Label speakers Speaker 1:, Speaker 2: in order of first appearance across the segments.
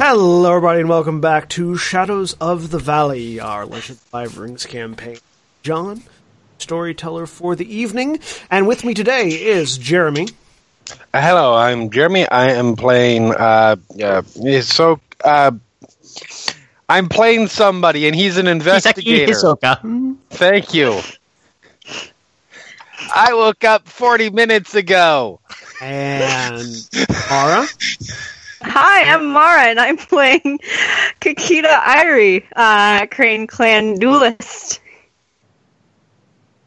Speaker 1: Hello, everybody, and welcome back to Shadows of the Valley, our Legend of Five Rings campaign. John, storyteller for the evening, and with me today is Jeremy.
Speaker 2: Uh, hello, I'm Jeremy. I am playing. Uh, uh, so uh, I'm playing somebody, and he's an investigator.
Speaker 3: Hisoka.
Speaker 2: Thank you. I woke up 40 minutes ago.
Speaker 1: And Mara.
Speaker 4: Hi, I'm Mara, and I'm playing Kakita Airi, uh, Crane Clan duelist.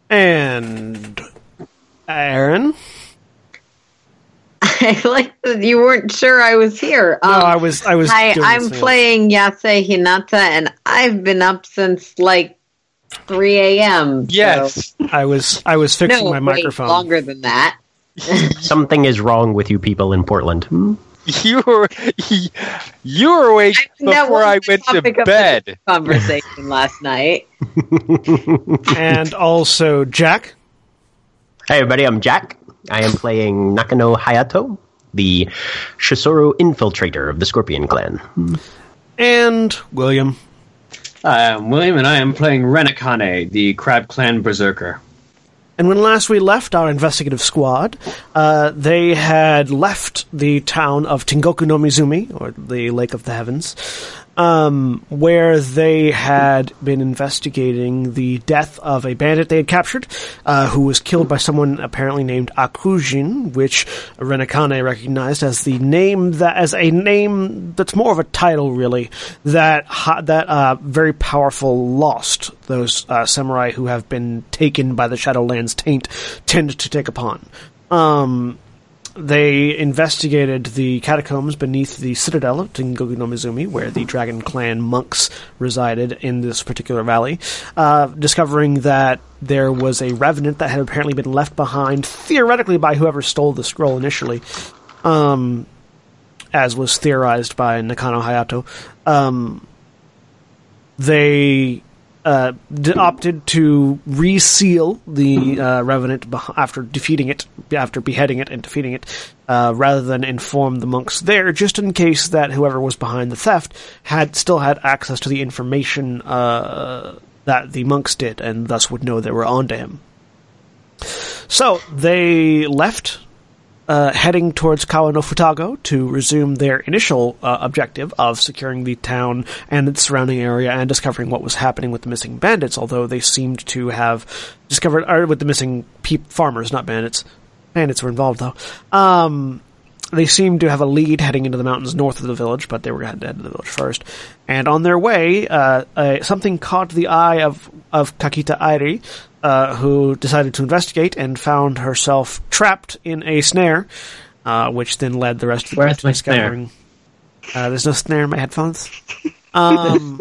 Speaker 1: And Erin.
Speaker 5: I like that you weren't sure I was here.
Speaker 1: No,
Speaker 5: Um,
Speaker 1: I was. I was.
Speaker 5: hi,
Speaker 1: doing
Speaker 5: I'm
Speaker 1: something
Speaker 5: playing Yasei Hinata, and I've been up since like 3 a.m. so-
Speaker 2: Yes.
Speaker 1: else. I was. I was fixing
Speaker 5: no,
Speaker 1: my
Speaker 5: wait,
Speaker 1: microphone.
Speaker 5: longer than that.
Speaker 3: Something is wrong with you people in Portland. Hmm?
Speaker 2: You were you were awake
Speaker 5: I think
Speaker 2: before I went to
Speaker 5: topic of
Speaker 2: bed.
Speaker 5: Conversation last night.
Speaker 1: and also Jack.
Speaker 3: Hey everybody, I'm Jack. I am playing Nakano Hayato, the Shosuro infiltrator of the Scorpion Clan.
Speaker 1: And William.
Speaker 6: Hi, I'm William, and I am playing Ren Akane, the Crab Clan Berserker.
Speaker 1: And when last we left our investigative squad, uh, they had left the town of Tengoku no Mizumi, or the Lake of the Heavens, um, where they had been investigating the death of a bandit they had captured, uh, who was killed by someone apparently named Akujin, which Ren Akane recognized as the name that as a name that's more of a title, really, that ha- that uh, very powerful lost those uh, samurai who have been taken by the Shadowlands taint tend to take upon. Um, they investigated the catacombs beneath the citadel of Tengoku no Mizumi, where the Dragon Clan monks resided in this particular valley, uh, discovering that there was a revenant that had apparently been left behind, theoretically by whoever stole the scroll initially, um, as was theorized by Nakano Hayato. Um, they uh, d- opted to reseal the uh, revenant after defeating it, after beheading it and defeating it, uh, rather than inform the monks there, just in case that whoever was behind the theft had still had access to the information uh, that the monks did, and thus would know they were onto him. So they left uh, heading towards Kawa no Futago to resume their initial uh, objective of securing the town and its surrounding area and discovering what was happening with the missing bandits, although they seemed to have discovered, or with the missing farmers, not bandits. Bandits were involved though. Um, they seemed to have a lead heading into the mountains north of the village, but they were going to head to the village first. And on their way, uh, uh, something caught the eye of, of Kakita Airi, uh, who decided to investigate and found herself trapped in a snare, uh, which then led the rest of the group to
Speaker 6: my snare?
Speaker 1: discovering. Uh, there's no snare in my headphones. Um,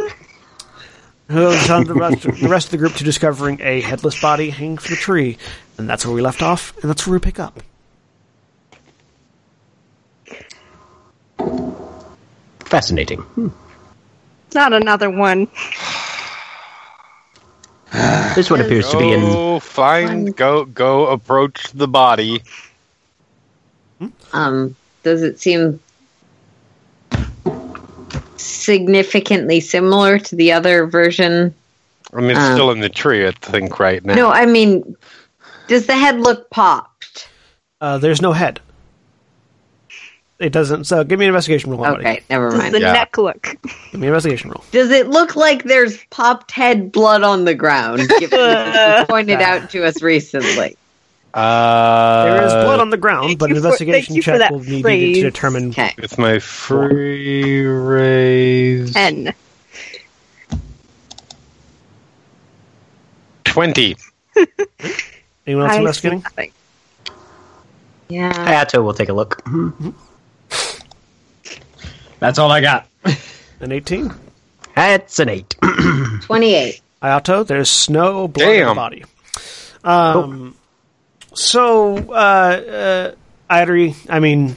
Speaker 1: who led the rest, the rest of the group to discovering a headless body hanging from a tree. And that's where we left off, and that's where we pick up.
Speaker 3: Fascinating. Hmm.
Speaker 4: Not another one.
Speaker 3: This one appears to be in.
Speaker 2: Go find, go, go approach the body.
Speaker 5: Um, does it seem significantly similar to the other version?
Speaker 2: I mean, it's
Speaker 5: Um,
Speaker 2: still in the tree, I think, right now.
Speaker 5: No, I mean, does the head look popped?
Speaker 1: Uh, there's no head. It doesn't. So give me an investigation roll. buddy.
Speaker 5: Okay, never
Speaker 4: Does
Speaker 5: mind.
Speaker 4: the
Speaker 2: Yeah.
Speaker 4: neck look?
Speaker 1: Give me an investigation roll.
Speaker 5: Does it look like there's popped head blood on the ground? given you pointed out to us recently.
Speaker 2: Uh,
Speaker 1: There is blood on the ground, but an investigation
Speaker 4: thank you for
Speaker 1: check will need you
Speaker 4: phrase.
Speaker 1: to determine.
Speaker 5: Okay.
Speaker 2: With my free raise.
Speaker 4: N.
Speaker 2: 20.
Speaker 1: Anyone else
Speaker 4: I see
Speaker 1: investigating?
Speaker 4: nothing.
Speaker 5: Yeah.
Speaker 3: Hayato will take a look.
Speaker 6: That's all I got.
Speaker 1: An 18.
Speaker 3: That's an eight.
Speaker 5: 28.
Speaker 1: Ayato, there's snow blood on the body. Um, so, uh, uh, Airi, I mean,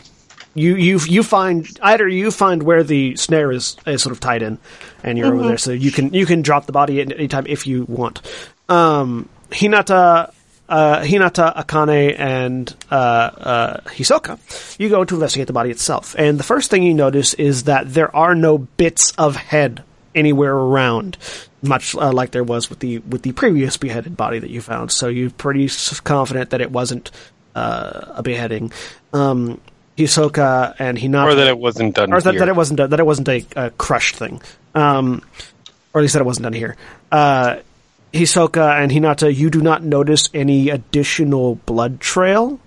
Speaker 1: you, you, you find, Airi, you find where the snare is, is sort of tied in, and you're over there, so you can, you can drop the body at any time if you want. Um, Hinata, uh, Hinata, Akane, and, uh, uh, Hisoka, you go to investigate the body itself. And the first thing you notice is that there are no bits of head anywhere around, much uh, like there was with the with the previous beheaded body that you found. So you're pretty confident that it wasn't uh, a beheading. Um, Hisoka and Hinata,
Speaker 2: Or that it wasn't done
Speaker 1: or that,
Speaker 2: here.
Speaker 1: that it wasn't a, that it wasn't a, a crushed thing, um, or at least that it wasn't done here. Hisoka and Hinata, you do not notice any additional blood trail.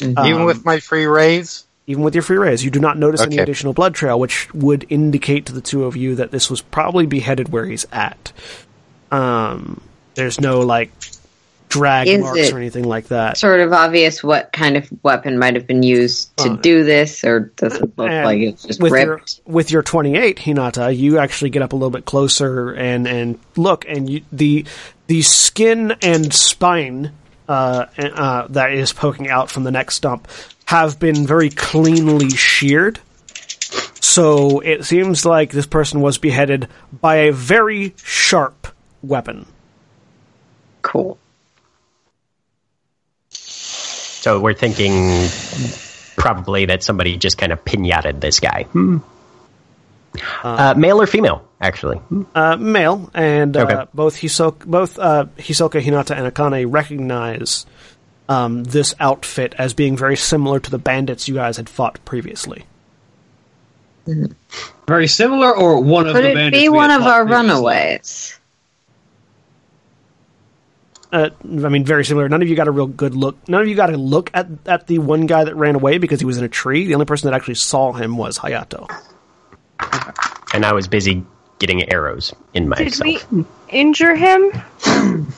Speaker 2: Even with my free raise?
Speaker 1: even with your free raise, you do not notice any additional blood trail, which would indicate to the two of you that this was probably beheaded where he's at. Um, there's no like drag
Speaker 5: Is
Speaker 1: marks or anything like that.
Speaker 5: Sort of obvious what kind of weapon might have been used to
Speaker 1: Uh,
Speaker 5: do this, or does it look like it's just
Speaker 1: with your
Speaker 5: ripped?
Speaker 1: with your 28 Hinata, you actually get up a little bit closer and and look, and you, the the skin and spine uh, uh, that is poking out from the neck stump have been very cleanly sheared. So it seems like this person was beheaded by a very sharp weapon.
Speaker 5: Cool.
Speaker 3: So we're thinking probably that somebody just kind of pinated this guy. Hmm. Uh, male or female, actually?
Speaker 1: Uh, male, and uh,
Speaker 3: Okay.
Speaker 1: both Hisoka, both uh, Hisoka, Hinata, and Akane recognize um, this outfit as being very similar to the bandits you guys had fought previously.
Speaker 6: Very similar, or one of
Speaker 5: Could
Speaker 6: the
Speaker 5: it be one of our
Speaker 6: previously?
Speaker 5: runaways?
Speaker 1: Uh, I mean, very similar. None of you got a real good look. None of you got a look at at the one guy that ran away because he was in a tree. The only person that actually saw him was Hayato.
Speaker 3: And I was busy getting arrows in my own.
Speaker 4: Did
Speaker 3: myself.
Speaker 4: we injure him? the,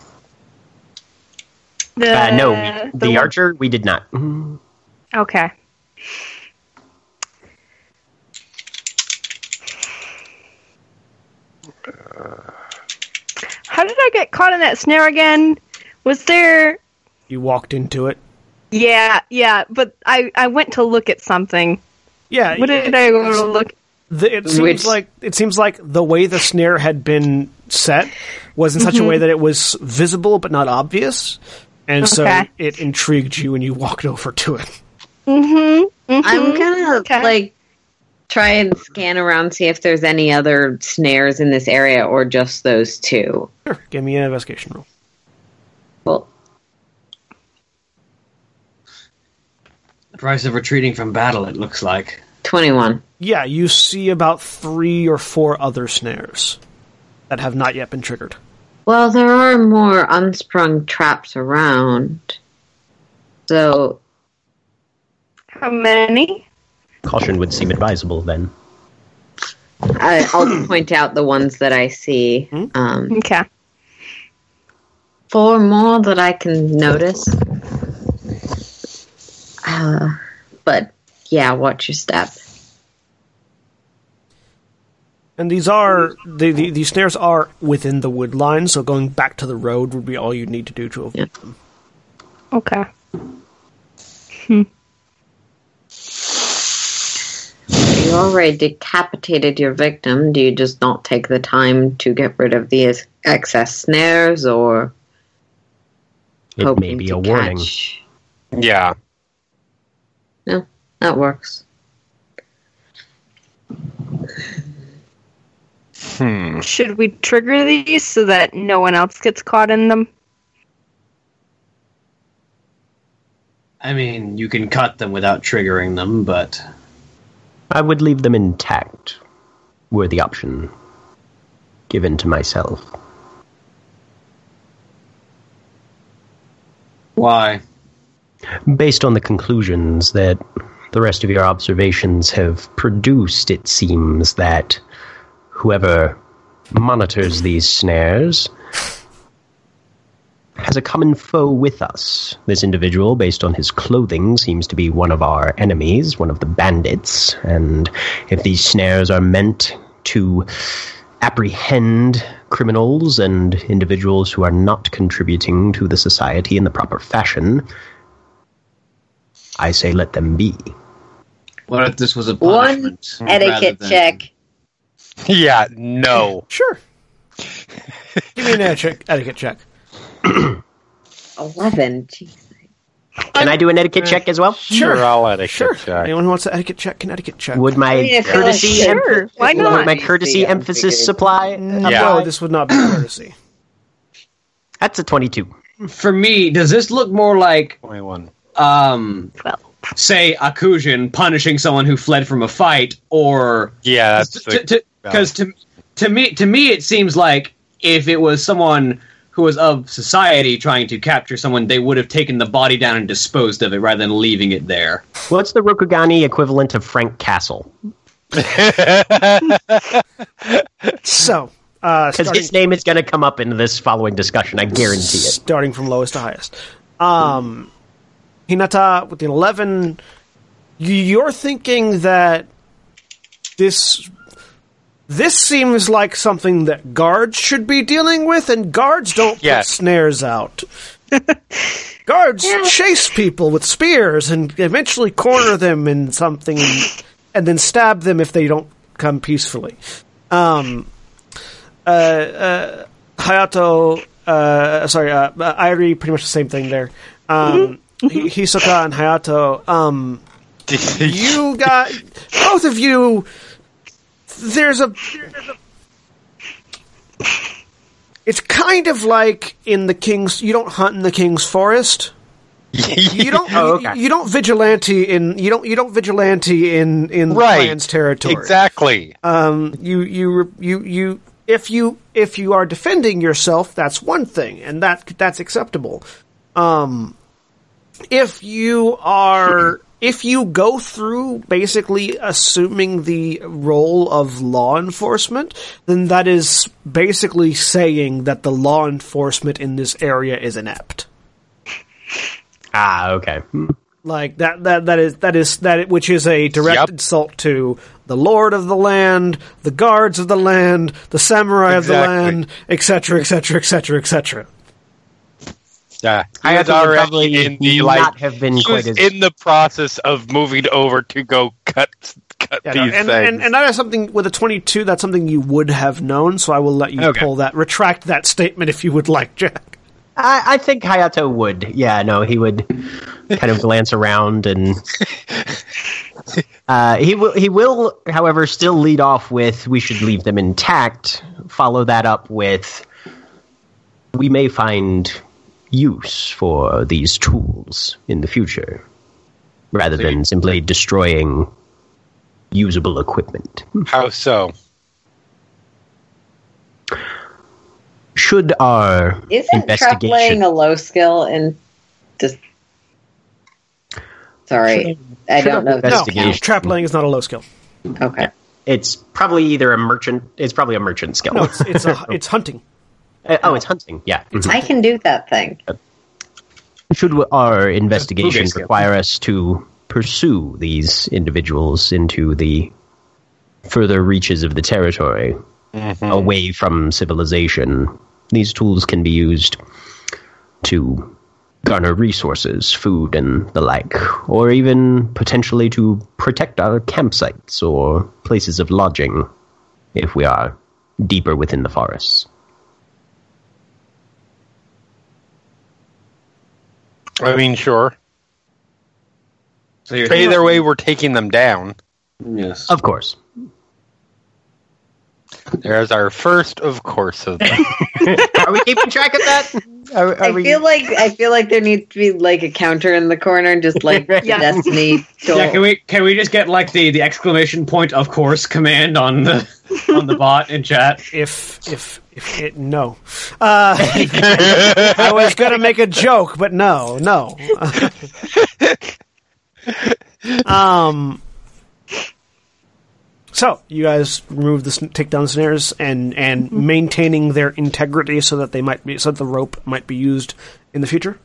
Speaker 3: Uh, no, we, the,
Speaker 4: one-
Speaker 3: archer, we did not.
Speaker 4: Okay. How did I get caught in that snare again? Was there?
Speaker 1: You walked into it.
Speaker 4: Yeah, yeah, but I I went to look at something.
Speaker 1: Yeah,
Speaker 4: What did I go to look?
Speaker 1: The, it seems
Speaker 5: Which-
Speaker 1: like it seems like the way the snare had been set was in such
Speaker 4: Mm-hmm.
Speaker 1: a way that it was visible but not obvious, and so it intrigued you and you walked over to it. Mhm.
Speaker 5: I'm gonna
Speaker 4: Okay.
Speaker 5: like try and scan around, see if there's any other snares in this area, or just those two.
Speaker 1: Sure, give me an investigation roll.
Speaker 5: Well,
Speaker 6: The price of retreating from battle, it looks like.
Speaker 5: twenty-one.
Speaker 1: Yeah, you see about three or four other snares that have not yet been triggered.
Speaker 5: Well, there are more unsprung traps around, so
Speaker 4: How many?
Speaker 3: Caution would seem advisable then.
Speaker 5: I, I'll point out the ones that I see. Um,
Speaker 4: Okay.
Speaker 5: four more that I can notice. Uh, but yeah, watch your step.
Speaker 1: And these are the, the these snares are within the wood line, so going back to the road would be all you'd need to do to avoid
Speaker 5: Yeah.
Speaker 1: them.
Speaker 4: Okay.
Speaker 5: You already decapitated your victim. Do you just not take the time to get rid of the excess snares, or
Speaker 3: It may be a warning.
Speaker 5: catch?
Speaker 2: Yeah.
Speaker 5: No, that works.
Speaker 2: Hmm.
Speaker 4: Should we trigger these so that no one else gets caught in them?
Speaker 6: I mean, you can cut them without triggering them, but
Speaker 3: I would leave them intact, were the option given to myself.
Speaker 6: why?
Speaker 3: Based on the conclusions that the rest of your observations have produced, it seems that whoever monitors these snares has a common foe with us. This individual, based on his clothing, seems to be one of our enemies, one of the bandits, and if these snares are meant to apprehend criminals and individuals who are not contributing to the society in the proper fashion, I say let them be.
Speaker 6: What if this was a
Speaker 5: One etiquette
Speaker 6: than-
Speaker 5: check.
Speaker 2: Yeah, no.
Speaker 1: Sure. Give me an etiquette, etiquette check.
Speaker 5: 11. Jeez.
Speaker 3: Can I do an etiquette check as well?
Speaker 2: Sure, I'll etiquette
Speaker 1: Sure.
Speaker 2: check.
Speaker 1: Anyone who wants to etiquette check can etiquette check.
Speaker 3: Would my
Speaker 5: I mean, I feel like
Speaker 3: courtesy
Speaker 4: Sure,
Speaker 3: em-
Speaker 4: why
Speaker 3: would
Speaker 4: not?
Speaker 3: my courtesy
Speaker 5: Yeah,
Speaker 3: emphasis
Speaker 5: figured.
Speaker 3: supply?
Speaker 1: no,
Speaker 2: Yeah.
Speaker 1: this would not be courtesy.
Speaker 3: That's a twenty-two.
Speaker 6: For me, does this look more like,
Speaker 2: 21.
Speaker 6: um,
Speaker 4: Well,
Speaker 6: say, Akujin punishing someone who fled from a fight, or
Speaker 2: Yeah, that's the,
Speaker 6: because to, to me to me it seems like if it was someone who was of society trying to capture someone, they would have taken the body down and disposed of it rather than leaving it there.
Speaker 3: What's the Rokugani equivalent of Frank Castle?
Speaker 1: So, uh,
Speaker 3: Because
Speaker 1: starting,
Speaker 3: his name is going to come up in this following discussion. I guarantee it.
Speaker 1: starting from lowest to highest. Um, Hinata with the 11, you're thinking that this this seems like something that guards should be dealing with, and guards don't
Speaker 2: Yes.
Speaker 1: put snares out. guards chase people with spears and eventually corner them in something and then stab them if they don't come peacefully. Um, uh, uh, Hayato, uh, sorry, uh, uh, Airi, pretty much the same thing there. Um, Hi- Hisoka and Hayato, um, you got both of you. There's a. It's kind of like in the king's. You don't hunt in the king's forest. You don't.
Speaker 3: Oh,
Speaker 1: you,
Speaker 3: okay.
Speaker 1: you don't vigilante in. You don't. You don't vigilante in in the
Speaker 2: right.
Speaker 1: clan's territory.
Speaker 2: Exactly.
Speaker 1: Um, you you you you if you if you are defending yourself, that's one thing, and that that's acceptable. Um, if you are if you go through basically assuming the role of law enforcement, then that is basically saying that the law enforcement in this area is inept.
Speaker 3: Ah, okay. Hmm.
Speaker 1: Like that that that is that is that which is a direct
Speaker 2: Yep.
Speaker 1: insult to the lord of the land, the guards of the land, the samurai of the land, etc., etc., etc., etc.
Speaker 2: Yeah,
Speaker 3: I
Speaker 2: he
Speaker 3: had
Speaker 2: was already in the like.
Speaker 3: have been
Speaker 2: he was
Speaker 3: as-
Speaker 2: in the process of moving over to go cut cut
Speaker 1: Yeah, no,
Speaker 2: these
Speaker 1: and,
Speaker 2: things.
Speaker 1: and and that is something with a twenty-two. That's something you would have known. So I will let you
Speaker 2: Okay.
Speaker 1: pull that, retract that statement if you would like, Jack.
Speaker 3: I, I think Hayato would. Yeah, no, he would kind of glance around and uh, he will. He will, however, still lead off with "We should leave them intact." Follow that up with "We may find use for these tools in the future, rather than simply destroying usable equipment." Hmm.
Speaker 2: How so?
Speaker 3: Should our
Speaker 5: Isn't trap laying
Speaker 3: investigation
Speaker 5: a low skill in just. Sorry, I
Speaker 3: should
Speaker 5: don't know. if
Speaker 1: No, trap laying is not a low skill.
Speaker 5: Okay.
Speaker 3: it's probably either a merchant. It's probably a merchant skill.
Speaker 1: No, it's it's a, it's hunting.
Speaker 3: Uh, oh, it's hunting. Yeah. Mhm.
Speaker 5: I can do that thing.
Speaker 3: Should our investigation require us to pursue these individuals into the further reaches of the territory, away from civilization, these tools can be used to garner resources, food, and the like, or even potentially to protect our campsites or places of lodging if we are deeper within the forests.
Speaker 2: I mean, sure.
Speaker 6: So you're
Speaker 2: Either way, we're taking them down.
Speaker 6: yes.
Speaker 3: Of course.
Speaker 2: There's our first, of course, of them.
Speaker 3: Are we keeping track of that? Are, are
Speaker 5: I
Speaker 3: we-
Speaker 5: feel like I feel like there needs to be like a counter in the corner, and just like
Speaker 4: Yeah.
Speaker 5: Destiny.
Speaker 6: Yeah, can we can we just get like the, the exclamation point of course command on the on the bot in chat?
Speaker 1: If if if it no, uh, I was gonna make a joke, but no, no. um. So you guys remove the sn- take down the snares and and maintaining their integrity so that they might be so that the rope might be used in the future.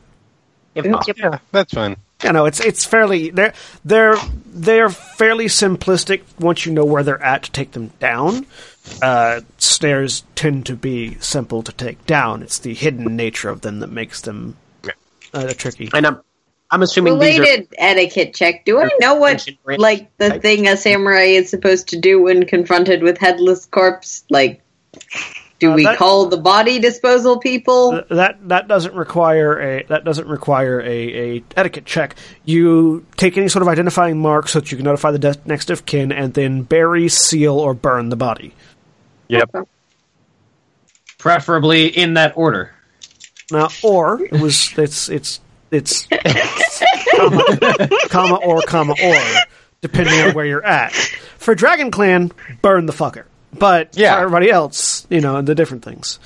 Speaker 3: if
Speaker 2: yeah, that's fine.
Speaker 1: you know, it's it's fairly they're they're they're fairly simplistic once you know where they're at to take them down. Uh, snares tend to be simple to take down. It's the hidden nature of them that makes them uh, tricky.
Speaker 3: And I'm, I'm assuming these are.
Speaker 5: Related etiquette check. Do I know what like the thing a samurai is supposed to do when confronted with headless corpse? Like, do
Speaker 1: Uh,
Speaker 5: we
Speaker 1: that-
Speaker 5: call the body disposal people?
Speaker 1: Th- That that doesn't require a that doesn't require a, a etiquette check. You take any sort of identifying mark so that you can notify the de- next of kin, and then bury, seal, or burn the body.
Speaker 2: Yep.
Speaker 6: Preferably in that order.
Speaker 1: Now, or it was it's it's it's comma, comma or comma or depending on where you're at. For Dragon Clan, burn the fucker. But
Speaker 2: Yeah.
Speaker 1: for everybody else, you know, the different things.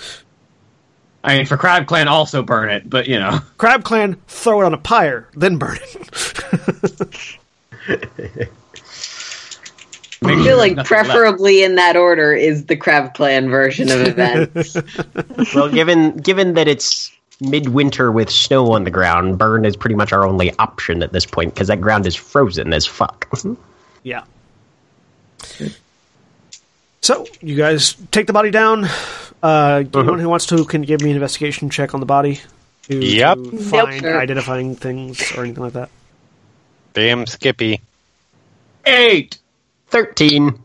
Speaker 6: I mean, for Crab Clan, also burn it, but you know.
Speaker 1: Crab Clan, throw it on a pyre, then burn it.
Speaker 5: I feel like preferably in that order is the Crab Clan version of events.
Speaker 3: Well, given given that it's midwinter with snow on the ground, burn is pretty much our only option at this point because that ground is frozen as fuck.
Speaker 1: yeah. So you guys take the body down. Uh, Anyone who wants to can give me an investigation check on the body. To,
Speaker 2: Yep.
Speaker 1: to find
Speaker 5: Sure.
Speaker 1: identifying things or anything like that.
Speaker 2: Damn Skippy.
Speaker 6: Eight.
Speaker 3: Thirteen.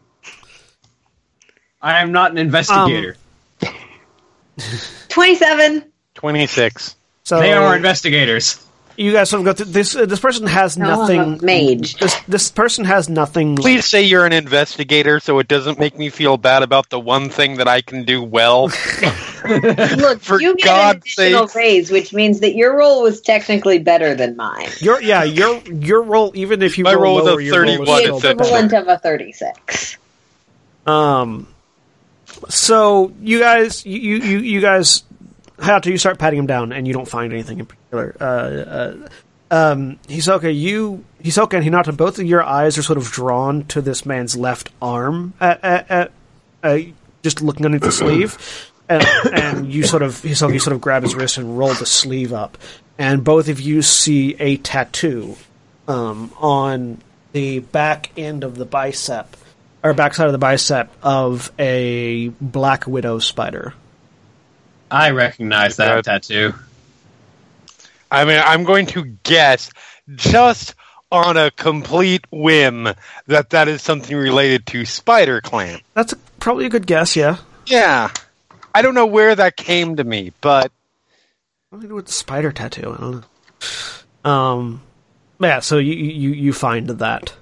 Speaker 6: I am not an investigator.
Speaker 5: Twenty-seven.
Speaker 2: 26.
Speaker 1: So
Speaker 6: they are investigators.
Speaker 1: you guys have got go through this. Uh, this person has
Speaker 5: No, I'm
Speaker 1: nothing.
Speaker 5: a mage.
Speaker 1: This this person has nothing.
Speaker 2: Please say you're an investigator so it doesn't make me feel bad about the one thing that I can do well.
Speaker 5: Look,
Speaker 2: For
Speaker 5: you get
Speaker 2: God's
Speaker 5: an additional
Speaker 2: sakes.
Speaker 5: raise, which means that your roll was technically better than mine.
Speaker 1: Your yeah your your roll, even if you
Speaker 2: My roll was a
Speaker 1: lower, your roll
Speaker 2: 31
Speaker 1: was
Speaker 5: The
Speaker 1: still
Speaker 2: What is it?
Speaker 1: better.
Speaker 5: equivalent of a thirty-six.
Speaker 1: Um. So you guys you you you, you guys do you start patting him down and you don't find anything in particular. Uh, uh, um, Hisoka, you Hisoka and Hinata, both of your eyes are sort of drawn to this man's left arm at, at, at just looking underneath the sleeve. And, and you sort of Hisoka, you sort of grab his wrist and roll the sleeve up, and both of you see a tattoo um, on the back end of the bicep or backside of the bicep of a black widow spider.
Speaker 6: I recognize that
Speaker 2: Good.
Speaker 6: tattoo.
Speaker 2: I mean, I'm going to guess just on a complete whim that that is something related to Spider Clan.
Speaker 1: That's a, probably a good guess, yeah.
Speaker 2: Yeah. I don't know where that came to me, but
Speaker 1: What do I do with the spider tattoo? I don't know. Um, yeah. So you you you find that.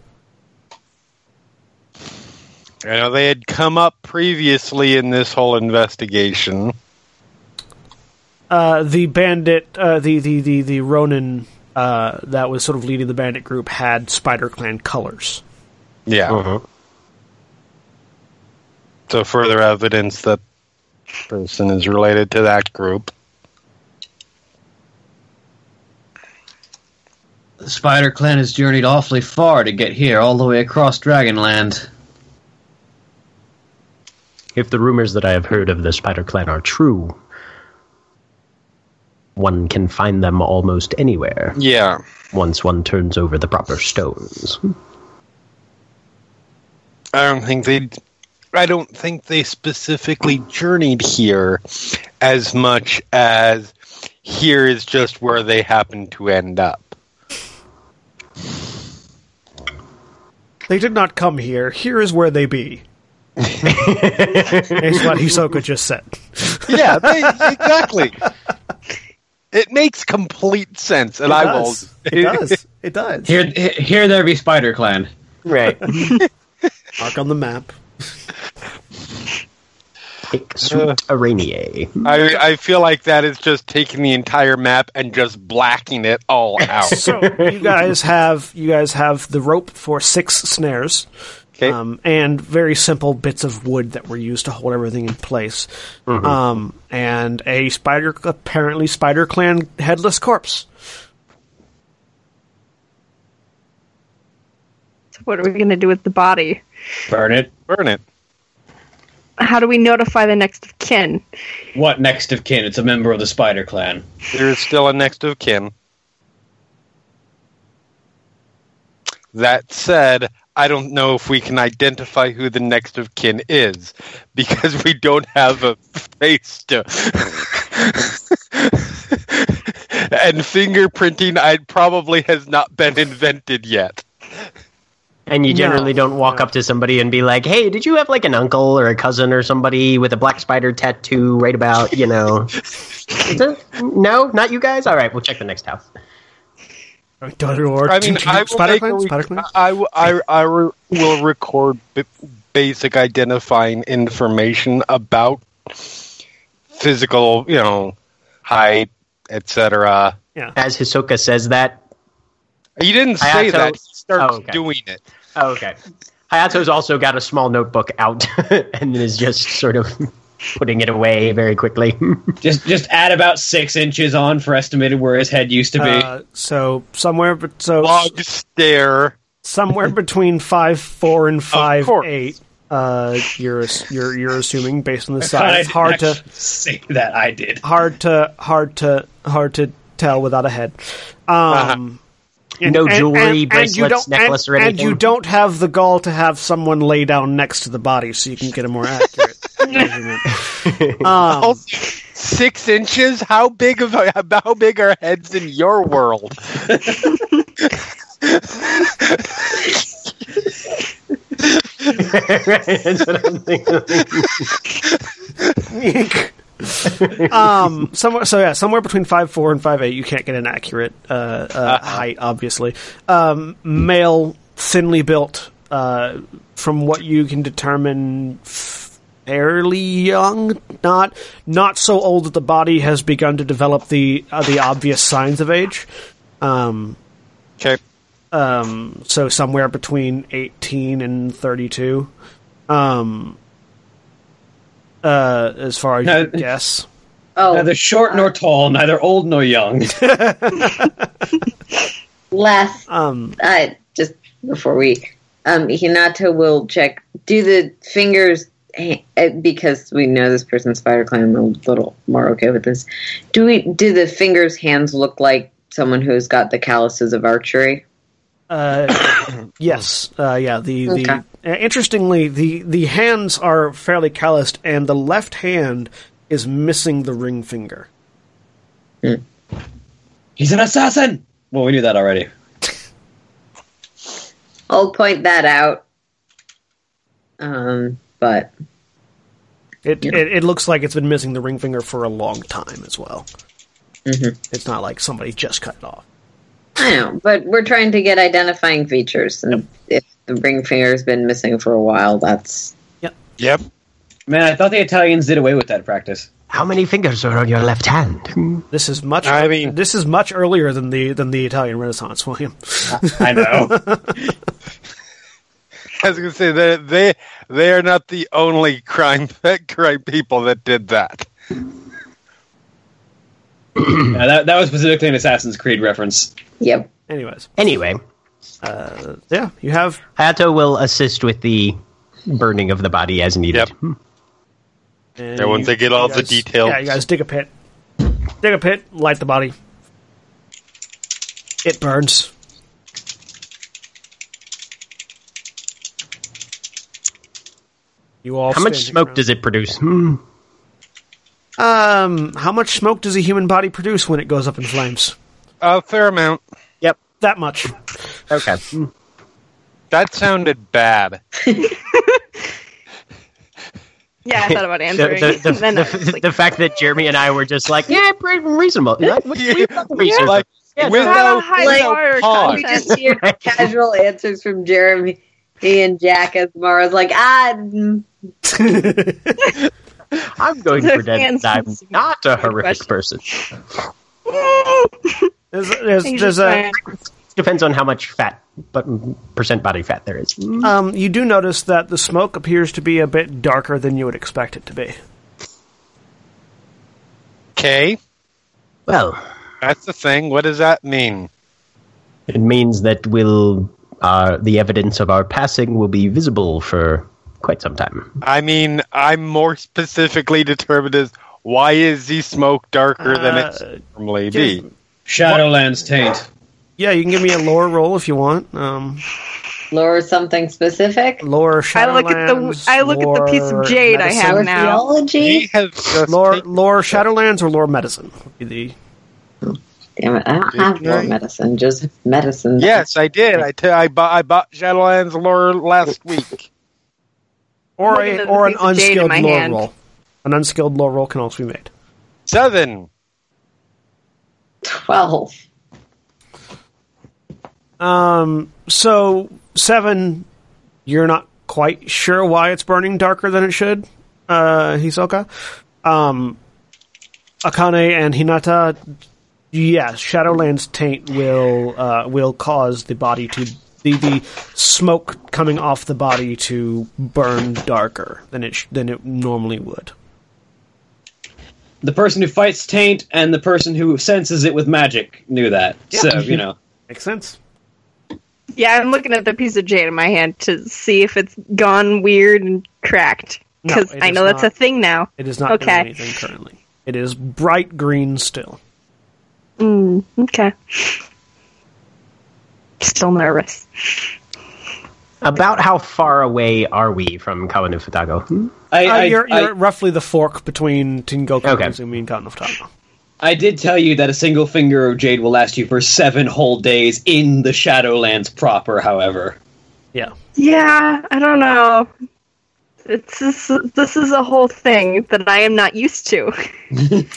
Speaker 2: I know they had come up previously in this whole investigation.
Speaker 1: Uh, the bandit, uh, the, the, the, the Ronin uh, that was sort of leading the bandit group had Spider Clan colors.
Speaker 2: Yeah.
Speaker 3: Uh-huh.
Speaker 2: So further evidence that person is related to that group.
Speaker 6: The Spider Clan has journeyed awfully far to get here, all the way across Dragonland.
Speaker 3: If the rumors that I have heard of the Spider Clan are true, one can find them almost anywhere
Speaker 2: Yeah.
Speaker 3: once one turns over the proper stones.
Speaker 2: I don't think they I don't think they specifically journeyed here as much as here is just where they happen to end up.
Speaker 1: They did not come here. Here is where they be. is what Hisoka just said.
Speaker 2: Yeah, they, exactly. It makes complete sense, and
Speaker 1: It
Speaker 2: I
Speaker 1: does.
Speaker 2: will.
Speaker 1: It does. It does.
Speaker 6: Here, here there be Spider Clan.
Speaker 3: Right.
Speaker 1: Mark on the map.
Speaker 3: Hic sunt araniae.
Speaker 2: I, I feel like that is just taking the entire map and just blacking it all out.
Speaker 1: So you guys have you guys have the rope for six snares,
Speaker 2: Okay.
Speaker 1: um, and very simple bits of wood that were used to hold everything in place, um, and a spider apparently spider clan headless corpse.
Speaker 4: So what are we going to do with the body?
Speaker 6: Burn it.
Speaker 2: Burn it.
Speaker 4: How do we notify the next of kin?
Speaker 6: What next of kin? It's a member of the Spider Clan.
Speaker 2: There's still a next of kin. That said, I don't know if we can identify who the next of kin is because we don't have a face to. and fingerprinting, I probably has not been invented yet.
Speaker 3: And you generally
Speaker 1: No.
Speaker 3: don't walk up to somebody and be like, "Hey, did you have like an uncle or a cousin or somebody with a black spider tattoo right about you know?" Is no, not you guys. All right, we'll check the next house.
Speaker 1: Or
Speaker 2: I mean, I will
Speaker 1: spider
Speaker 2: make
Speaker 1: clan,
Speaker 2: a
Speaker 1: spider
Speaker 2: rec-
Speaker 1: clan.
Speaker 2: I, w- I, I re- will record b- basic identifying information about physical, you know, height, etc. Yeah.
Speaker 3: As Hisoka says that,
Speaker 2: You didn't say
Speaker 3: Hayato-
Speaker 2: that. He starts
Speaker 3: Oh, okay.
Speaker 2: doing it.
Speaker 3: oh, okay. Hayato's also got a small notebook out and is just sort of putting it away very quickly.
Speaker 6: Just just add about six inches on for estimated where his head used to be.
Speaker 1: Uh, so somewhere, but so
Speaker 2: Log stare.
Speaker 1: somewhere between five four and five eight. Uh, you're you're you're assuming based on the
Speaker 6: I I
Speaker 1: size.
Speaker 6: didn't
Speaker 1: Hard to
Speaker 6: say that I did.
Speaker 1: hard to hard to hard to tell without a head. Um, and-
Speaker 3: No jewelry,
Speaker 1: and- and you
Speaker 3: bracelets,
Speaker 1: don't-
Speaker 3: necklace,
Speaker 1: and-
Speaker 3: or
Speaker 1: And you don't have the gall to have someone lay down next to the body, so you can get a more accurate measurement. Um,
Speaker 2: six inches. How big of a, how big are heads in your world?
Speaker 3: That's what I'm thinking.
Speaker 1: um, somewhere, so yeah, somewhere between five four and five eight. You can't get an accurate uh, uh, height, obviously. Um, male, thinly built. Uh, from what you can determine, fairly young. Not not so old that the body has begun to develop the uh, the obvious signs of age. Um,
Speaker 2: Okay.
Speaker 1: um, so somewhere between 18 and 32. Um, uh, as far as
Speaker 6: No.
Speaker 1: you can guess.
Speaker 5: Oh,
Speaker 6: Neither short nor tall, neither old nor young.
Speaker 5: last
Speaker 1: Um,
Speaker 5: uh, just before we um Hinata will check do the fingers eh, because we know this person's spider clan we're a little more okay with this do we do the fingers hands look like someone who's got the calluses of archery
Speaker 1: uh, yes, uh, yeah. The the
Speaker 5: Okay.
Speaker 1: Uh, interestingly, the the hands are fairly calloused, and the left hand is missing the ring finger.
Speaker 6: He's an assassin. Well, we knew that already.
Speaker 5: i'll point that out um but
Speaker 1: It,
Speaker 5: Yeah.
Speaker 1: it it looks like it's been missing the ring finger for a long time as well.
Speaker 5: Mhm.
Speaker 1: It's not like somebody just cut it off.
Speaker 5: I know but we're trying to get identifying features and if the ring finger's been missing for a while that's
Speaker 2: yep. Yep.
Speaker 6: Man, I thought the Italians did away with that practice.
Speaker 3: How many fingers are on your left hand? Hmm.
Speaker 1: This is much.
Speaker 2: I mean-
Speaker 1: this is much earlier than the than the Italian Renaissance, William.
Speaker 6: I know.
Speaker 2: I was gonna say they they they are not the only crime crime people that did that.
Speaker 6: Yeah, that, that was specifically an Assassin's Creed reference.
Speaker 5: yep
Speaker 1: Anyways,
Speaker 3: Anyway, uh,
Speaker 1: yeah, you have
Speaker 3: Hayato will assist with the burning of the body as needed.
Speaker 2: Yep.
Speaker 1: and
Speaker 2: Yeah, once they get
Speaker 1: you
Speaker 2: all the
Speaker 1: guys-
Speaker 2: details.
Speaker 1: Yeah, you guys dig a pit, dig a pit, light the body. It burns. You all.
Speaker 3: How much smoke
Speaker 1: around.
Speaker 3: does it produce? Hmm.
Speaker 1: Um, how much smoke does a human body produce when it goes up in flames?
Speaker 2: A fair amount.
Speaker 1: Yep, that much.
Speaker 3: Okay.
Speaker 2: That sounded bad.
Speaker 4: Yeah, I thought about answering.
Speaker 3: the, the,
Speaker 4: and then I
Speaker 3: the,
Speaker 4: like,
Speaker 3: the fact that Jeremy and I were just like, yeah, pretty reasonable. Like,
Speaker 2: Yeah,
Speaker 3: we've done the research.
Speaker 2: like
Speaker 3: Yeah,
Speaker 2: with
Speaker 3: no,
Speaker 4: "Ah, high
Speaker 5: like,
Speaker 4: water
Speaker 2: pause.
Speaker 5: we
Speaker 4: content."
Speaker 5: just hear casual answers from jeremy he and jack as mara's like ah mm,
Speaker 3: I'm going to
Speaker 4: The
Speaker 3: pretend that I'm not a horrific
Speaker 4: question.
Speaker 3: person.
Speaker 1: There's, there's, there's a,
Speaker 3: Depends on how much fat, but percent body fat there is.
Speaker 1: um, you do notice that the smoke appears to be a bit darker than you would expect it to be.
Speaker 2: Okay,
Speaker 3: Well,
Speaker 2: that's the thing. What does that mean?
Speaker 3: it means that will uh, the evidence of our passing will be visible for quite some time.
Speaker 2: I mean, I'm more specifically determined as why is the smoke darker than
Speaker 1: Uh,
Speaker 2: it normally be?
Speaker 6: Shadowlands taint.
Speaker 1: Yeah, you can give me a lore roll if you want. Um,
Speaker 5: Lore something specific.
Speaker 1: lore
Speaker 4: I look at the
Speaker 1: Shadowlands.
Speaker 4: I look at the piece of jade I have now.
Speaker 5: Archaeology.
Speaker 2: He has just
Speaker 1: Lore, lore Shadowlands or lore medicine. would be The
Speaker 5: Damn it! I don't have lore medicine. Just medicine.
Speaker 2: Yes, I did. I t- I bought I bought Shadowlands lore last week.
Speaker 1: Or a, or an
Speaker 4: piece of jade in
Speaker 1: unskilled
Speaker 4: my
Speaker 1: lore
Speaker 4: hand.
Speaker 1: roll. An unskilled lore roll can also be made.
Speaker 2: Seven.
Speaker 5: Twelve.
Speaker 1: Um, so seven, you're not quite sure why it's burning darker than it should. Uh, Hisoka, um, Akane and Hinata. Yes, Shadowlands taint will uh, will cause the body to the the smoke coming off the body to burn darker than it sh- than it normally would.
Speaker 6: The person who fights taint and the person who senses it with magic knew that. So you know.
Speaker 1: Makes sense.
Speaker 4: Yeah, I'm looking at the piece of jade in my hand to see if it's gone weird and cracked. Because
Speaker 1: it
Speaker 4: I
Speaker 1: is
Speaker 4: know that's a thing now.
Speaker 1: It is not doing
Speaker 4: Okay.
Speaker 1: anything currently. It is bright green still.
Speaker 4: Mm, okay. Still nervous.
Speaker 3: About how far away are we from Kawa no Futago?
Speaker 6: I,
Speaker 1: Uh,
Speaker 6: I,
Speaker 1: you're you're at roughly the fork between Tengoku
Speaker 3: Okay.
Speaker 1: Izumi and Cotton of Tama.
Speaker 6: I did tell you that a single finger of jade will last you for seven whole days in the Shadowlands proper, however.
Speaker 1: Yeah.
Speaker 4: Yeah, I don't know. It's this, this is a whole thing that I am not used to.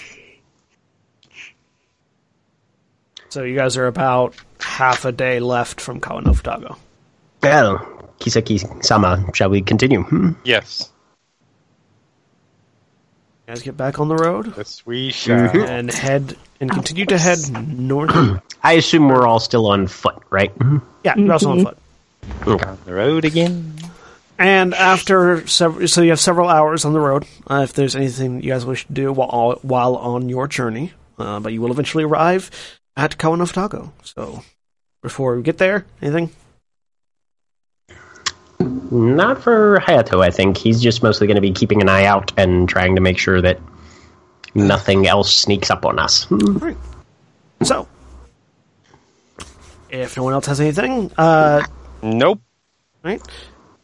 Speaker 1: So you guys are about half a day left from Kawano Futago.
Speaker 3: Well, Kisaki-sama, shall we continue? Hmm?
Speaker 2: Yes.
Speaker 1: You guys get back on the road
Speaker 2: Yes, we shall.
Speaker 1: and head and continue to head north.
Speaker 3: I assume we're all still on foot, right? Mhm.
Speaker 1: yeah, you're also on foot.
Speaker 3: On
Speaker 2: The road again.
Speaker 1: And after several, so you have several hours on the road. Uh, if there's anything you guys wish to do while while on your journey, uh, but you will eventually arrive at Kawano Futago. So before we get there, anything?
Speaker 3: Not for Hayato, I think. He's just mostly going to be keeping an eye out and trying to make sure that nothing else sneaks up on us. Hmm.
Speaker 1: Right. So, if no one else has anything, uh,
Speaker 2: Nope.
Speaker 1: right?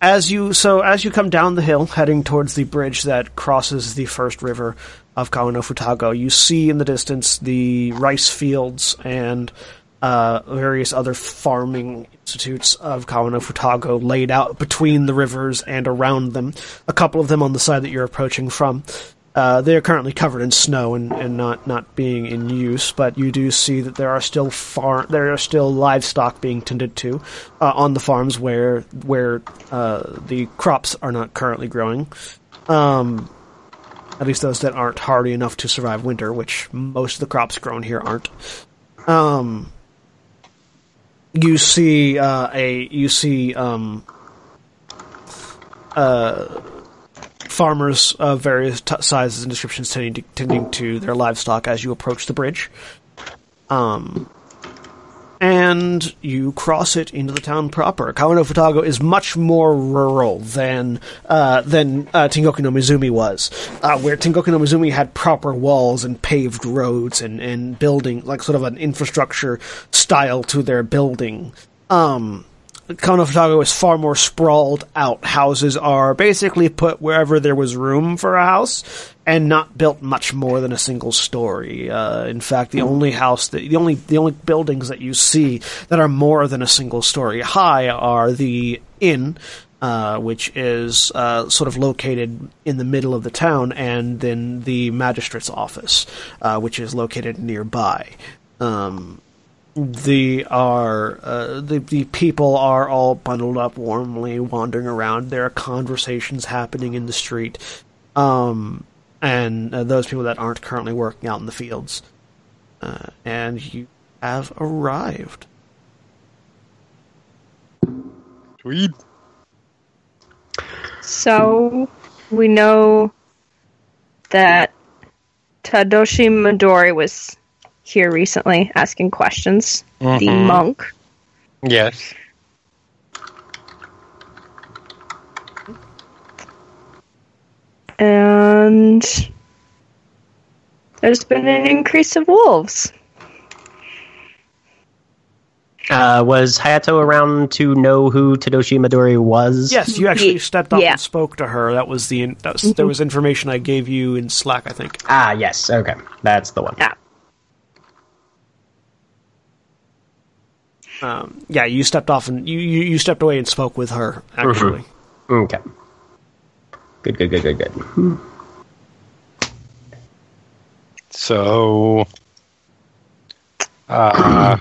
Speaker 1: As you so as you come down the hill, heading towards the bridge that crosses the first river of Kawano Futago, you see in the distance the rice fields and uh, various other farming institutes of Kawano Futago laid out between the rivers and around them. A couple of them on the side that you're approaching from. Uh, they are currently covered in snow and, and not, not being in use, but you do see that there are still far there are still livestock being tended to uh, on the farms where where uh, the crops are not currently growing. Um, at least those that aren't hardy enough to survive winter, which most of the crops grown here aren't. Um, you see uh, a you see um, uh, farmers of various t- sizes and descriptions tending to, tending to their livestock as you approach the bridge. Um, and you cross it into the town proper. Kawano Futago is much more rural than uh, than uh, Tengoku no Mizumi was, uh, where Tengoku no Mizumi had proper walls and paved roads and, and building, like sort of an infrastructure style to their building. Um, Kawano Futago is far more sprawled out. Houses are basically put wherever there was room for a house, and not built much more than a single story. Uh, in fact, the only house that the only the only buildings that you see that are more than a single story high are the inn, uh, which is uh, sort of located in the middle of the town, and then the magistrate's office, uh, which is located nearby. Um, the are uh, the the people are all bundled up warmly, wandering around. There are conversations happening in the street, um, and uh, those people that aren't currently working out in the fields. Uh, and you have arrived.
Speaker 2: Sweet.
Speaker 4: So we know that Tadoshi Midori was here recently asking questions. The
Speaker 2: Mhm.
Speaker 4: monk.
Speaker 2: Yes.
Speaker 4: And there's been an increase of wolves.
Speaker 3: Uh, was Hayato around to know who Tadoshi Midori was?
Speaker 1: Yes, you actually stepped up
Speaker 4: yeah.
Speaker 1: and spoke to her. That was the that was, there was information I gave you in Slack, I think.
Speaker 3: Ah, yes. Okay, that's the one.
Speaker 4: Yeah.
Speaker 1: Um, yeah, you stepped off and you, you, you stepped away and spoke with her. Actually,
Speaker 3: Okay. Good, good, good, good, good.
Speaker 2: So, uh,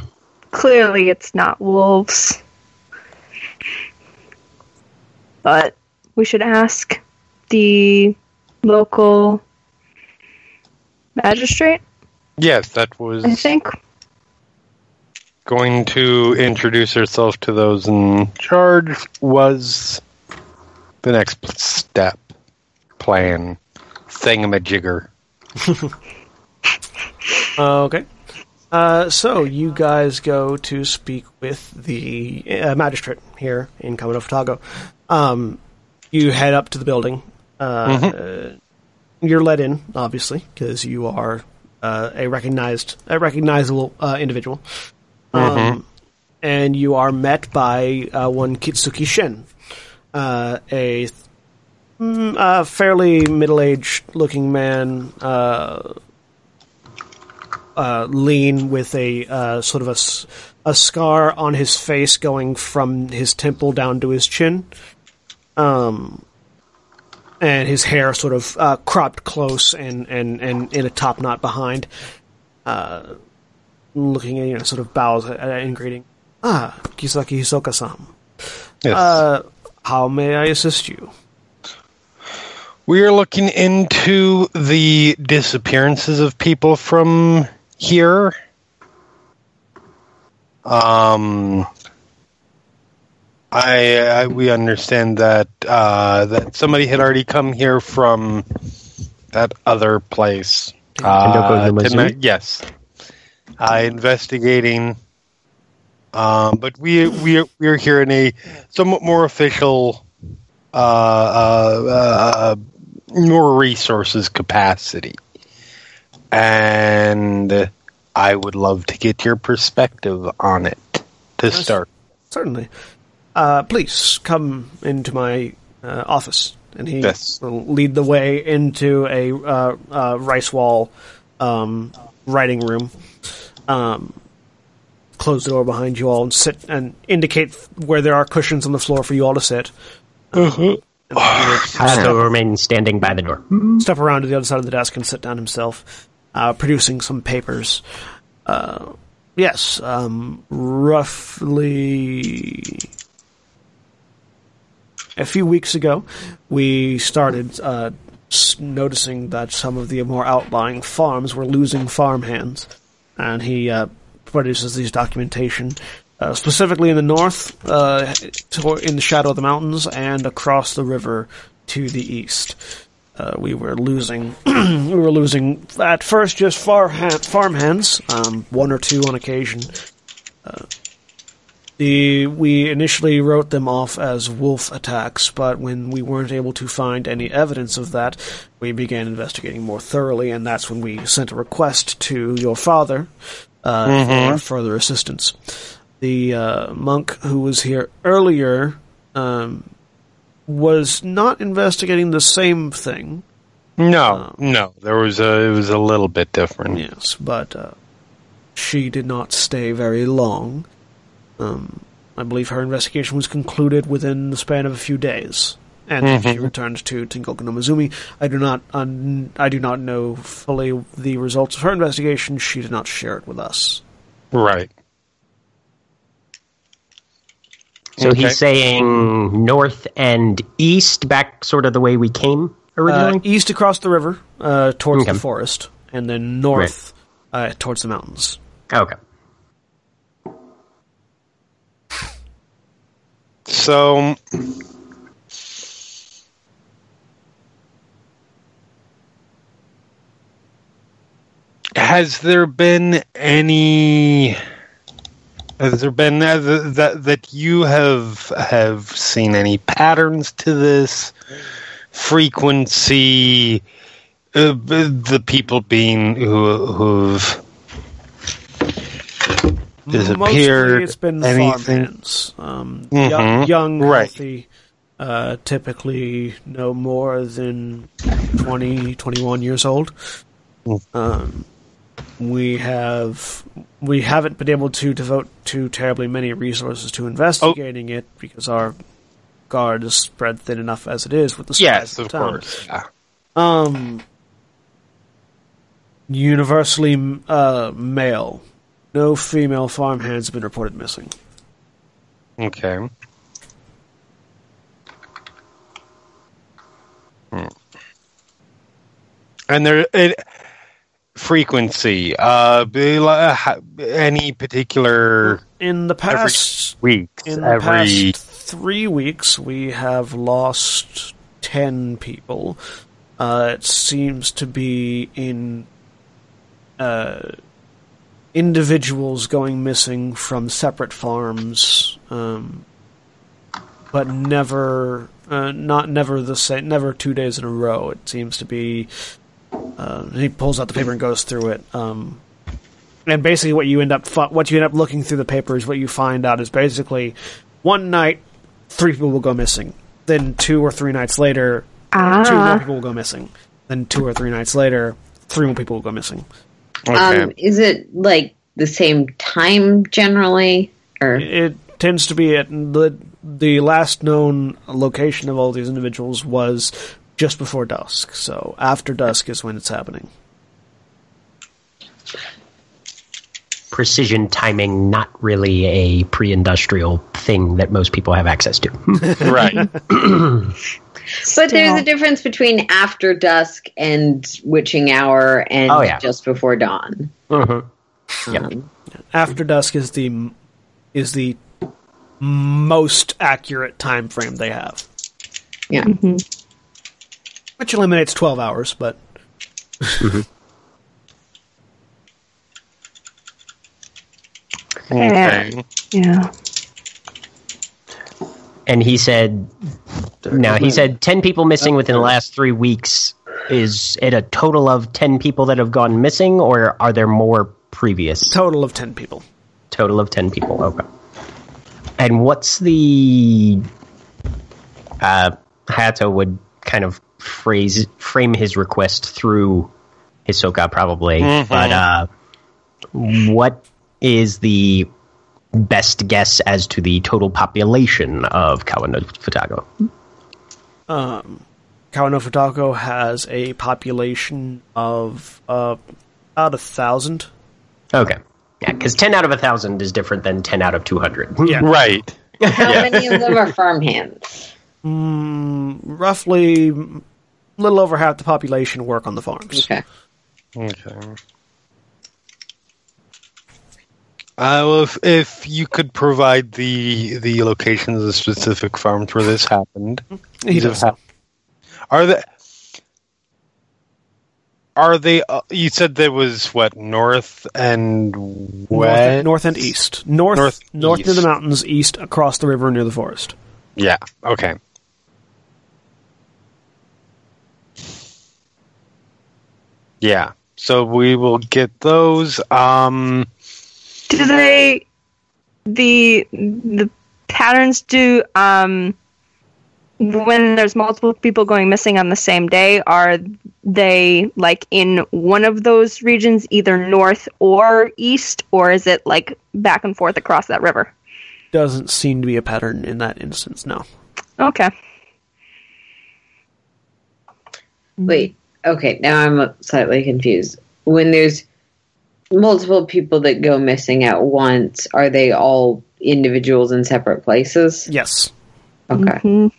Speaker 4: Clearly, it's not wolves. But we should ask the local magistrate,
Speaker 2: yes, that was
Speaker 4: I think.
Speaker 2: Going to introduce herself to those in charge was the next step, plan, thingamajigger.
Speaker 1: Uh, okay. Uh, so you guys go to speak with the uh, magistrate here in Kawa no Futago. Um, you head up to the building. Uh, uh, you're let in, obviously, because you are uh, a recognized, a recognizable uh, individual. Um, and you are met by uh, one Kitsuki Shen, uh, a mm, a fairly middle-aged looking man. Uh, uh, lean with a uh, sort of a scar on his face going from his temple down to his chin. Um, and his hair sort of uh, cropped close and, and, and in a top knot behind. Uh, looking at, you know, sort of bows and at greeting. Ah, Kisaki Hisoka-san.
Speaker 2: Yes.
Speaker 1: Uh, how may I assist you?
Speaker 2: We are looking into the disappearances of people from here. Um, I, I we understand that uh, that somebody had already come here from that other place. Uh, Tengoku
Speaker 3: no
Speaker 2: Mizumi? yes, uh, investigating. Um, but we we are, we are here in a somewhat more official uh, uh, uh, more resources capacity. And I would love to get your perspective on it to
Speaker 1: Yes.
Speaker 2: start.
Speaker 1: Certainly. Uh, please come into my uh, office. And he
Speaker 2: Yes.
Speaker 1: will lead the way into a uh, uh, rice wall um, writing room. Um, close the door behind you all and sit and indicate where there are cushions on the floor for you all to sit. And he will
Speaker 3: Hayato remains standing by the door.
Speaker 1: step around to the other side of the desk and sit down himself, uh, producing some papers. Uh, yes, um, roughly a few weeks ago, we started uh, noticing that some of the more outlying farms were losing farmhands, and he uh, produces these documentation. Uh, specifically in the north, uh, in the shadow of the mountains, and across the river to the east uh, we were losing we were losing at first just far ha- farmhands, um, one or two on occasion. The we initially wrote them off as wolf attacks, but when we weren't able to find any evidence of that, we began investigating more thoroughly, and that's when we sent a request to your father uh, for further assistance. The uh, monk who was here earlier um, was not investigating the same thing.
Speaker 2: No, no, there was a it was a little bit different.
Speaker 1: Yes, but uh, she did not stay very long. Um, I believe her investigation was concluded within the span of a few days, and she returned to Tengoku no Mizumi. I do not, un- I do not know fully the results of her investigation. She did not share it with us.
Speaker 2: Right.
Speaker 3: So
Speaker 2: Okay.
Speaker 3: he's saying north and east, back sort of the way we came originally.
Speaker 1: Uh,
Speaker 3: originally?
Speaker 1: east across the river, uh, towards
Speaker 3: Okay.
Speaker 1: the forest, and then north uh, towards the mountains.
Speaker 3: okay.
Speaker 2: So, has there been any? Has there been that that you have have seen any patterns to this frequency? Uh, the people being who who've disappeared.
Speaker 1: Mostly it's been
Speaker 2: anything?
Speaker 1: farmhands. Um,
Speaker 2: Mhm.
Speaker 1: young, young,
Speaker 2: Right.
Speaker 1: healthy, uh, typically no more than 20, 21 years old.
Speaker 2: Mm.
Speaker 1: Um, we have we haven't been able to devote too terribly many resources to investigating it because our guard is spread thin enough as it is with the size
Speaker 2: Yes,
Speaker 1: of
Speaker 2: of course. Yeah.
Speaker 1: Um, universally uh, male. No female farmhands have been reported missing.
Speaker 2: Okay. Hmm. And there, it, frequency. Uh, be li- ha- any particular
Speaker 1: In the past,
Speaker 2: weeks?
Speaker 1: in the
Speaker 2: every
Speaker 1: past three weeks, we have lost ten people. Uh, it seems to be in uh, individuals going missing from separate farms, um, but never, uh, not never the same, never two days in a row. It seems to be. Uh, he pulls out the paper and goes through it. Um, and basically, what you end up fi- what you end up looking through the papers, what you find out is basically one night, three people will go missing. Then two or three nights later, two more
Speaker 4: Ah.
Speaker 1: people will go missing. Then two or three nights later, three more people will go missing.
Speaker 2: Okay.
Speaker 5: Um, is it like the same time generally, or
Speaker 1: It tends to be at the the last known location of all these individuals was just before dusk. So after dusk is when it's happening.
Speaker 3: Precision timing, not really a pre-industrial thing that most people have access to.
Speaker 2: right.
Speaker 5: But there's a difference between after dusk and witching hour and
Speaker 3: Oh, yeah.
Speaker 5: just before dawn.
Speaker 3: Mhm. Yep.
Speaker 5: Um,
Speaker 1: After dusk is the is the most accurate time frame they have,
Speaker 5: yeah.
Speaker 1: which eliminates twelve hours. But
Speaker 2: Okay.
Speaker 4: Yeah.
Speaker 3: And he said, now he said 10 people missing within the last three weeks. Is it a total of 10 people that have gone missing, or are there more previous?
Speaker 1: total of ten people.
Speaker 3: Total of 10 people. Okay. And what's the. Uh, Hayato would kind of phrase frame his request through Hisoka, probably. But uh, what is the best guess as to the total population of Kawa no Futago?
Speaker 1: Kawano Futako has a population of uh, about a thousand.
Speaker 3: Okay. Yeah, because 10 out of a 1,000 is different than 10 out of 200.
Speaker 1: Yeah.
Speaker 2: Right.
Speaker 5: How
Speaker 2: Yeah.
Speaker 5: many of them are farmhands?
Speaker 1: Roughly, a little over half the population work on the farms.
Speaker 5: Okay.
Speaker 2: Okay. Uh, well, if, if you could provide the the locations of the specific farms where this happened,
Speaker 1: He does.
Speaker 2: have are they? Are they? Uh, you said there was what north and
Speaker 1: North,
Speaker 2: west.
Speaker 1: north and east. North,
Speaker 2: North,
Speaker 1: north near the mountains, east across the river near the forest.
Speaker 2: Yeah. Okay. Yeah. So we will get those. Um.
Speaker 4: Do they the the patterns do um when there's multiple people going missing on the same day are they like in one of those regions either north or east or is it like back and forth across that river
Speaker 1: Doesn't seem to be a pattern in that instance. No.
Speaker 4: okay
Speaker 5: Wait. Okay. Now I'm slightly confused. When there's multiple people that go missing at once, are they all individuals in separate places?
Speaker 1: Yes.
Speaker 5: Okay.
Speaker 4: Mhm.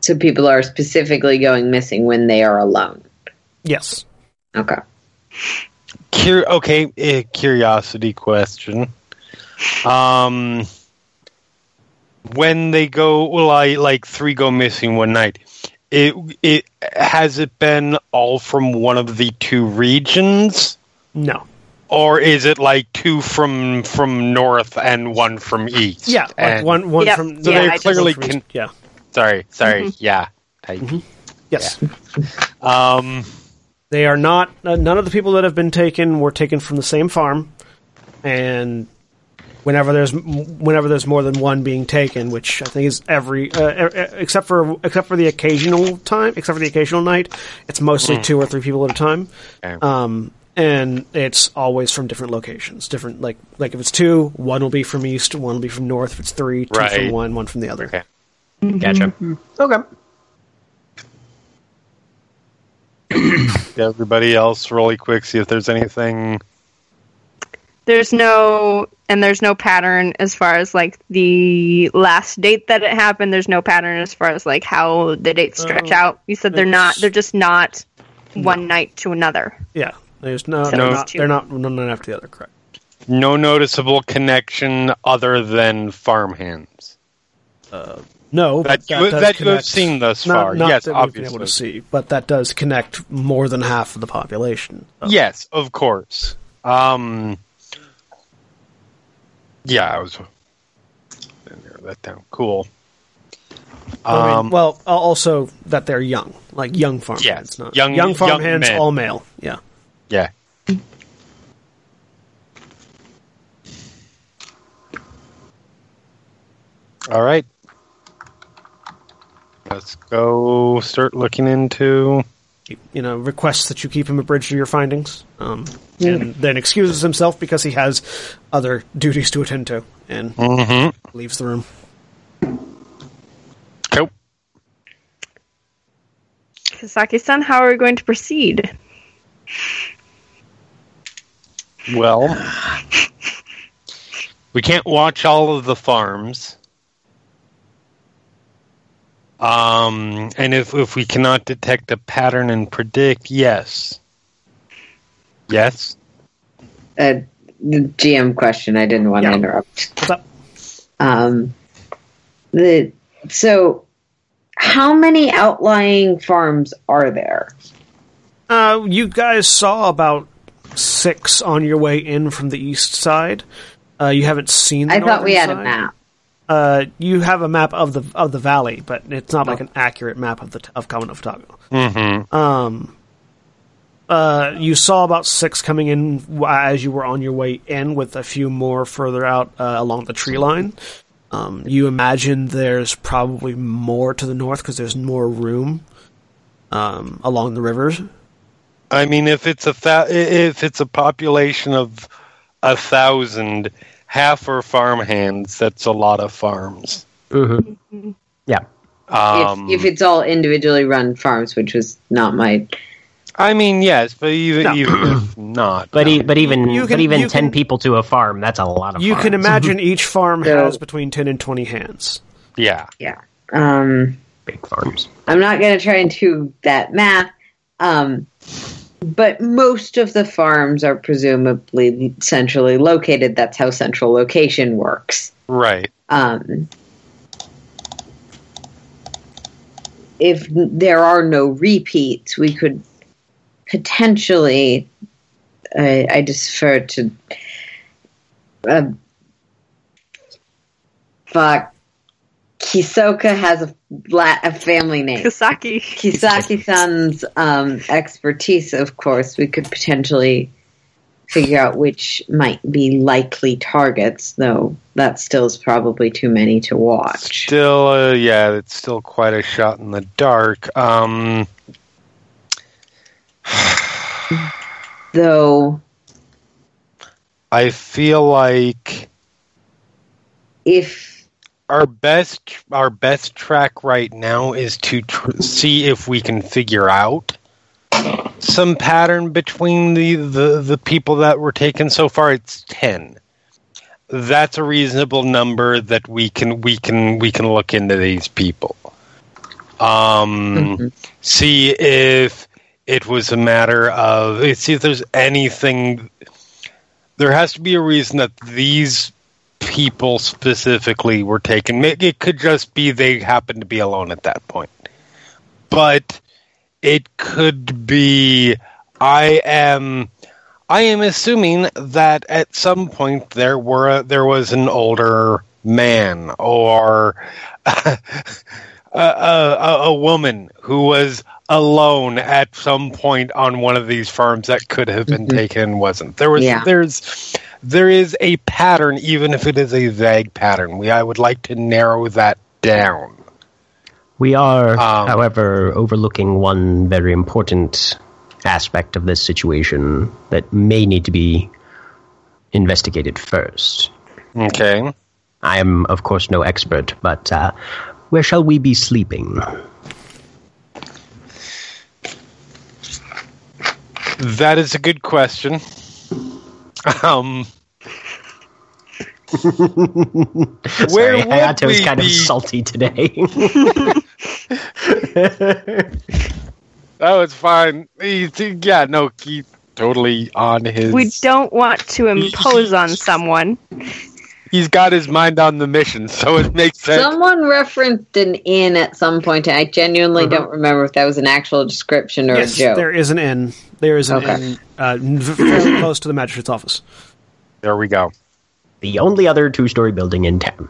Speaker 5: So people are specifically going missing when they are alone.
Speaker 1: Yes.
Speaker 5: Okay.
Speaker 2: Cur- okay, eh, curiosity question. Um, when they go, well, I like three go missing one night. It it has it been all from one of the two regions,
Speaker 1: No.
Speaker 2: or is it like two from from north and one from east?
Speaker 1: Yeah. Like
Speaker 2: And-
Speaker 1: one one
Speaker 4: Yep.
Speaker 1: from
Speaker 2: So
Speaker 4: Yeah,
Speaker 2: they're
Speaker 4: I
Speaker 2: clearly
Speaker 1: from-
Speaker 2: con-
Speaker 1: yeah.
Speaker 2: sorry, sorry, yeah. type.
Speaker 1: Yes.
Speaker 2: Um,
Speaker 1: They are not. Uh, none of the people that have been taken were taken from the same farm, and whenever there's whenever there's more than one being taken, which I think is every uh, except for except for the occasional time, except for the occasional night, it's mostly two or three people at a time. Um, and it's always from different locations. Different like like if it's two, one will be from east, one will be from north. If it's three, two
Speaker 2: Right.
Speaker 1: from one, one from the other.
Speaker 2: Okay.
Speaker 3: Gotcha. Okay.
Speaker 2: everybody else, really quick, see if there's anything.
Speaker 4: There's no and there's no pattern as far as like the last date that it happened. There's no pattern as far as like how the dates stretch
Speaker 1: Uh,
Speaker 4: out. You said they're not. They're just not one night to another.
Speaker 1: Yeah, there's no,
Speaker 4: So
Speaker 1: they're not. They're not one after the other. Correct.
Speaker 2: No noticeable connection other than farmhands.
Speaker 1: No,
Speaker 2: That
Speaker 1: but
Speaker 2: you-
Speaker 1: does
Speaker 2: that you have seen thus
Speaker 1: not,
Speaker 2: far.
Speaker 1: Not
Speaker 2: Yes,
Speaker 1: that we've been able to
Speaker 2: obviously.
Speaker 1: see, but that does connect more than half of the population. So,
Speaker 2: Yes, of course. Um, yeah, I was. Didn't narrow that down. Cool.
Speaker 1: I mean,
Speaker 2: Um,
Speaker 1: well, also that they're young, like young farmhands,
Speaker 2: Yes,
Speaker 1: not
Speaker 2: young-
Speaker 1: young
Speaker 2: young
Speaker 1: farmhands, all male. Yeah.
Speaker 2: yeah. All right. Let's go start looking into.
Speaker 1: you know, requests that you keep him abridged of your findings, um, and then excuses himself because he has other duties to attend to, and
Speaker 2: Mm-hmm.
Speaker 1: leaves the room.
Speaker 2: Cool.
Speaker 4: Kisaki-san, how are we going to proceed?
Speaker 2: Well, we can't watch all of the farms. Um, and if if we cannot detect a pattern and predict, yes, yes,
Speaker 5: Uh, the GM question. I didn't want
Speaker 1: Yeah.
Speaker 5: to interrupt.
Speaker 1: What's up?
Speaker 5: Um, the so how many outlying farms are there?
Speaker 1: Uh, you guys saw about six on your way in from the east side. Uh, you haven't seen. The
Speaker 5: I thought we
Speaker 1: northern
Speaker 5: had a map.
Speaker 1: Uh, you have a map of the of the valley, but it's not like an accurate map of the of Kawa no Futago.
Speaker 2: mm-hmm.
Speaker 1: Um, uh, you saw about six coming in as you were on your way in, with a few more further out uh, along the tree line. Um, you imagine there's probably more to the north because there's more room um, along the rivers.
Speaker 2: I mean, if it's a fa- if it's a population of a thousand, half are farmhands. That's a lot of farms.
Speaker 3: Mm-hmm. Yeah.
Speaker 2: Um,
Speaker 5: if, if it's all individually run farms, which was not my.
Speaker 2: I mean, yes, but even
Speaker 1: No.
Speaker 2: even not,
Speaker 3: But
Speaker 2: no.
Speaker 3: e- but even
Speaker 1: You can-
Speaker 3: but even
Speaker 1: you
Speaker 3: ten
Speaker 1: can-
Speaker 3: people to a farm, that's a lot of.
Speaker 1: You can imagine each farm
Speaker 5: So-
Speaker 1: has between ten and twenty hands.
Speaker 2: yeah,
Speaker 5: Yeah. Um,
Speaker 3: big farms.
Speaker 5: I'm not going to try and do that math. Um, but most of the farms are presumably centrally located. That's how central location works.
Speaker 2: right.
Speaker 5: Um, if there are no repeats, we could potentially. I I defer to. Uh, fuck. Hisoka has a, la- a family name.
Speaker 4: Kisaki.
Speaker 5: Kisaki-san's um, expertise, of course, we could potentially figure out which might be likely targets, though that still is probably too many to watch.
Speaker 2: Still, uh, yeah, it's still quite a shot in the dark. Um,
Speaker 5: Though,
Speaker 2: I feel like
Speaker 5: if
Speaker 2: our best our best track right now is to tr- see if we can figure out some pattern between the, the the people that were taken so far. It's ten. That's a reasonable number that we can we can we can look into these people. Um, see if it was a matter of see if there's anything. There has to be a reason that these people specifically were taken. It could just be they happened to be alone at that point, but it could be I am. I am assuming that at some point there were there was an older man or a, a, a, a woman who was alone at some point on one of these farms that could have been
Speaker 5: Mhm.
Speaker 2: taken wasn't. There was
Speaker 5: Yeah.
Speaker 2: there's there is a pattern, even if it is a vague pattern. We I would like to narrow that down.
Speaker 3: We are,
Speaker 2: Um,
Speaker 3: however, overlooking one very important aspect of this situation that may need to be investigated first.
Speaker 2: Okay.
Speaker 3: I am, of course, no expert, but uh, where shall we be sleeping?
Speaker 2: That is a good question. Um, Where
Speaker 3: Sorry,
Speaker 2: would
Speaker 3: Hayato is
Speaker 2: we
Speaker 3: kind
Speaker 2: be?
Speaker 3: of salty today.
Speaker 2: that was fine. He, yeah, no, he's totally on his.
Speaker 4: We don't want to impose on someone.
Speaker 2: He's got his mind on the mission, so it makes sense.
Speaker 5: Someone referenced an inn at some point. and I genuinely
Speaker 1: Mhm.
Speaker 5: don't remember if that was an actual description or
Speaker 1: yes,
Speaker 5: a joke.
Speaker 1: there is an inn. There is an
Speaker 5: Okay.
Speaker 1: inn uh, very close to the magistrate's office.
Speaker 2: there we go.
Speaker 3: the only other two-story building in town.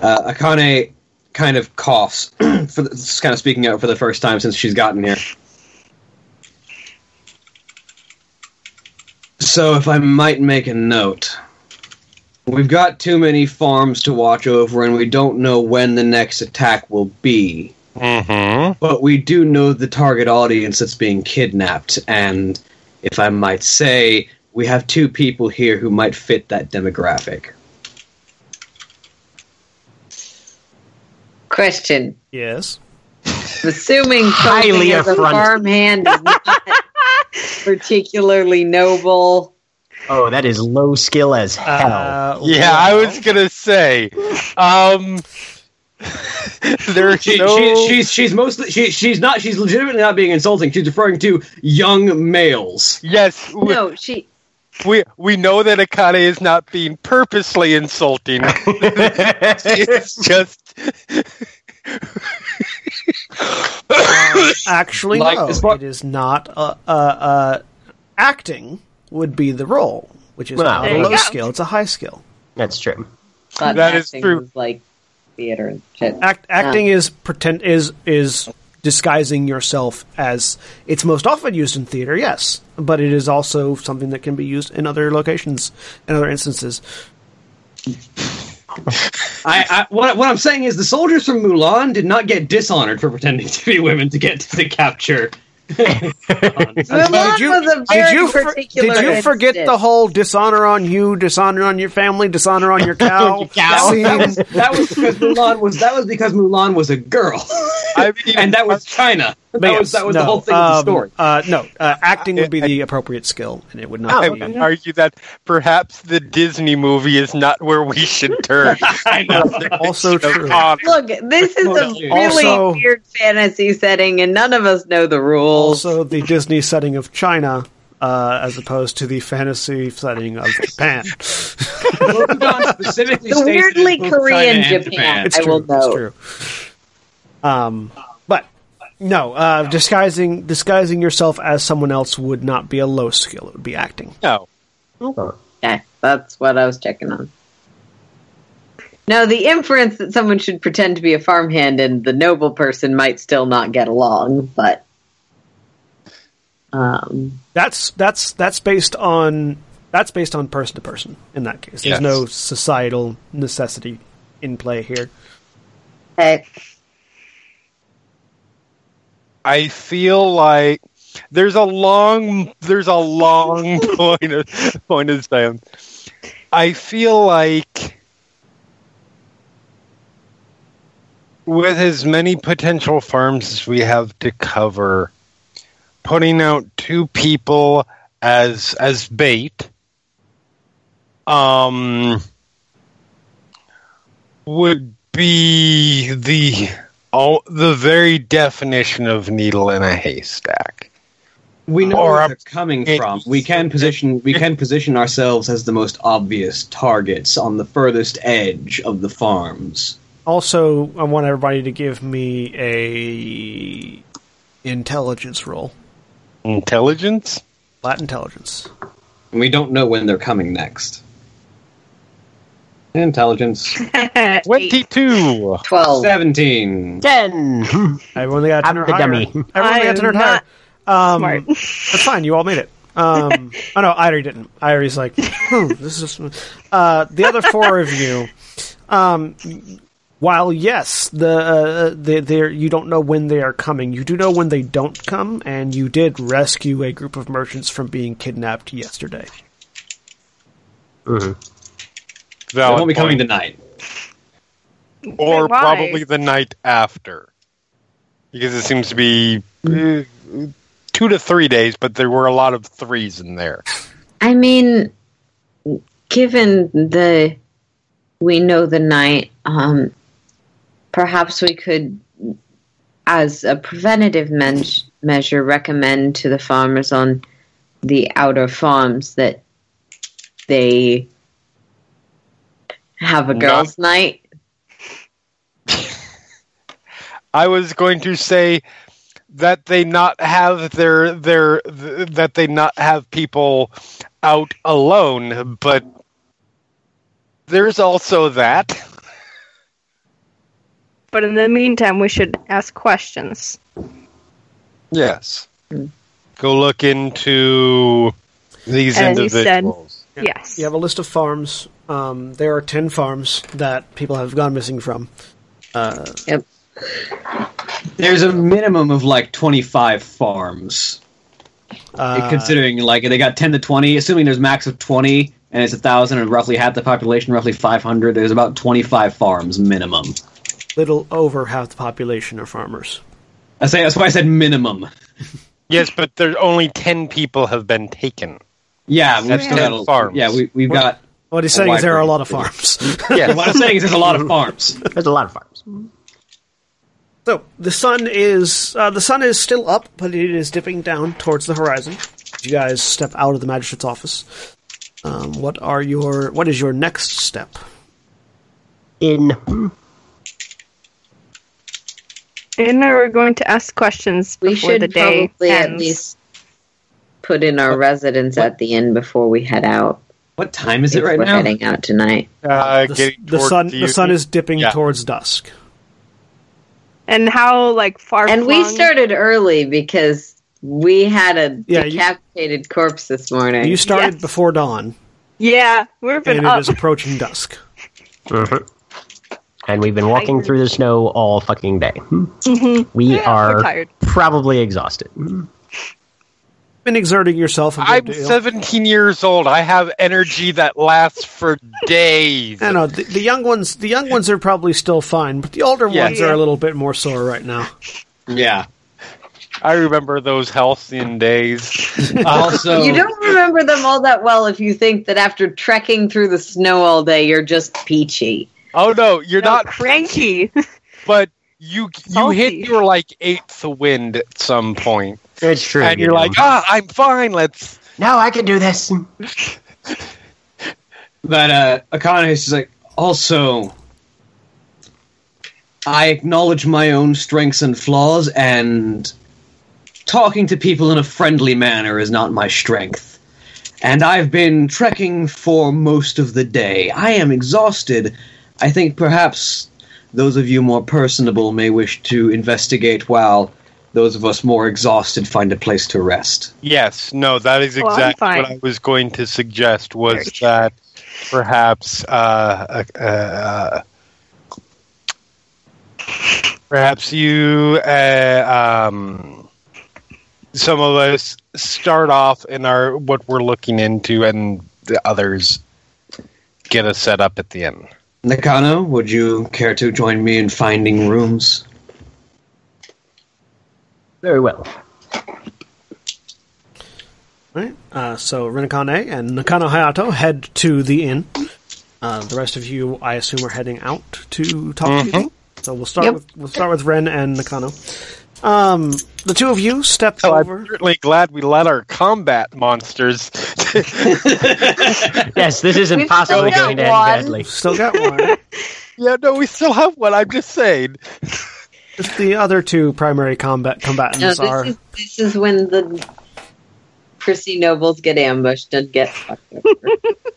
Speaker 6: Uh, Akane kind of coughs, for the, kind of speaking out for the first time since she's gotten here. So, if I might make a note, we've got too many farms to watch over, and we don't know when the next attack will be.
Speaker 2: Mm-hmm.
Speaker 6: But we do know the target audience that's being kidnapped, and if I might say, we have two people here who might fit that demographic.
Speaker 5: Question.
Speaker 1: Yes.
Speaker 5: Assuming
Speaker 3: Highly
Speaker 5: a
Speaker 3: affront.
Speaker 5: farmhand is not particularly noble.
Speaker 3: Oh, that is low skill as hell.
Speaker 1: Uh,
Speaker 2: Yeah, I was gonna say. Um, there's
Speaker 6: She,
Speaker 2: no.
Speaker 6: she, she's she's mostly she, she's not she's legitimately not being insulting. She's referring to young males.
Speaker 2: yes, we,
Speaker 5: No, she.
Speaker 2: we we know that Akane is not being purposely insulting. it's just.
Speaker 1: Actually,
Speaker 6: Like
Speaker 1: no.
Speaker 6: this
Speaker 1: It is not. Uh, uh, uh, acting would be the role, which is
Speaker 3: Well,
Speaker 1: not a low
Speaker 4: go.
Speaker 1: skill. It's a high skill.
Speaker 3: That's true.
Speaker 5: thought
Speaker 2: That is
Speaker 5: acting
Speaker 2: true.
Speaker 5: was like theater and shit.
Speaker 1: Act, acting is pretend is is disguising yourself as it's most often used in theater. Yes, but it is also something that can be used in other locations in other instances.
Speaker 6: I, I what what I'm saying is the soldiers from Mulan did not get dishonored for pretending to be women to get to the capture.
Speaker 5: Mulan
Speaker 1: did you,
Speaker 5: was
Speaker 1: did you, for- did you forget
Speaker 5: instance.
Speaker 1: the whole dishonor on you, dishonor on your family, dishonor on your cow?
Speaker 6: That,
Speaker 1: scene?
Speaker 6: that was that was because Mulan was that was because Mulan was a girl,
Speaker 2: I mean,
Speaker 6: and that was China. That
Speaker 1: But
Speaker 6: was that was
Speaker 1: no,
Speaker 6: the whole thing of
Speaker 1: um,
Speaker 6: the story.
Speaker 1: Uh, no, uh, acting would be the appropriate skill, and it would not
Speaker 2: I
Speaker 1: be.
Speaker 2: would argue that perhaps the Disney movie is not where we should turn.
Speaker 6: I know.
Speaker 1: Also true.
Speaker 5: Look, this is a really
Speaker 1: Also-
Speaker 5: weird fantasy setting, and none of us know the rules.
Speaker 1: Also, the Disney setting of China, uh, as opposed to the fantasy setting of Japan.
Speaker 6: Mulan specifically
Speaker 5: the weirdly Korean
Speaker 6: China and
Speaker 5: Japan.
Speaker 1: It's
Speaker 5: I
Speaker 1: true.
Speaker 5: will note.
Speaker 1: It's true. Um, but no, uh, disguising disguising yourself as someone else would not be a low skill. It would be acting.
Speaker 2: no.
Speaker 5: Okay, that's what I was checking on. Now, the inference that someone should pretend to be a farmhand and the noble person might still not get along, but um,
Speaker 1: That's that's that's based on that's based on person to person. In that case, there's
Speaker 2: Yes.
Speaker 1: no societal necessity in play here.
Speaker 5: hey,
Speaker 2: I feel like there's a long there's a long point of point of time. I feel like with as many potential farms as we have to cover, putting out two people as as bait um would be the Oh, the very definition of needle in a haystack.
Speaker 6: We know
Speaker 2: Or
Speaker 6: where they're coming from. We can position we can position ourselves as the most obvious targets on the furthest edge of the farms.
Speaker 1: Also, I want everybody to give me a intelligence roll.
Speaker 2: Intelligence?
Speaker 1: Flat intelligence.
Speaker 6: And we don't know when they're coming next. Intelligence.
Speaker 4: Eight.
Speaker 2: 22!
Speaker 5: 12.
Speaker 3: Ten.
Speaker 6: 17.
Speaker 1: Everyone got a
Speaker 3: I'm
Speaker 1: ten or
Speaker 3: the
Speaker 1: higher.
Speaker 3: dummy.
Speaker 1: Everyone
Speaker 4: I
Speaker 1: got a
Speaker 4: am
Speaker 1: ten or higher.
Speaker 4: not
Speaker 1: Um,
Speaker 4: Smart.
Speaker 1: That's fine. You all made it. Um, oh no, Airi didn't. Airi's like, hmm, this is. Uh, the other four of you, um, while yes, the uh, they they you don't know when they are coming. You do know when they don't come, and you did rescue a group of merchants from being kidnapped yesterday.
Speaker 6: They
Speaker 2: Valid
Speaker 6: won't be coming
Speaker 2: point.
Speaker 6: tonight.
Speaker 2: or
Speaker 4: Why?
Speaker 2: probably the night after. Because it seems to be uh, two to three days, but there were a lot of threes in there.
Speaker 5: I mean, given the we know the night, um, perhaps we could, as a preventative men- measure, recommend to the farmers on the outer farms that they have a
Speaker 2: Not-
Speaker 5: girls' night.
Speaker 2: I was going to say that they not have their their th- that they not have people out alone, but there's also that.
Speaker 4: But in the meantime, we should ask questions.
Speaker 2: Yes. Hmm. Go look into these
Speaker 4: As you said.
Speaker 2: individuals.
Speaker 4: Yes.
Speaker 1: You have a list of farms. Um, there are ten farms that people have gone missing from. Uh,
Speaker 5: Yep.
Speaker 6: There's a minimum of like 25 farms.
Speaker 1: uh,
Speaker 6: considering like they got 10 to 20, assuming there's max of 20 and it's a thousand and roughly half the population, roughly 500. There's about 25 farms minimum.
Speaker 1: little over half the population are farmers.
Speaker 6: I say that's why I said minimum.
Speaker 2: Yes, but there's only ten people have been taken.
Speaker 6: Yeah, we've
Speaker 2: That's
Speaker 6: still got a,
Speaker 2: farms.
Speaker 6: Yeah, we, we've
Speaker 1: What?
Speaker 6: got.
Speaker 1: What he's saying is there are a lot of farms.
Speaker 2: Yes.
Speaker 6: What I'm saying is there's a lot of farms.
Speaker 3: There's a lot of farms.
Speaker 1: So the sun is uh, the sun is still up, but it is dipping down towards the horizon. You guys step out of the magistrate's office. Um, what are your what is your next step?
Speaker 3: In
Speaker 4: And we're going to ask questions
Speaker 5: We
Speaker 4: before
Speaker 5: should
Speaker 4: the day
Speaker 5: probably at
Speaker 4: ends.
Speaker 5: least put in our residence at the inn before we head out.
Speaker 6: What time is it right
Speaker 5: we're
Speaker 6: now?
Speaker 5: heading out tonight.
Speaker 2: Uh,
Speaker 1: The, the sun
Speaker 2: the
Speaker 1: the sun is dipping
Speaker 2: Yeah.
Speaker 1: towards dusk.
Speaker 4: And how like far?
Speaker 5: And we started early because we had a
Speaker 1: Yeah, you-
Speaker 5: decapitated corpse this morning.
Speaker 1: You started
Speaker 4: Yes.
Speaker 1: before dawn,
Speaker 4: Yeah, we've been
Speaker 1: and
Speaker 4: up.
Speaker 1: is approaching dusk.
Speaker 3: Mhm. And we've been walking
Speaker 4: Tired.
Speaker 3: through the snow all fucking day.
Speaker 4: Mhm.
Speaker 3: We
Speaker 4: Yeah, we're
Speaker 3: are
Speaker 4: tired.
Speaker 3: probably exhausted.
Speaker 1: Been exerting yourself a good
Speaker 2: I'm
Speaker 1: deal.
Speaker 2: 17 years old. I have energy that lasts for days.
Speaker 1: I know the, the young ones. The young ones are probably still fine, but the older
Speaker 2: Yeah.
Speaker 1: ones are a little bit more sore right now.
Speaker 6: Yeah.
Speaker 2: I remember those halcyon days.
Speaker 6: Also,
Speaker 5: you don't remember them all that well if you think that after trekking through the snow all day, you're just peachy.
Speaker 2: Oh no, you're
Speaker 4: No,
Speaker 2: not.
Speaker 4: cranky.
Speaker 2: But you you
Speaker 4: Salty.
Speaker 2: hit your like eighth wind at some point,
Speaker 3: It's true.
Speaker 2: and
Speaker 3: you
Speaker 2: you're
Speaker 3: know.
Speaker 2: like, ah, I'm fine. Let's.
Speaker 3: no, I can do this.
Speaker 6: But uh, Akane is like, also, I acknowledge my own strengths and flaws, and talking to people in a friendly manner is not my strength. And I've been trekking for most of the day. I am exhausted. I think perhaps those of you more personable may wish to investigate while those of us more exhausted find a place to rest.
Speaker 2: Yes, no, that is
Speaker 4: Oh,
Speaker 2: exactly
Speaker 4: fine.
Speaker 2: what I was going to suggest. Was that perhaps uh, uh, uh, perhaps you uh, um, some of us start off in our what we're looking into, and the others get us set up at the end.
Speaker 6: Nakano, would you care to join me in finding rooms?
Speaker 3: Very well.
Speaker 1: Right. Uh, so Ren Akane and Nakano Hayato head to the inn. Uh, the rest of you, I assume, are heading out to talk to
Speaker 2: Mhm.
Speaker 1: people. So we'll start
Speaker 5: Yep.
Speaker 1: with we'll start with Ren and Nakano. Um, the two of you step
Speaker 2: So I'm certainly glad we let our combat monsters.
Speaker 3: Yes, this isn't
Speaker 5: We've
Speaker 3: possibly going to
Speaker 5: got
Speaker 3: end
Speaker 5: one.
Speaker 3: badly.
Speaker 1: Still got one.
Speaker 2: yeah, no, we still have one. I'm just saying.
Speaker 1: The other two primary combat combatants
Speaker 5: No,
Speaker 1: are
Speaker 5: this is this is when the Chrissy nobles get ambushed and get fucked over.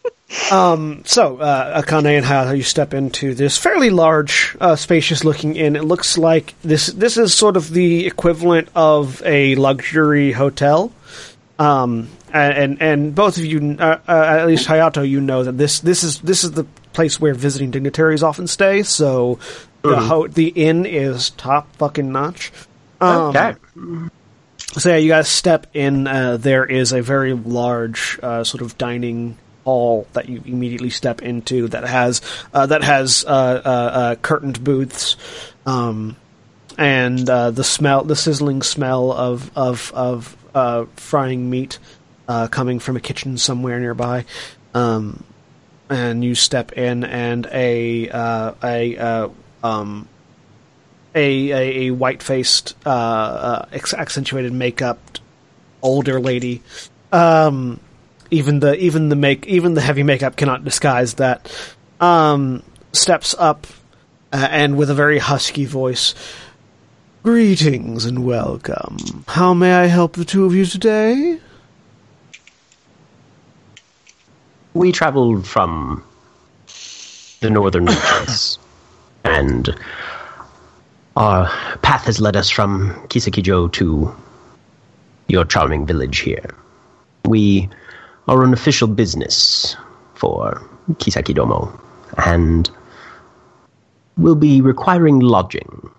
Speaker 1: Um, so, uh, Akane and Hayato, you step into this fairly large, uh, spacious-looking inn. It looks like this. This is sort of the equivalent of a luxury hotel. Um, and and both of you, uh, uh, at least Hayato, you know that this this is this is the place where visiting dignitaries often stay. So, the ho- the inn is top fucking notch. Um,
Speaker 3: Okay.
Speaker 1: so yeah, you guys step in. Uh, there is a very large uh, sort of dining hall that you immediately step into that has uh, that has uh, uh, uh, curtained booths, um, and uh, the smell, the sizzling smell of of of uh, frying meat uh, coming from a kitchen somewhere nearby. Um, and you step in, and a uh, a uh, um, a a, a white faced, uh, uh, accentuated makeup older lady. Um, even the even the make even the heavy makeup cannot disguise that. Um, steps up uh, and with a very husky voice. Greetings and welcome. How may I help the two of you today?
Speaker 3: We traveled from the northern reaches, and our path has led us from Kisakijo to your charming village here. We are an official business for Kisakidomo, and will be requiring lodging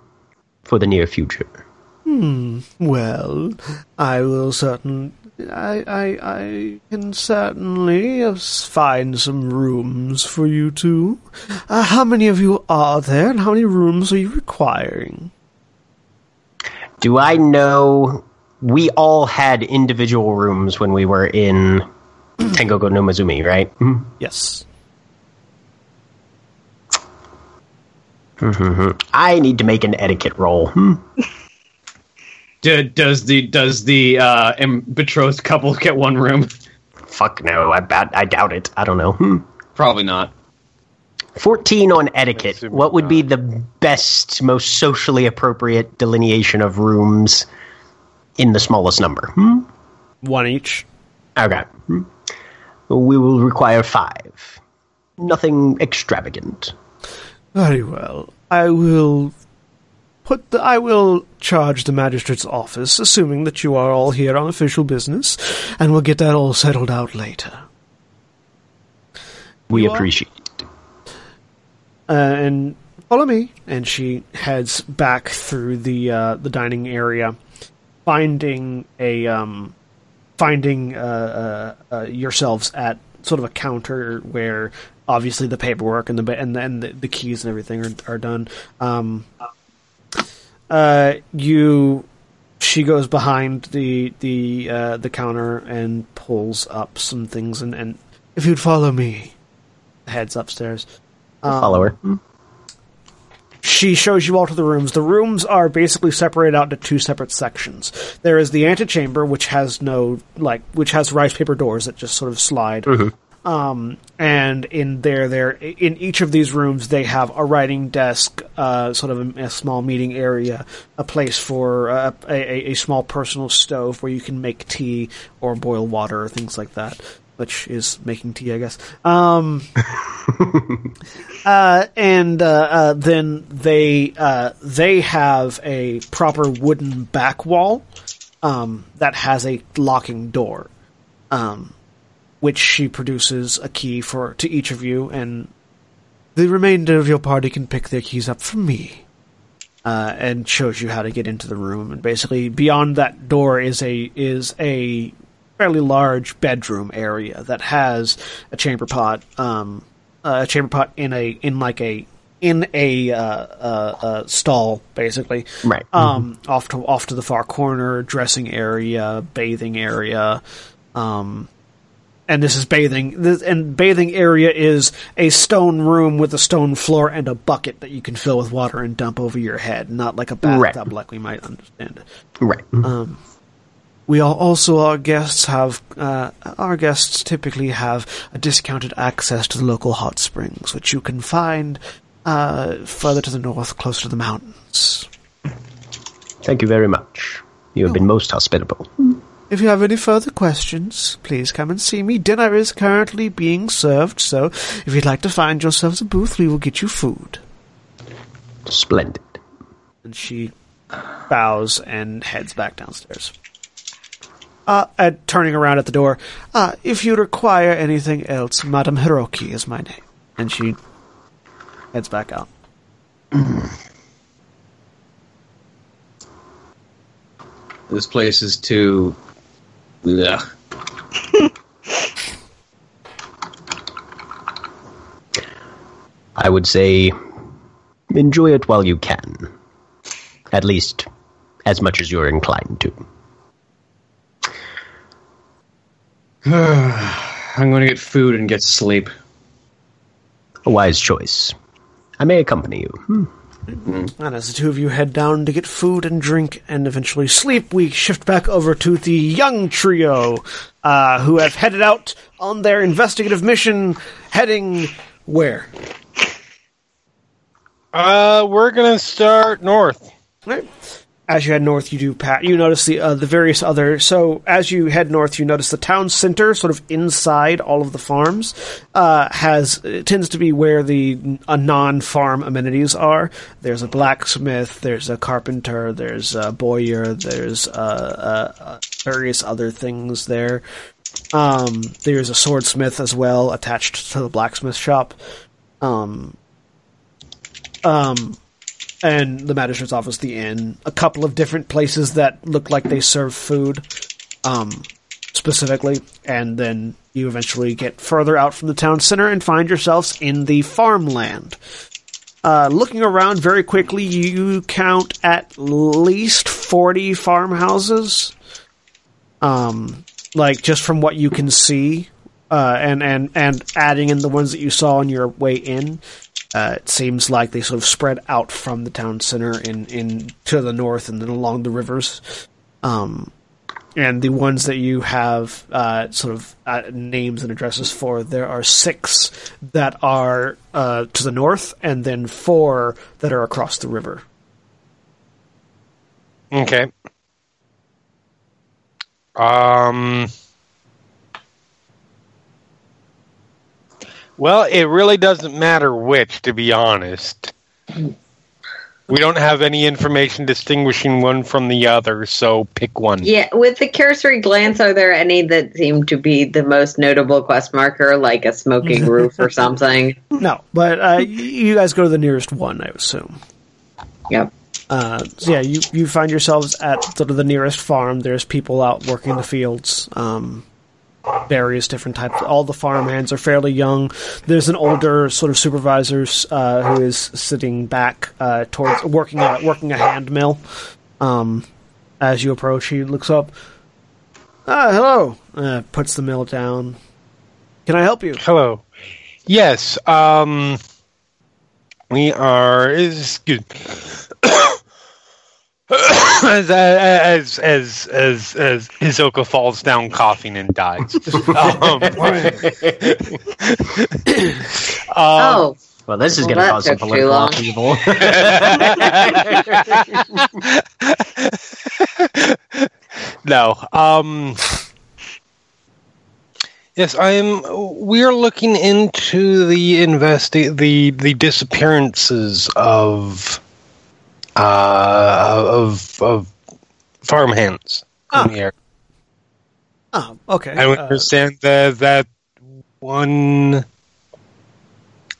Speaker 3: for the near future.
Speaker 1: Hmm, well, I will certain. I, I, I can certainly find some rooms for you two. Uh, how many of you are there, and how many rooms are you requiring?
Speaker 3: Do I know we all had individual rooms when we were in Tengoku no Mizumi, right? Mhm.
Speaker 1: Yes.
Speaker 3: I need to make an etiquette roll. Hmm.
Speaker 6: D- does the does the uh, em- betrothed couple get one room?
Speaker 3: Fuck no, I, bat- I doubt it. I don't know. Hmm.
Speaker 6: Probably not.
Speaker 3: 14 on etiquette. What would be the best, most socially appropriate delineation of rooms in the smallest number? Hmm?
Speaker 1: One each.
Speaker 3: Okay. Hmm. We will require five. Nothing extravagant.
Speaker 1: Very well. I will put the. I will charge the magistrate's office, assuming that you are all here on official business, and we'll get that all settled out later.
Speaker 3: We
Speaker 1: You
Speaker 3: appreciate it.
Speaker 1: uh, and follow me. And she heads back through the uh, the dining area, finding a um, finding uh, uh, uh, yourselves at sort of a counter where obviously the paperwork and the and the, and the, the keys and everything are are done. Um, uh, you. She goes behind the the uh, the counter and pulls up some things, and, and if you'd follow me, heads upstairs. Um,
Speaker 3: Follower.
Speaker 1: she shows you all to the rooms. The rooms are basically separated out into two separate sections. There is the antechamber, which has no like, which has rice paper doors that just sort of slide. Um, and in there, there in each of these rooms, they have a writing desk, uh, sort of a, a small meeting area, a place for uh, a, a, a small personal stove where you can make tea or boil water or things like that. Which is making tea, I guess. Um, uh, and uh, uh, then they uh, they have a proper wooden back wall um, that has a locking door, um, which she produces a key for to each of you, and the remainder of your party can pick their keys up from me. Uh, and shows you how to get into the room, and basically beyond that door is a is a fairly large bedroom area that has a chamber pot, um, uh, a chamber pot in a in like a in a uh, uh, uh, stall, basically.
Speaker 3: Right.
Speaker 1: Um, off to off to the far corner, dressing area, bathing area, um, and this is bathing. This, and bathing area is a stone room with a stone floor and a bucket that you can fill with water and dump over your head, not like a bathtub
Speaker 3: Right.
Speaker 1: like we might understand it.
Speaker 3: Right.
Speaker 1: Um, we are also our guests have uh, our guests typically have a discounted access to the local hot springs, which you can find uh, further to the north, close to the mountains.
Speaker 3: Thank you very much. You have been most hospitable.
Speaker 1: If you have any further questions, please come and see me. Dinner is currently being served, so if you'd like to find yourselves a booth, we will get you food.
Speaker 3: Splendid.
Speaker 1: And she bows and heads back downstairs. Uh, and turning around at the door, uh, if you require anything else, Madame Hiroki is my name. And she heads back out.
Speaker 6: This place is too. Ugh.
Speaker 3: I would say enjoy it while you can. At least as much as you're inclined to.
Speaker 6: I'm going to get food and get sleep.
Speaker 3: A wise choice. I may accompany you. Hmm.
Speaker 1: And as the two of you head down to get food and drink and eventually sleep, we shift back over to the young trio, uh, who have headed out on their investigative mission, heading where?
Speaker 2: Uh, we're gonna start north.
Speaker 1: Right. As you head north, you do pat. You notice the uh, the various other. So as you head north, you notice the town center, sort of inside all of the farms, uh, has tends to be where the uh, non-farm amenities are. There's a blacksmith, there's a carpenter, there's a bowyer, there's uh, uh, various other things there. Um, there's a swordsmith as well attached to the blacksmith shop. Um, um, and the magistrate's office, the inn, a couple of different places that look like they serve food, um, specifically, and then you eventually get further out from the town center and find yourselves in the farmland. Uh, looking around very quickly, you count at least 40 farmhouses. Um, like just from what you can see, uh, and, and, and adding in the ones that you saw on your way in, uh, it seems like they sort of spread out from the town center in, in to the north and then along the rivers. Um, and the ones that you have uh, sort of uh, names and addresses for, there are six that are uh, to the north, and then four that are across the river.
Speaker 2: Okay. Um. Well, it really doesn't matter which, to be honest. We don't have any information distinguishing one from the other, so pick one.
Speaker 5: Yeah, with the cursory glance, are there any that seem to be the most notable quest marker, like a smoking roof or something?
Speaker 1: No, but uh, you guys go to the nearest one, I assume.
Speaker 5: Yep.
Speaker 1: Uh, so yeah, you, you find yourselves at sort of the nearest farm. There's people out working the fields. Um, various different types. All the farmhands are fairly young. There's an older sort of supervisor uh, who is sitting back uh, towards working a, working a hand mill. Um, as you approach, he looks up. Ah, hello. Uh, puts the mill down. Can I help you?
Speaker 2: Hello. Yes. Um. We are. Is good. As as as as as Hisoka falls down coughing and dies. um, um,
Speaker 5: oh,
Speaker 3: Well, this is
Speaker 5: Well,
Speaker 3: going to cause some
Speaker 5: took too long.
Speaker 3: political upheaval.
Speaker 2: no. Um. Yes, I am. We are looking into the investi- the the disappearances of uh of of farmhands
Speaker 1: Ah.
Speaker 2: in the area.
Speaker 1: Oh, okay.
Speaker 2: I
Speaker 1: Uh,
Speaker 2: understand that that one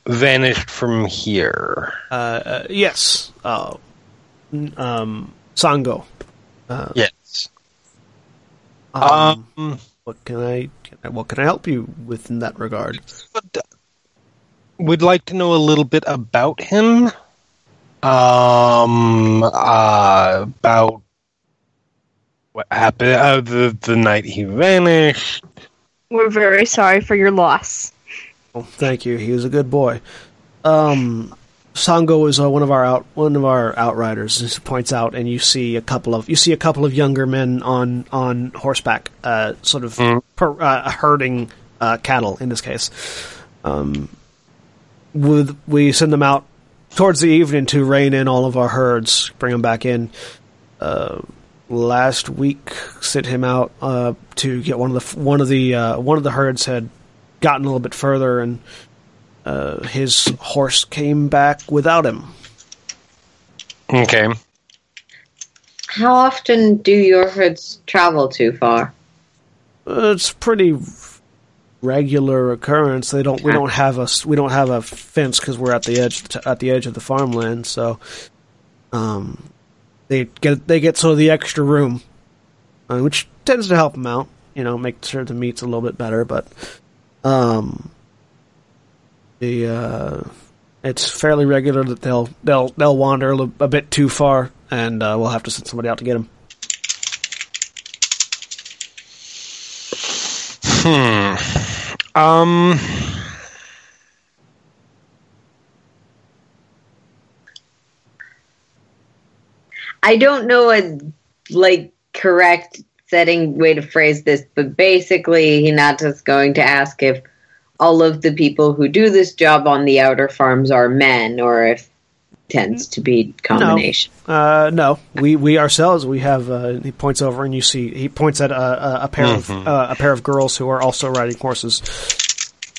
Speaker 2: vanished from here.
Speaker 1: uh, uh, yes. Uh, um, Sango. Uh,
Speaker 2: Yes.
Speaker 1: um,
Speaker 2: Um.
Speaker 1: what can I, can I what can I help you with in that regard?
Speaker 2: But, uh, would like to know a little bit about him. Um, uh, about what happened uh, the the night he vanished.
Speaker 4: We're very sorry for your loss.
Speaker 1: Well, thank you. He was a good boy. Um, Sango is uh, one of our out one of our outriders. He points out, and you see a couple of you see a couple of younger men on on horseback, uh, sort of per, uh, herding uh, cattle. In this case, um, with we send them out towards the evening to rein in all of our herds, bring them back in. Uh, last week, sent him out uh, to get one of the one of the uh, one of the herds had gotten a little bit further and uh, his horse came back without him.
Speaker 2: Okay.
Speaker 5: How often do your herds travel too far?
Speaker 1: Uh, It's pretty regular occurrence. They don't. We don't have a. We don't have a fence because we're at the edge. At the edge of the farmland. So, um, they get they get sort of the extra room, uh, which tends to help them out. You know, make sure the meat's a little bit better. But, um, the uh, it's fairly regular that they'll they'll they'll wander a, little, a bit too far, and uh, we'll have to send somebody out to get them.
Speaker 2: Um.
Speaker 5: I don't know a like correct setting way to phrase this, but basically Hinata's going to ask if all of the people who do this job on the outer farms are men or if tends to be combination.
Speaker 1: Uh, no, we we ourselves we have. Uh, he points over and you see he points at a, a, a pair of uh, a pair of girls who are also riding horses.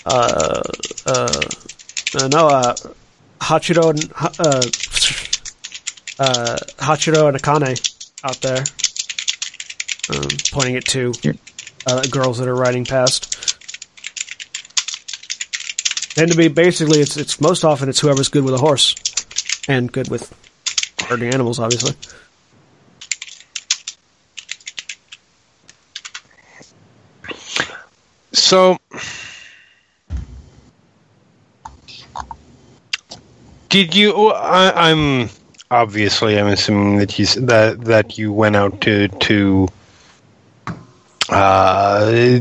Speaker 1: Uh, uh, uh, no, uh, Hachiro and uh, uh, Hachiro and Akane out there, um, pointing it to uh, girls that are riding past. Tend to be basically it's it's most often it's whoever's good with a horse and good with herding animals, obviously.
Speaker 2: So, did you? I, I'm obviously. I'm assuming that you that that you went out to to uh,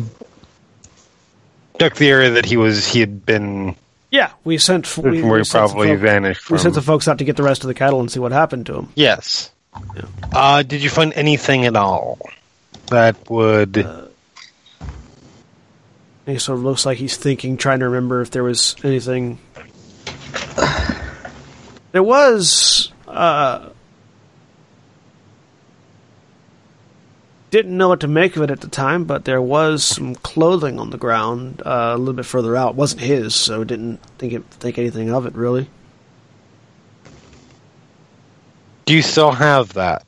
Speaker 2: check the area that he was. He had been
Speaker 1: Yeah, we sent we,
Speaker 2: where
Speaker 1: we sent
Speaker 2: probably
Speaker 1: folk-
Speaker 2: vanished
Speaker 1: we sent the folks out to get the rest of the cattle and see what happened to them.
Speaker 2: yes. Uh, did you find anything at all that would?
Speaker 1: He sort of looks like he's thinking, trying to remember if there was anything. There was. Uh, didn't know what to make of it at the time, but there was some clothing on the ground uh, a little bit further out. It wasn't his, so didn't think it, think anything of it really.
Speaker 2: do you still have that?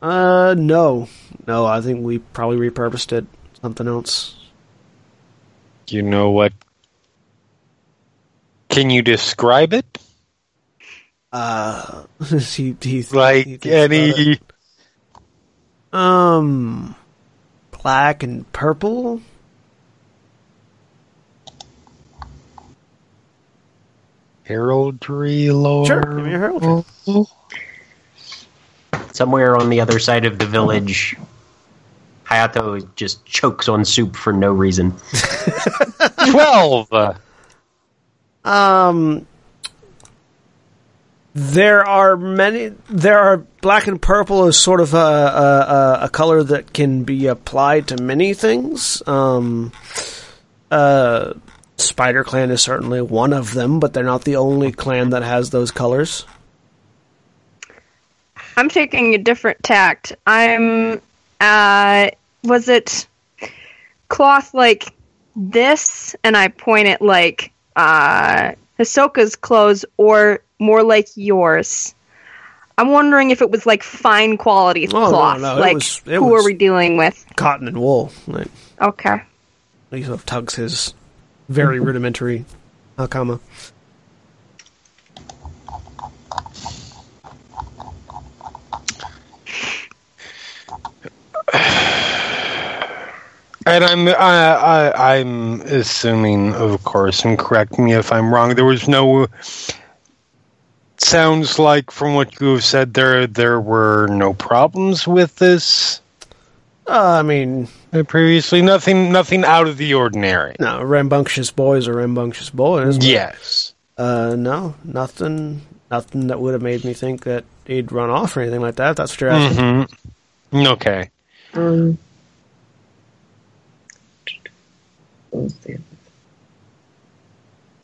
Speaker 1: Uh, no, no. I think we probably repurposed it something else.
Speaker 2: You know what? Can you describe it?
Speaker 1: Uh, he, he, he
Speaker 2: Like
Speaker 1: it.
Speaker 2: any?
Speaker 1: Um, black and purple.
Speaker 2: heraldry lore.
Speaker 1: Sure, give me a heraldry.
Speaker 3: Somewhere on the other side of the village, Hayato just chokes on soup for no reason.
Speaker 2: Twelve.
Speaker 1: Um, there are many. There are black and purple is sort of a, a, a- color that can be applied to many things. Um, uh, Spider Clan is certainly one of them, but they're not the only clan that has those colors.
Speaker 4: I'm taking a different tact. I'm uh was it cloth like this and I point it like uh Hisoka's clothes or more like yours. I'm wondering if it was like fine quality
Speaker 1: Oh,
Speaker 4: cloth.
Speaker 1: no, it
Speaker 4: like
Speaker 1: was- it
Speaker 4: who
Speaker 1: was-
Speaker 4: are we dealing with?
Speaker 1: Cotton and wool. Like,
Speaker 4: Okay.
Speaker 1: he sort of tugs his very mm-hmm. rudimentary uh, hakama.
Speaker 2: And I'm I, I I'm assuming, of course, and correct me if I'm wrong. There was no. Sounds like from what you have said, there there were no problems with this.
Speaker 1: Uh, I mean,
Speaker 2: Uh, Previously, nothing, nothing out of the ordinary.
Speaker 1: No, rambunctious boys are rambunctious boys. but,
Speaker 2: Yes.
Speaker 1: Uh, no, nothing, nothing that would have made me think that he'd run off or anything like that. if That's what you're asking.
Speaker 2: hmm Okay.
Speaker 5: Um, what was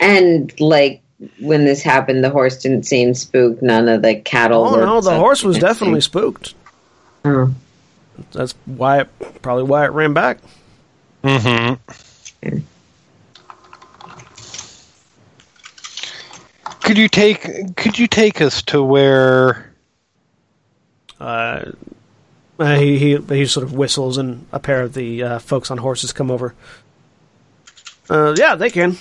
Speaker 5: and like when this happened, the horse didn't seem spooked. None of the cattle.
Speaker 1: Oh no, the horse was
Speaker 5: something.
Speaker 1: definitely spooked.
Speaker 5: Oh.
Speaker 1: That's why, it, probably why it ran back.
Speaker 2: hmm Could you take Could you take us to where?
Speaker 1: Uh, uh, he he he sort of whistles, and a pair of the uh, folks on horses come over. Uh, yeah, they can.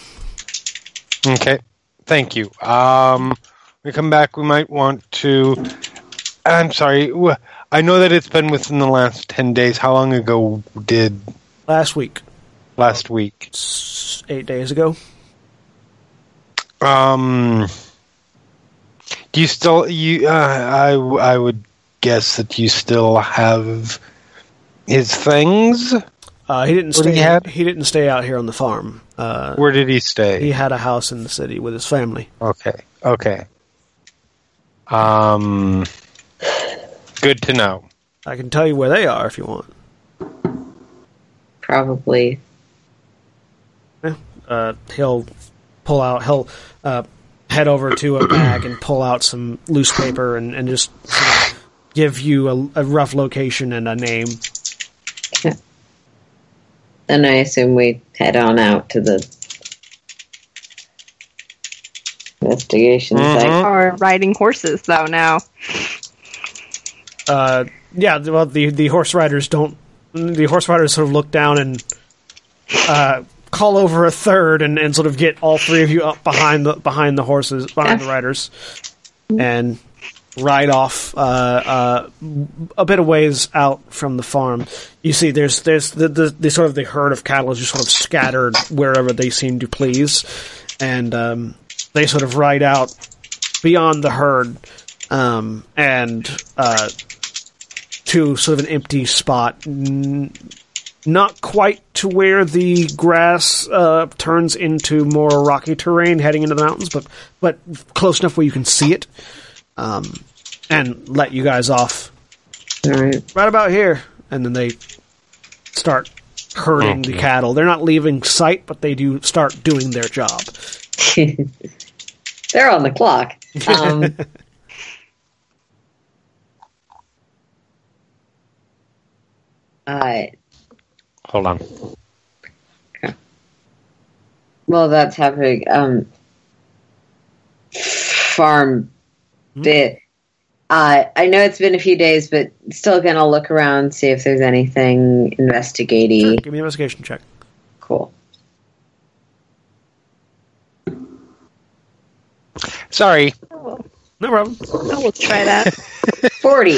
Speaker 2: Okay, thank you. Um, we come back. We might want to. I'm sorry. I know that it's been within the last ten days. How long ago did
Speaker 1: Last week,
Speaker 2: last week?
Speaker 1: s- eight days ago.
Speaker 2: Um, do you still you? Uh, I I would guess that you still have his things.
Speaker 1: Uh, he didn't
Speaker 2: What
Speaker 1: stay.
Speaker 2: he have?
Speaker 1: he didn't stay out here on the farm. Uh,
Speaker 2: Where did he stay?
Speaker 1: he had a house in the city with his family.
Speaker 2: Okay. Okay. Um. Good to know.
Speaker 1: I can tell you where they are if you want.
Speaker 5: Probably.
Speaker 1: uh, he'll pull out he'll uh, head over to a bag and pull out some loose paper and, and just sort of give you a, a rough location and a name.
Speaker 5: Then I assume we head on out to the investigation
Speaker 2: Mhm.
Speaker 5: site.
Speaker 4: Are riding horses though now.
Speaker 1: Uh, yeah, well, the the horse riders don't. The horse riders sort of look down and uh, call over a third and, and sort of get all three of you up behind the behind the horses behind the riders and ride off uh, uh, a bit of ways out from the farm. You see, there's there's the, the, the sort of the herd of cattle is just sort of scattered wherever they seem to please, and um, they sort of ride out beyond the herd um, and uh, to sort of an empty spot. N- not quite to where the grass uh, turns into more rocky terrain heading into the mountains, but but close enough where you can see it, um, and let you guys off
Speaker 5: All right.
Speaker 1: right about here. And then they start herding the cattle. They're not leaving sight, but they do start doing their job.
Speaker 5: They're on the clock. Um, uh,
Speaker 2: Hold on.
Speaker 5: well, that's happening. Um, farm bit. Uh, I know it's been a few days, but still gonna look around, see if there's anything investigating.
Speaker 1: Sure, give me an investigation check.
Speaker 5: Cool.
Speaker 2: Sorry.
Speaker 1: No problem.
Speaker 4: I will try that.
Speaker 5: Forty.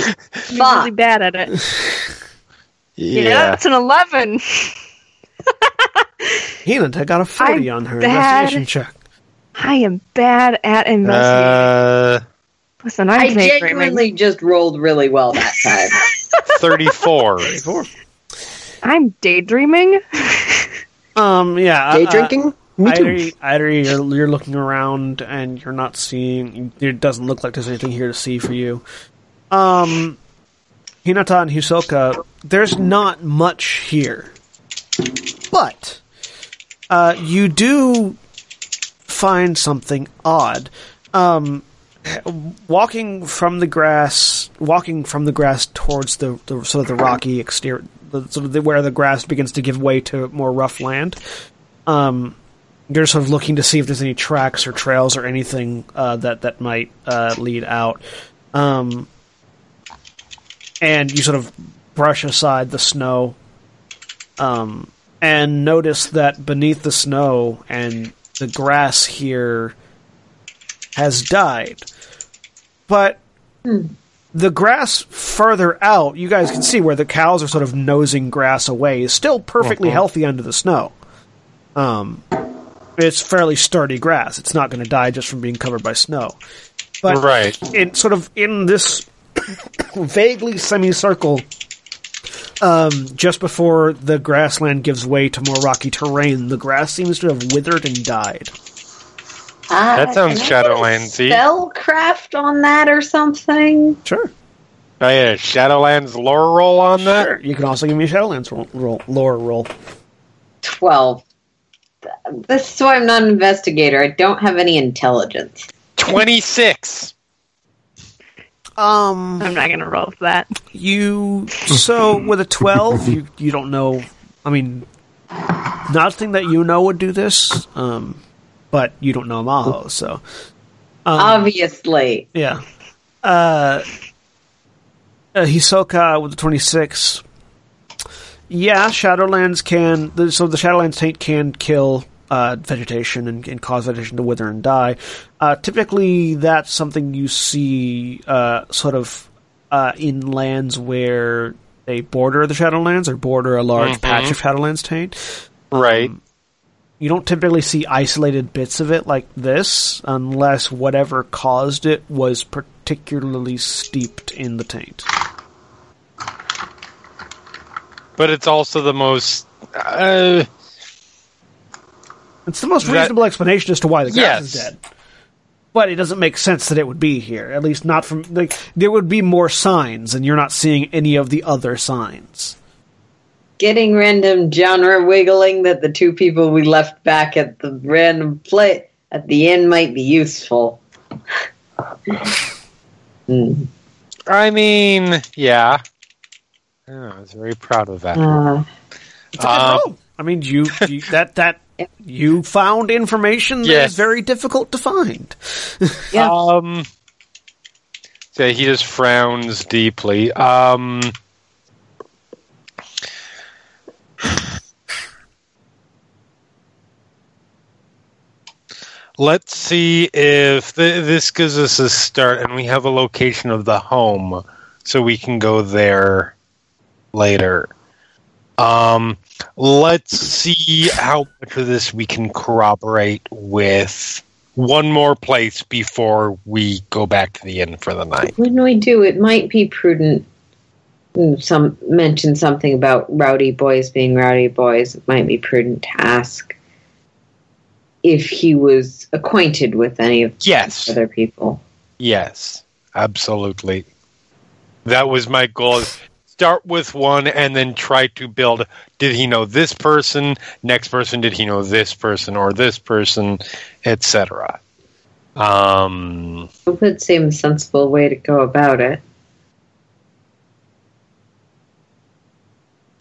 Speaker 4: I'm really bad at it.
Speaker 2: Yeah.
Speaker 4: Yeah, that's an eleven.
Speaker 1: Hina got a 40
Speaker 4: I'm
Speaker 1: on her
Speaker 4: bad.
Speaker 1: investigation check.
Speaker 4: I am bad at investigating.
Speaker 2: Uh,
Speaker 4: Listen, I'm
Speaker 5: I
Speaker 4: daydreaming.
Speaker 5: genuinely just rolled really well that time.
Speaker 2: thirty-four.
Speaker 1: Four.
Speaker 4: I'm daydreaming.
Speaker 1: Um, yeah.
Speaker 6: Day
Speaker 1: uh,
Speaker 6: drinking? Me
Speaker 1: Either,
Speaker 6: too.
Speaker 1: either you're, you're looking around and you're not seeing. It doesn't look like there's anything here to see for you. Um, Hinata and Hisoka, there's not much here, but uh, you do find something odd. Um, walking from the grass, walking from the grass towards the, the sort of the rocky exterior, the, sort of the, where the grass begins to give way to more rough land. Um, you're sort of looking to see if there's any tracks or trails or anything uh, that that might uh, lead out. Um, and you sort of brush aside the snow, um, and notice that beneath the snow and the grass here has died. But the grass further out, you guys can see where the cows are sort of nosing grass away, is still perfectly healthy under the snow. Um, it's fairly sturdy grass. It's not going to die just from being covered by snow. But
Speaker 2: Right.
Speaker 1: in sort of in this vaguely semicircle um, just before the grassland gives way to more rocky terrain, the grass seems to have withered and died.
Speaker 5: Ah,
Speaker 2: That sounds
Speaker 5: can I
Speaker 2: Shadowlandsy.
Speaker 5: Spellcraft on that or something.
Speaker 1: Sure.
Speaker 2: Oh yeah, Shadowlands lore roll on that.
Speaker 1: Sure. You can also give me a Shadowlands roll, roll, lore roll.
Speaker 5: Twelve. This is why I'm not an investigator. I don't have any intelligence.
Speaker 2: Twenty six.
Speaker 1: Um,
Speaker 4: I'm not gonna roll for that.
Speaker 1: you so with a twelve, you you don't know. I mean, nothing that you know would do this. Um, but you don't know Maho, so um,
Speaker 5: Obviously.
Speaker 1: Yeah. Uh, uh, Hisoka with the 26. Yeah, Shadowlands can. the- So the Shadowlands taint can kill uh, vegetation and, and cause vegetation to wither and die. Uh, typically, that's something you see uh, sort of uh, in lands where they border the Shadowlands or border a large
Speaker 2: Mhm.
Speaker 1: patch of Shadowlands taint.
Speaker 2: Right.
Speaker 1: You don't typically see isolated bits of it like this unless whatever caused it was particularly steeped in the taint.
Speaker 2: but it's also the most. Uh,
Speaker 1: It's the most
Speaker 2: That-
Speaker 1: reasonable explanation as to why the grass is dead. But it doesn't make sense that it would be here. At least not from like there would be more signs and you're not seeing any of the other signs.
Speaker 5: Getting random genre wiggling that the two people we left back at the random play at the end might be useful. Hmm.
Speaker 2: I mean, yeah. Oh, I was very proud of that.
Speaker 5: Uh,
Speaker 1: It's a good
Speaker 2: Um.
Speaker 1: I mean, you, you that that you found information that is
Speaker 2: Yes.
Speaker 1: very difficult to find.
Speaker 5: yeah.
Speaker 2: Um. So he just frowns deeply. Um. Let's see if th- this gives us a start, and we have a location of the home, so we can go there later. Um, let's see how much of this we can corroborate with one more place before we go back to the inn for the night.
Speaker 5: when we do, it might be prudent. Mm, Some mention something about rowdy boys being rowdy boys. It might be prudent to ask if he was acquainted with any of
Speaker 2: Yes.
Speaker 5: other people.
Speaker 2: Yes, absolutely. That was my goal. Start with one and then try to build. Did he know this person? Next person, did he know this person or this person, etc. Um,
Speaker 5: It would seem a sensible way to go about it.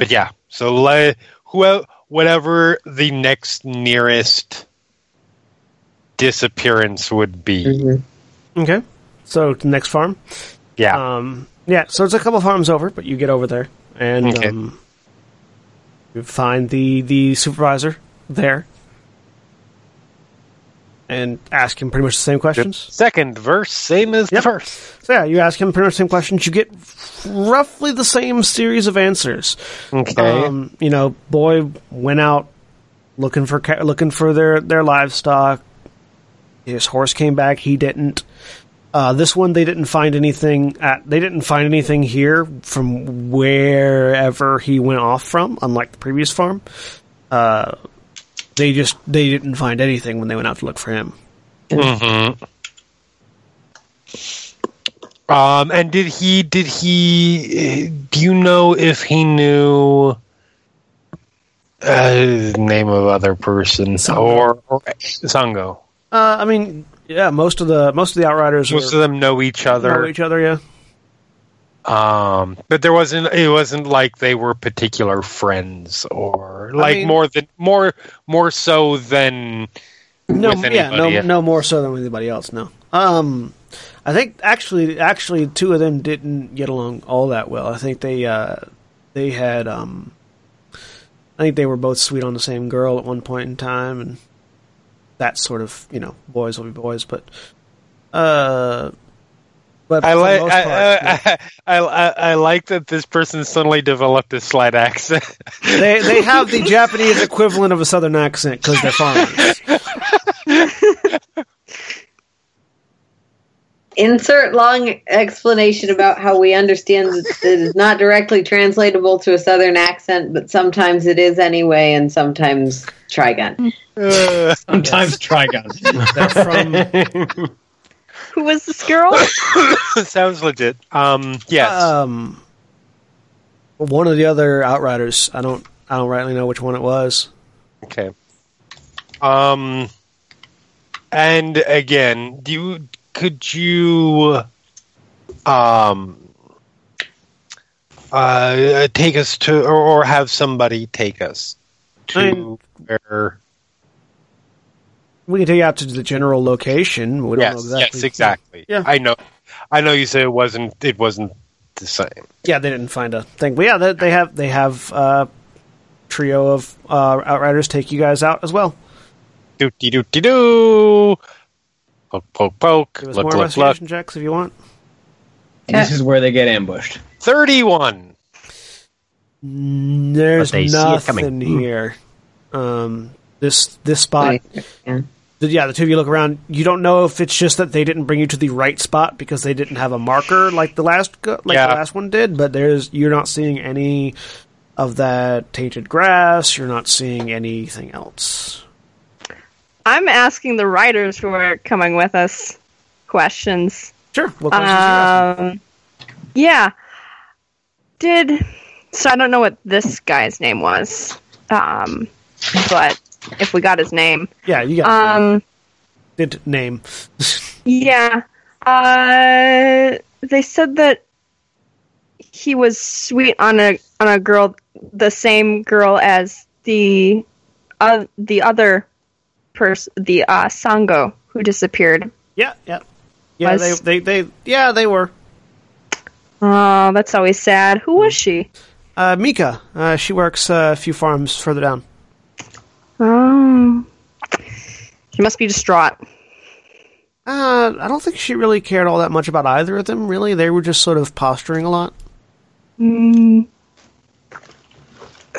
Speaker 2: But yeah, so le- whoever, whatever the next nearest disappearance would be.
Speaker 5: Mhm.
Speaker 1: Okay, so next farm.
Speaker 2: Yeah.
Speaker 1: Um, yeah, so it's a couple farms over, but you get over there and
Speaker 2: Okay.
Speaker 1: um, you find the the supervisor there and ask him pretty much the same questions.
Speaker 2: Second verse, same as
Speaker 1: Yep.
Speaker 2: the first.
Speaker 1: So yeah, you ask him pretty much the same questions. You get roughly the same series of answers.
Speaker 2: Okay.
Speaker 1: Um, you know, boy went out looking for looking for their their livestock. His horse came back. He didn't. Uh, this one they didn't find anything at. They didn't find anything here from wherever he went off from. Unlike the previous farm, uh, they just they didn't find anything when they went out to look for him.
Speaker 2: hmm Um, and did he? Did he? Do you know if he knew uh, the name of other person or, or Sango?
Speaker 1: Uh, I mean, yeah, most of the most of the outriders
Speaker 2: Most
Speaker 1: are,
Speaker 2: of them know each other.
Speaker 1: know each other. Yeah.
Speaker 2: Um, but there wasn't. It wasn't like they were particular friends, or like
Speaker 1: mean-
Speaker 2: more than more more so than
Speaker 1: No,
Speaker 2: with
Speaker 1: yeah, no,
Speaker 2: anybody.
Speaker 1: no more so than with anybody else. No. Um, I think actually, actually, two of them didn't get along all that well. I think they, uh, they had, um, I think they were both sweet on the same girl at one point in time, and that sort of, you know, boys will be boys, but, uh, but
Speaker 2: I like I,
Speaker 1: part,
Speaker 2: I, I, I, I like that this person suddenly developed a slight accent.
Speaker 1: they they have the Japanese equivalent of a southern accent because they're foreigners.
Speaker 5: Insert long explanation about how we understand that it is not directly translatable to a southern accent, but sometimes it is anyway, and sometimes Trigun.
Speaker 2: Uh,
Speaker 6: Sometimes Trigun.
Speaker 1: That's from
Speaker 4: Who was this girl?
Speaker 2: sounds legit. Um, yes.
Speaker 1: um, one of the other Outriders. I don't. I don't rightly know which one it was.
Speaker 2: Okay. Um, and again, do you could you um uh take us to or, or have somebody take us to
Speaker 1: I mean-
Speaker 2: where?
Speaker 1: We can take you out to the general location. We don't
Speaker 2: Yes,
Speaker 1: know exactly.
Speaker 2: yes, exactly.
Speaker 1: Yeah.
Speaker 2: I know. I know you said it wasn't. It wasn't the same.
Speaker 1: Yeah, they didn't find a thing, but yeah, they, they have they have a trio of uh, Outriders take you guys out as well.
Speaker 2: Doot doo doo doo. Poke poke poke.
Speaker 1: Give us
Speaker 2: Look
Speaker 1: more
Speaker 2: look look.
Speaker 1: checks if you want.
Speaker 6: this is where they get ambushed.
Speaker 2: Thirty-one.
Speaker 1: There's
Speaker 3: But they see it coming.
Speaker 1: nothing here. Um, this this spot.
Speaker 5: Yeah.
Speaker 1: the- yeah, the two of you look around. You don't know if it's just that they didn't bring you to the right spot because they didn't have a marker like the last like
Speaker 2: Yeah.
Speaker 1: the last one did. But there's you're not seeing any of that tainted grass. You're not seeing anything else.
Speaker 4: I'm asking the writers who are coming with us questions.
Speaker 1: Sure. What questions are you?
Speaker 4: Um, yeah. Did so? I don't know what this guy's name was, um, but if we got his name,
Speaker 1: Yeah, you got
Speaker 4: um,
Speaker 1: did name.
Speaker 4: yeah. Uh, they said that he was sweet on a on a girl, the same girl as the uh, the other person, the uh, Sango who disappeared.
Speaker 1: Yeah, yeah, yeah.
Speaker 4: Was-
Speaker 1: They, they, they, yeah, they were.
Speaker 4: Oh, that's always sad. Who was she?
Speaker 1: Uh, Mika, uh, she works uh, a few farms further down.
Speaker 4: Oh, she must be distraught.
Speaker 1: Uh, I don't think she really cared all that much about either of them. Really, they were just sort of posturing a lot.
Speaker 4: Mm.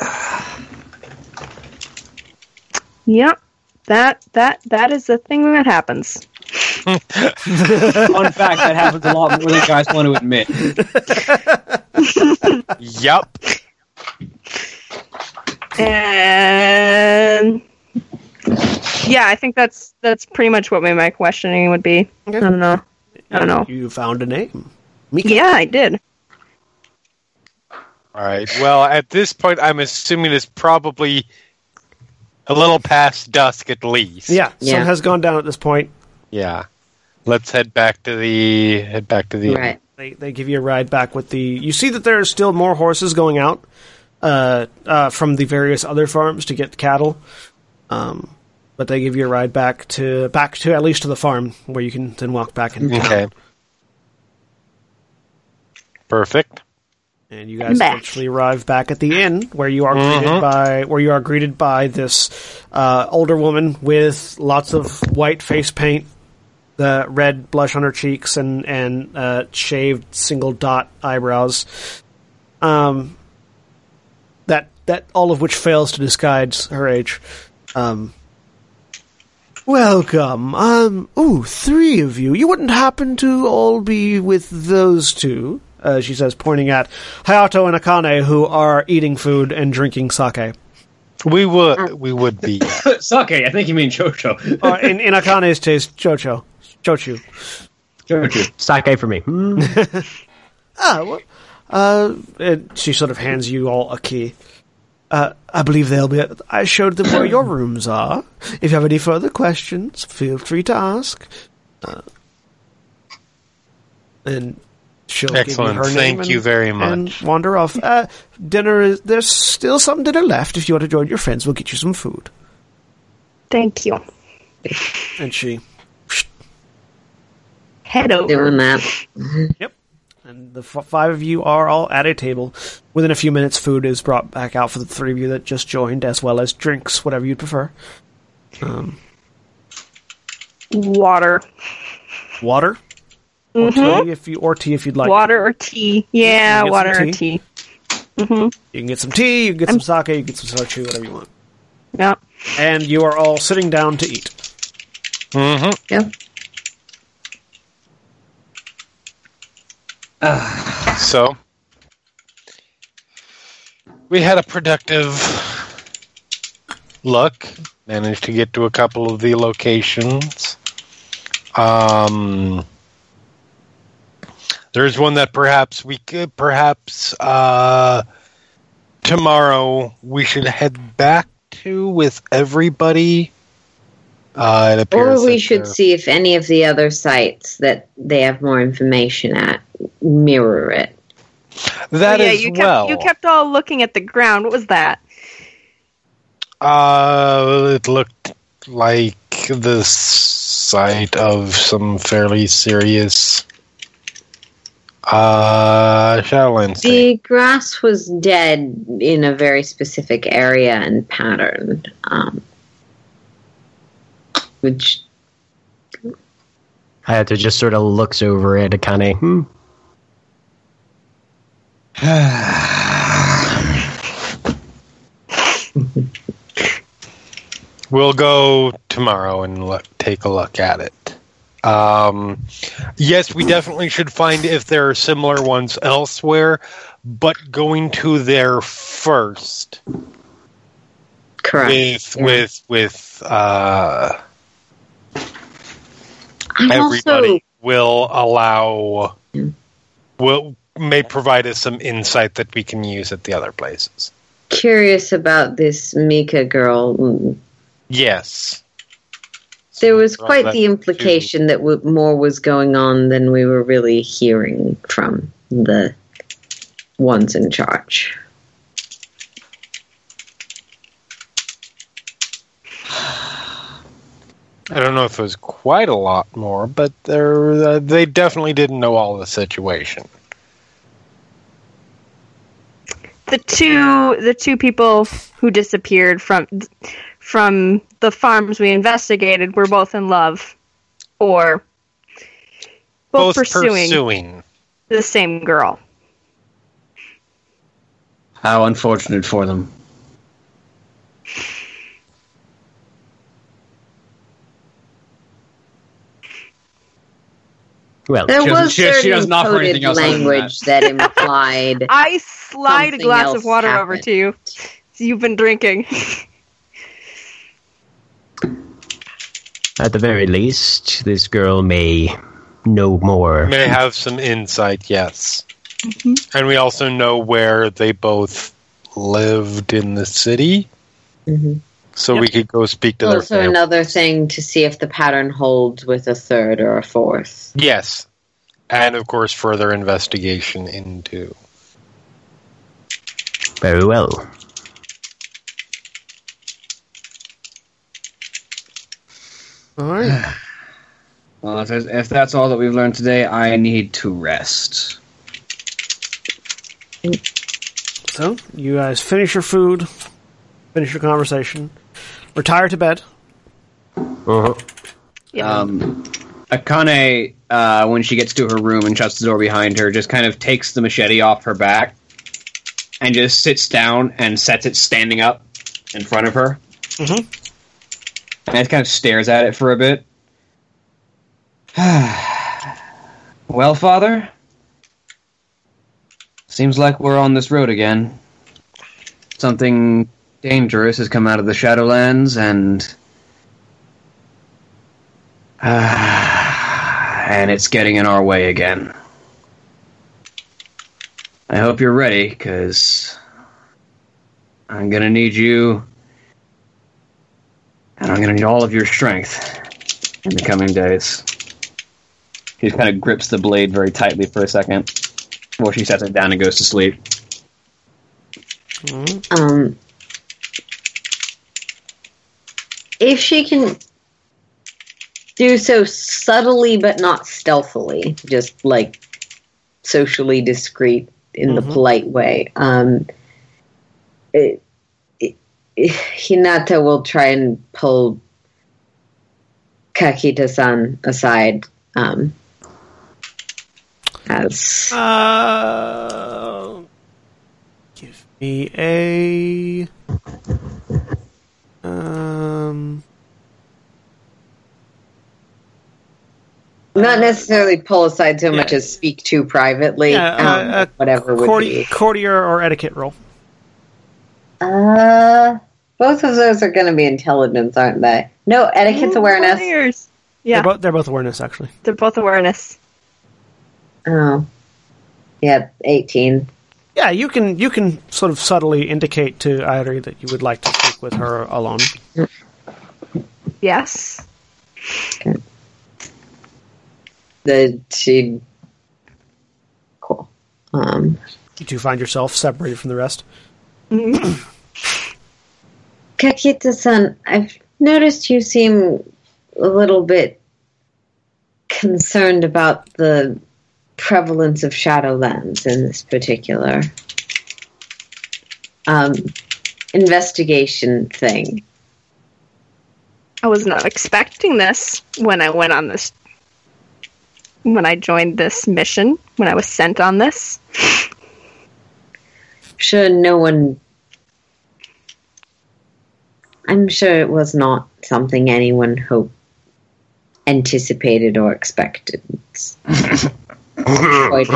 Speaker 4: Yep. That that that is the thing that happens.
Speaker 6: Fun fact that happens a lot more than you guys want to admit.
Speaker 2: Yup.
Speaker 4: And yeah, I think that's that's pretty much what my questioning would be.
Speaker 1: Okay.
Speaker 4: I don't know. I don't know.
Speaker 1: You found a name. Mika.
Speaker 4: Yeah, I did.
Speaker 2: All right. Well, at this point, I'm assuming it's probably a little past dusk at least.
Speaker 1: Yeah,
Speaker 5: Yeah.
Speaker 1: sun has gone down at this point.
Speaker 2: Yeah. Let's head back to the head back to the
Speaker 5: Right.
Speaker 1: They they give you a ride back with the. You see that there are still more horses going out uh, uh, from the various other farms to get cattle. Um, but they give you a ride back to back to at least to the farm where you can then walk back in.
Speaker 2: Okay. Perfect.
Speaker 1: And you guys
Speaker 4: Back.
Speaker 1: eventually arrive back at the inn where you are greeted
Speaker 2: Mhm.
Speaker 1: by where you are greeted by this uh, older woman with lots of white face paint, the red blush on her cheeks, and and uh, shaved single dot eyebrows. Um, that that all of which fails to disguise her age. Um, welcome. Um, ooh, three of you. You wouldn't happen to all be with those two? Uh, she says, pointing at Hayato and Akane, who are eating food and drinking sake.
Speaker 2: We would we would be.
Speaker 6: Sake, I think you mean Jojo.
Speaker 1: Uh, in, in Akane's taste, Chocho. Chochu.
Speaker 6: Jojo.
Speaker 3: Sake for me. Hmm.
Speaker 1: Ah, well, uh, and she sort of hands you all a key. Uh, I believe they'll be. I showed them where your rooms are. If you have any further questions, feel free to ask. Uh, and she'll
Speaker 2: Excellent.
Speaker 1: give you her name
Speaker 2: Thank
Speaker 1: and,
Speaker 2: you very
Speaker 1: and
Speaker 2: much.
Speaker 1: wander off. Uh, dinner is there's still some dinner left. If you want to join your friends, we'll get you some food.
Speaker 4: Thank you.
Speaker 1: And she,
Speaker 4: Head over.
Speaker 5: Doing that.
Speaker 1: yep. And the f- five of you are all at a table. Within a few minutes, food is brought back out for the three of you that just joined, as well as drinks, whatever you'd prefer. Um,
Speaker 4: Water.
Speaker 1: water, or
Speaker 4: Mhm.
Speaker 1: tea if you, or tea if you'd like.
Speaker 4: Water or tea. Yeah,
Speaker 1: You can get
Speaker 4: water
Speaker 1: some
Speaker 4: or tea. hmm
Speaker 1: You can get some tea, you can get some sake, you can get some shochu, whatever you want.
Speaker 4: Yeah.
Speaker 1: And you are all sitting down to eat.
Speaker 2: hmm
Speaker 5: Yeah.
Speaker 2: So we had a productive look. Managed to get to a couple of the locations. Um, there's one that perhaps we could, perhaps uh, tomorrow we should head back to with everybody. Uh, it appears
Speaker 5: Or we should see if any of the other sites that they have more information at mirror it.
Speaker 2: that
Speaker 4: oh, yeah,
Speaker 2: as
Speaker 4: you
Speaker 2: well.
Speaker 4: kept you kept all looking at the ground. What was that?
Speaker 2: Uh, it looked like the site of some fairly serious uh Shadowlands.
Speaker 5: The grass was dead in a very specific area and pattern, um, which
Speaker 3: I had to just sort of looks over it, kind of, hmm.
Speaker 2: We'll go tomorrow and look, take a look at it. Um, yes, we definitely should find if there are similar ones elsewhere, but going to there first
Speaker 5: correct.
Speaker 2: with
Speaker 5: yeah.
Speaker 2: with with uh,
Speaker 5: I'm
Speaker 2: everybody
Speaker 5: also
Speaker 2: will allow will may provide us some insight that we can use at the other places.
Speaker 5: curious about this Mika girl.
Speaker 2: Yes.
Speaker 5: There was quite the implication that w- more was going on than we were really hearing from the ones in charge.
Speaker 2: I don't know if it was quite a lot more, but uh, they definitely didn't know all the situation.
Speaker 4: The two the two people who disappeared from from the farms we investigated were both in love, or both, pursuing,
Speaker 2: pursuing.
Speaker 4: the same girl.
Speaker 6: How unfortunate for them.
Speaker 3: Well,
Speaker 5: There
Speaker 6: She
Speaker 5: was
Speaker 6: she- she
Speaker 5: certain
Speaker 6: doesn't offer
Speaker 5: coded
Speaker 6: anything else
Speaker 5: language that. implied
Speaker 4: I slide a glass of water over to you. You've been drinking.
Speaker 3: at the very least, this girl may know more.
Speaker 2: May have some insight, yes.
Speaker 5: Mm-hmm.
Speaker 2: And we also know where they both lived in the city,
Speaker 5: Mhm.
Speaker 2: So we could go speak to their
Speaker 5: also
Speaker 2: family.
Speaker 5: another thing to see if the pattern holds with a third or a fourth.
Speaker 2: Yes. And of course, further investigation into.
Speaker 3: Very well.
Speaker 1: All right.
Speaker 6: Well, if, if that's all that we've learned today, I need to rest.
Speaker 1: So you guys finish your food, finish your conversation, retire to bed.
Speaker 3: Uh-huh.
Speaker 4: Yeah.
Speaker 6: Um, Akane, uh, when she gets to her room and shuts the door behind her, just kind of takes the machete off her back and just sits down and sets it standing up in front of her.
Speaker 1: Mhm.
Speaker 6: And it kind of stares at it for a bit. well, Father, seems like we're on this road again. Something dangerous has come out of the Shadowlands, and and it's getting in our way again. I hope you're ready, because I'm gonna need you, and I'm gonna need all of your strength in the coming days. He kind of grips the blade very tightly for a second, before she sets it down and goes to sleep.
Speaker 5: Um, if she can do so subtly but not stealthily, just like socially discreet in the
Speaker 1: Mhm.
Speaker 5: polite way, um, it, it, Hinata will try and pull Kakita-san aside. Um, as
Speaker 1: Uh, give me a. Um.
Speaker 5: Not necessarily pull aside so much as speak to privately.
Speaker 1: Yeah,
Speaker 5: um,
Speaker 1: uh, uh,
Speaker 5: whatever would
Speaker 1: courti-
Speaker 5: be.
Speaker 1: courtier or etiquette roll.
Speaker 5: Uh, both of those are going to be intelligence, aren't they? No, etiquette's awareness.
Speaker 4: Warriors. Yeah,
Speaker 1: They're both, they're both awareness, actually.
Speaker 4: they're both awareness.
Speaker 5: Oh, yeah, eighteen.
Speaker 1: Yeah, you can you can sort of subtly indicate to Airi that you would like to speak with her alone.
Speaker 4: Yes.
Speaker 5: The she. Cool. Um,
Speaker 1: You do find yourself separated from the rest.
Speaker 5: Kakita-san, I've noticed you seem a little bit concerned about the prevalence of Shadowlands in this particular um, investigation thing.
Speaker 4: I was not expecting this when I went on this. When I joined this mission, when I was sent on this.
Speaker 5: sure no one I'm sure it was not something anyone hoped anticipated or expected. It's quite-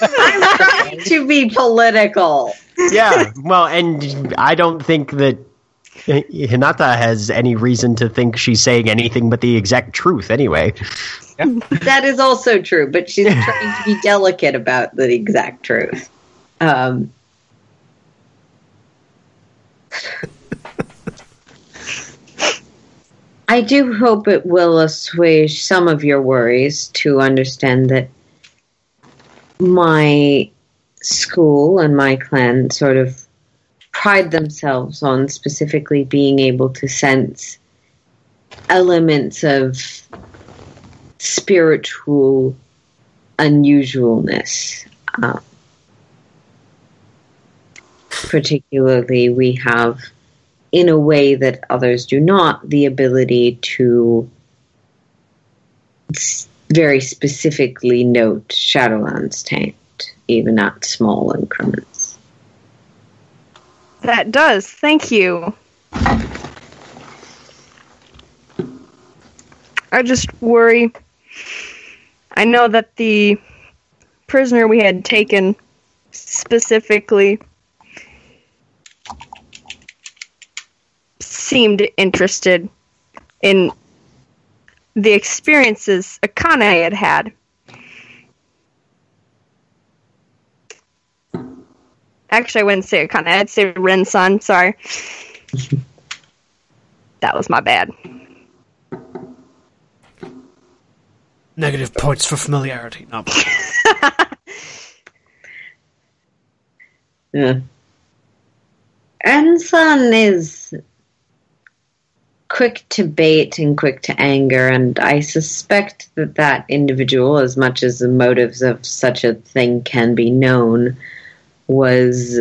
Speaker 5: I'm trying to be political.
Speaker 3: yeah, well, and I don't think that Hinata has any reason to think she's saying anything but the exact truth anyway.
Speaker 5: That is also true, but she's trying to be delicate about the exact truth. Um, I do hope it will assuage some of your worries to understand that my school and my clan sort of pride themselves on specifically being able to sense elements of spiritual unusualness. Uh, particularly, we have, in a way that others do not, the ability to very specifically note Shadowlands taint, even at small increments.
Speaker 4: That does. Thank you. I just worry. I know that the prisoner we had taken specifically seemed interested in the experiences Akane had had. Actually, I wouldn't say Akane. I'd say Rensan. Sorry. that was my bad.
Speaker 1: Negative points for familiarity. No.
Speaker 5: Yeah. Anson is quick to bait and quick to anger, and I suspect that that individual, as much as the motives of such a thing can be known, was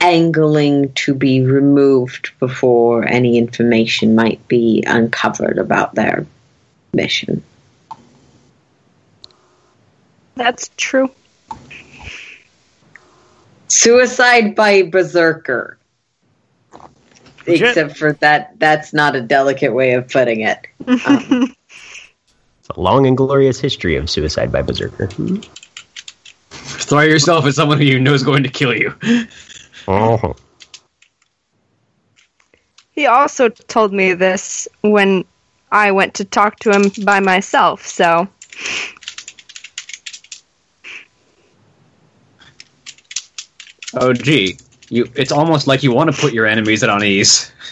Speaker 5: angling to be removed before any information might be uncovered about their mission.
Speaker 4: That's true.
Speaker 5: Suicide by berserker.
Speaker 1: Legit.
Speaker 5: Except for that, that's not a delicate way of putting it.
Speaker 3: It's a long and glorious history of suicide by berserker.
Speaker 6: Throw yourself at someone who you know is going to kill you.
Speaker 3: Oh.
Speaker 4: He also told me this when I went to talk to him by myself, so
Speaker 6: Oh, gee. You, it's almost like you want to put your enemies at unease.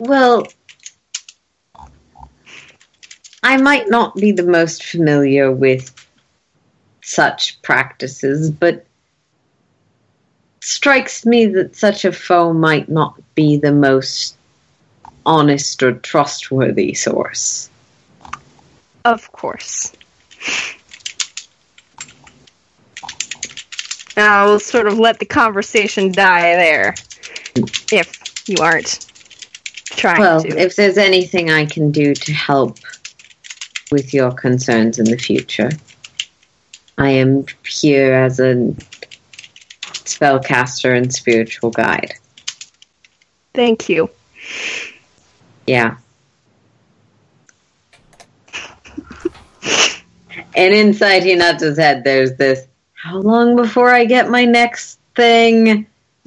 Speaker 5: Well, I might not be the most familiar with such practices, but it strikes me that such a foe might not be the most honest or trustworthy source.
Speaker 4: of course. And I'll sort of let the conversation die there. If you aren't trying
Speaker 5: Well,
Speaker 4: to.
Speaker 5: if there's anything I can do to help with your concerns in the future, I am here as a spellcaster and spiritual guide.
Speaker 4: Thank you.
Speaker 5: Yeah. and inside Hinata's head, there's this how long before I get my next thing?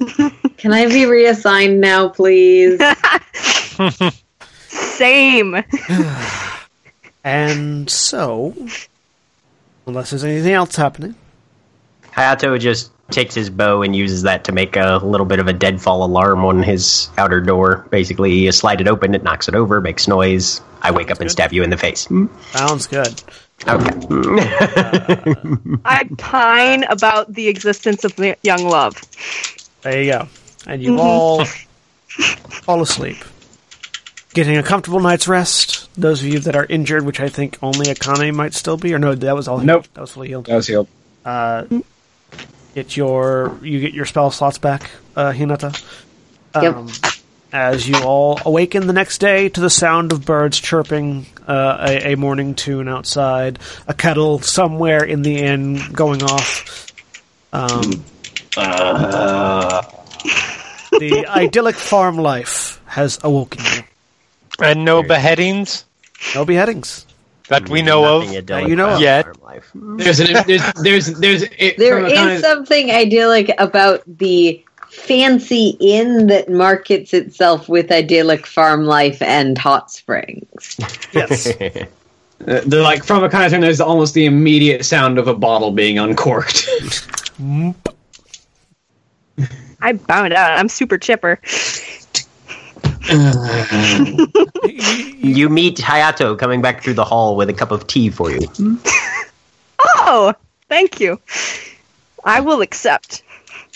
Speaker 5: Can I be reassigned now, please?
Speaker 4: Same.
Speaker 1: And so, unless there's anything else happening,
Speaker 3: Hayato just takes his bow and uses that to make a little bit of a deadfall alarm on his outer door. Basically, you slide it open, it knocks it over, makes noise. I wake up and stab you in the face. Mm-hmm.
Speaker 1: sounds good.
Speaker 3: Okay.
Speaker 4: I pine about the existence of young love.
Speaker 1: There you go. And you all fall asleep. Getting a comfortable night's rest. Those of you that are injured, which I think only Akane might still be, or no, that was all. Healed.
Speaker 6: Nope.
Speaker 1: that was fully healed.
Speaker 6: That was healed.
Speaker 1: Uh, get your you get your spell slots back, uh, Hinata.
Speaker 5: Yep.
Speaker 1: As you all awaken the next day to the sound of birds chirping, uh, a, a morning tune outside, a kettle somewhere in the inn going off. Um, the idyllic farm life has awoken you.
Speaker 2: And no beheadings
Speaker 1: No beheadings.
Speaker 2: that we know
Speaker 3: Nothing
Speaker 2: of.
Speaker 3: idyllic
Speaker 1: you know of.
Speaker 2: Yet.
Speaker 6: There's an there's there's there's it,
Speaker 5: There
Speaker 6: from a
Speaker 5: is
Speaker 6: kind of-
Speaker 5: something idyllic about the fancy inn that markets itself with idyllic farm life and hot springs.
Speaker 1: Yes.
Speaker 6: uh, they're like from a kind of thing. There's almost the immediate sound of a bottle being uncorked.
Speaker 4: I bound out. I'm super chipper.
Speaker 3: You meet Hayato coming back through the hall with a cup of tea for you.
Speaker 4: Oh, thank you. I will accept.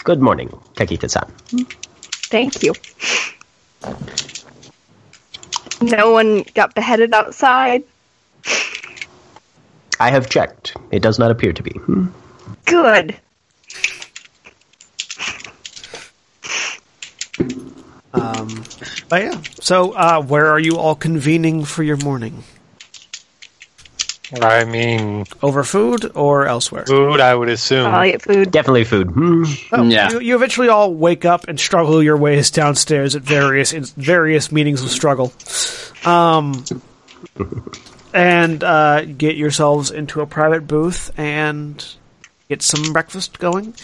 Speaker 3: Good morning, Kakita-san.
Speaker 4: Thank you. No one got beheaded outside.
Speaker 3: I have checked. It does not appear to be. Hmm.
Speaker 4: Good.
Speaker 1: Um, but yeah. So, uh, where are you all convening for your morning?
Speaker 2: I mean,
Speaker 1: Over food or elsewhere?
Speaker 2: food, I would assume.
Speaker 4: I'll get food.
Speaker 3: Definitely food. Hmm.
Speaker 1: Oh,
Speaker 6: Yeah.
Speaker 1: You, you eventually all wake up and struggle your ways downstairs at various in various meetings of struggle, um, and uh, get yourselves into a private booth and get some breakfast going.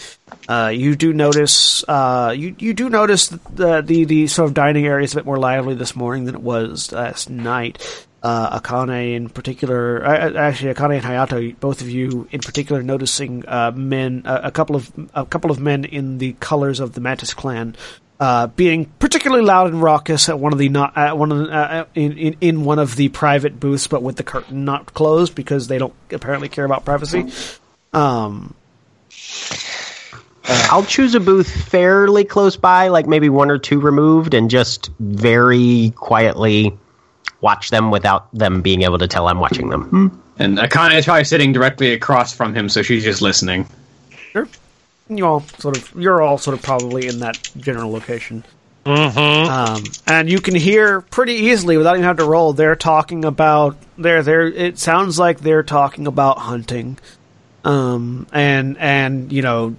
Speaker 1: Uh, you do notice uh, you you do notice that the, the the sort of dining area is a bit more lively this morning than it was last night. Uh, Akane in particular, uh, actually Akane and Hayato, both of you in particular, noticing uh, men, uh, a couple of a couple of men in the colors of the Mantis clan, uh, being particularly loud and raucous at one of the not at one of the, uh, in, in in one of the private booths, but with the curtain not closed because they don't apparently care about privacy. Um,
Speaker 3: I'll choose a booth fairly close by, like maybe one or two removed, and just very quietly watch them without them being able to tell I'm watching them. Hmm.
Speaker 6: and Akane is probably sitting directly across from him, so she's just listening.
Speaker 1: Sure. You all sort of, you're all sort of probably in that general location.
Speaker 2: Mm-hmm.
Speaker 1: Um, and you can hear pretty easily without even having to roll. They're talking about they're they're. It sounds like they're talking about hunting, um, and and you know,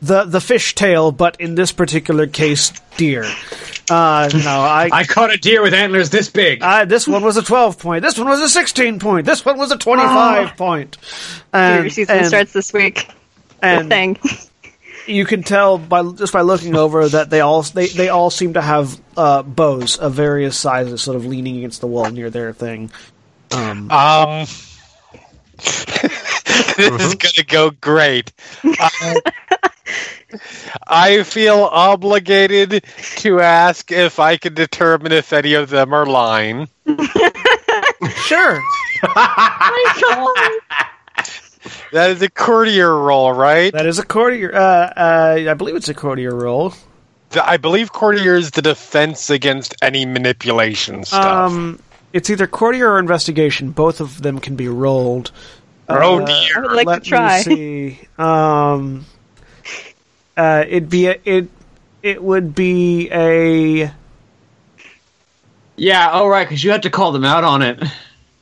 Speaker 1: the the fish tale, but in this particular case, deer. Uh, no, I.
Speaker 6: I caught a deer with antlers this big.
Speaker 1: I, this one was a 12 point. This one was a 16 point. This one was a 25 point. And,
Speaker 4: Your season
Speaker 1: and-
Speaker 4: starts this week.
Speaker 1: and
Speaker 4: Thing.
Speaker 1: you can tell by just by looking over that they all they, they all seem to have uh, bows of various sizes, sort of leaning against the wall near their thing. Um,
Speaker 2: Um, this is going to go great. I, I feel obligated to ask if I can determine if any of them are lying.
Speaker 1: sure,
Speaker 2: That is a courtier roll, right?
Speaker 1: that is a courtier. Uh, uh, I believe it's a courtier roll.
Speaker 2: I believe courtier is the defense against any manipulation stuff.
Speaker 1: Um, it's either courtier or investigation. Both of them can be rolled.
Speaker 2: oh
Speaker 1: uh,
Speaker 2: dear.
Speaker 4: I would like
Speaker 1: Let
Speaker 4: to try.
Speaker 1: me see. Um, uh, it'd be a, it. It would be a.
Speaker 6: yeah, oh right, because you had to call them out on it.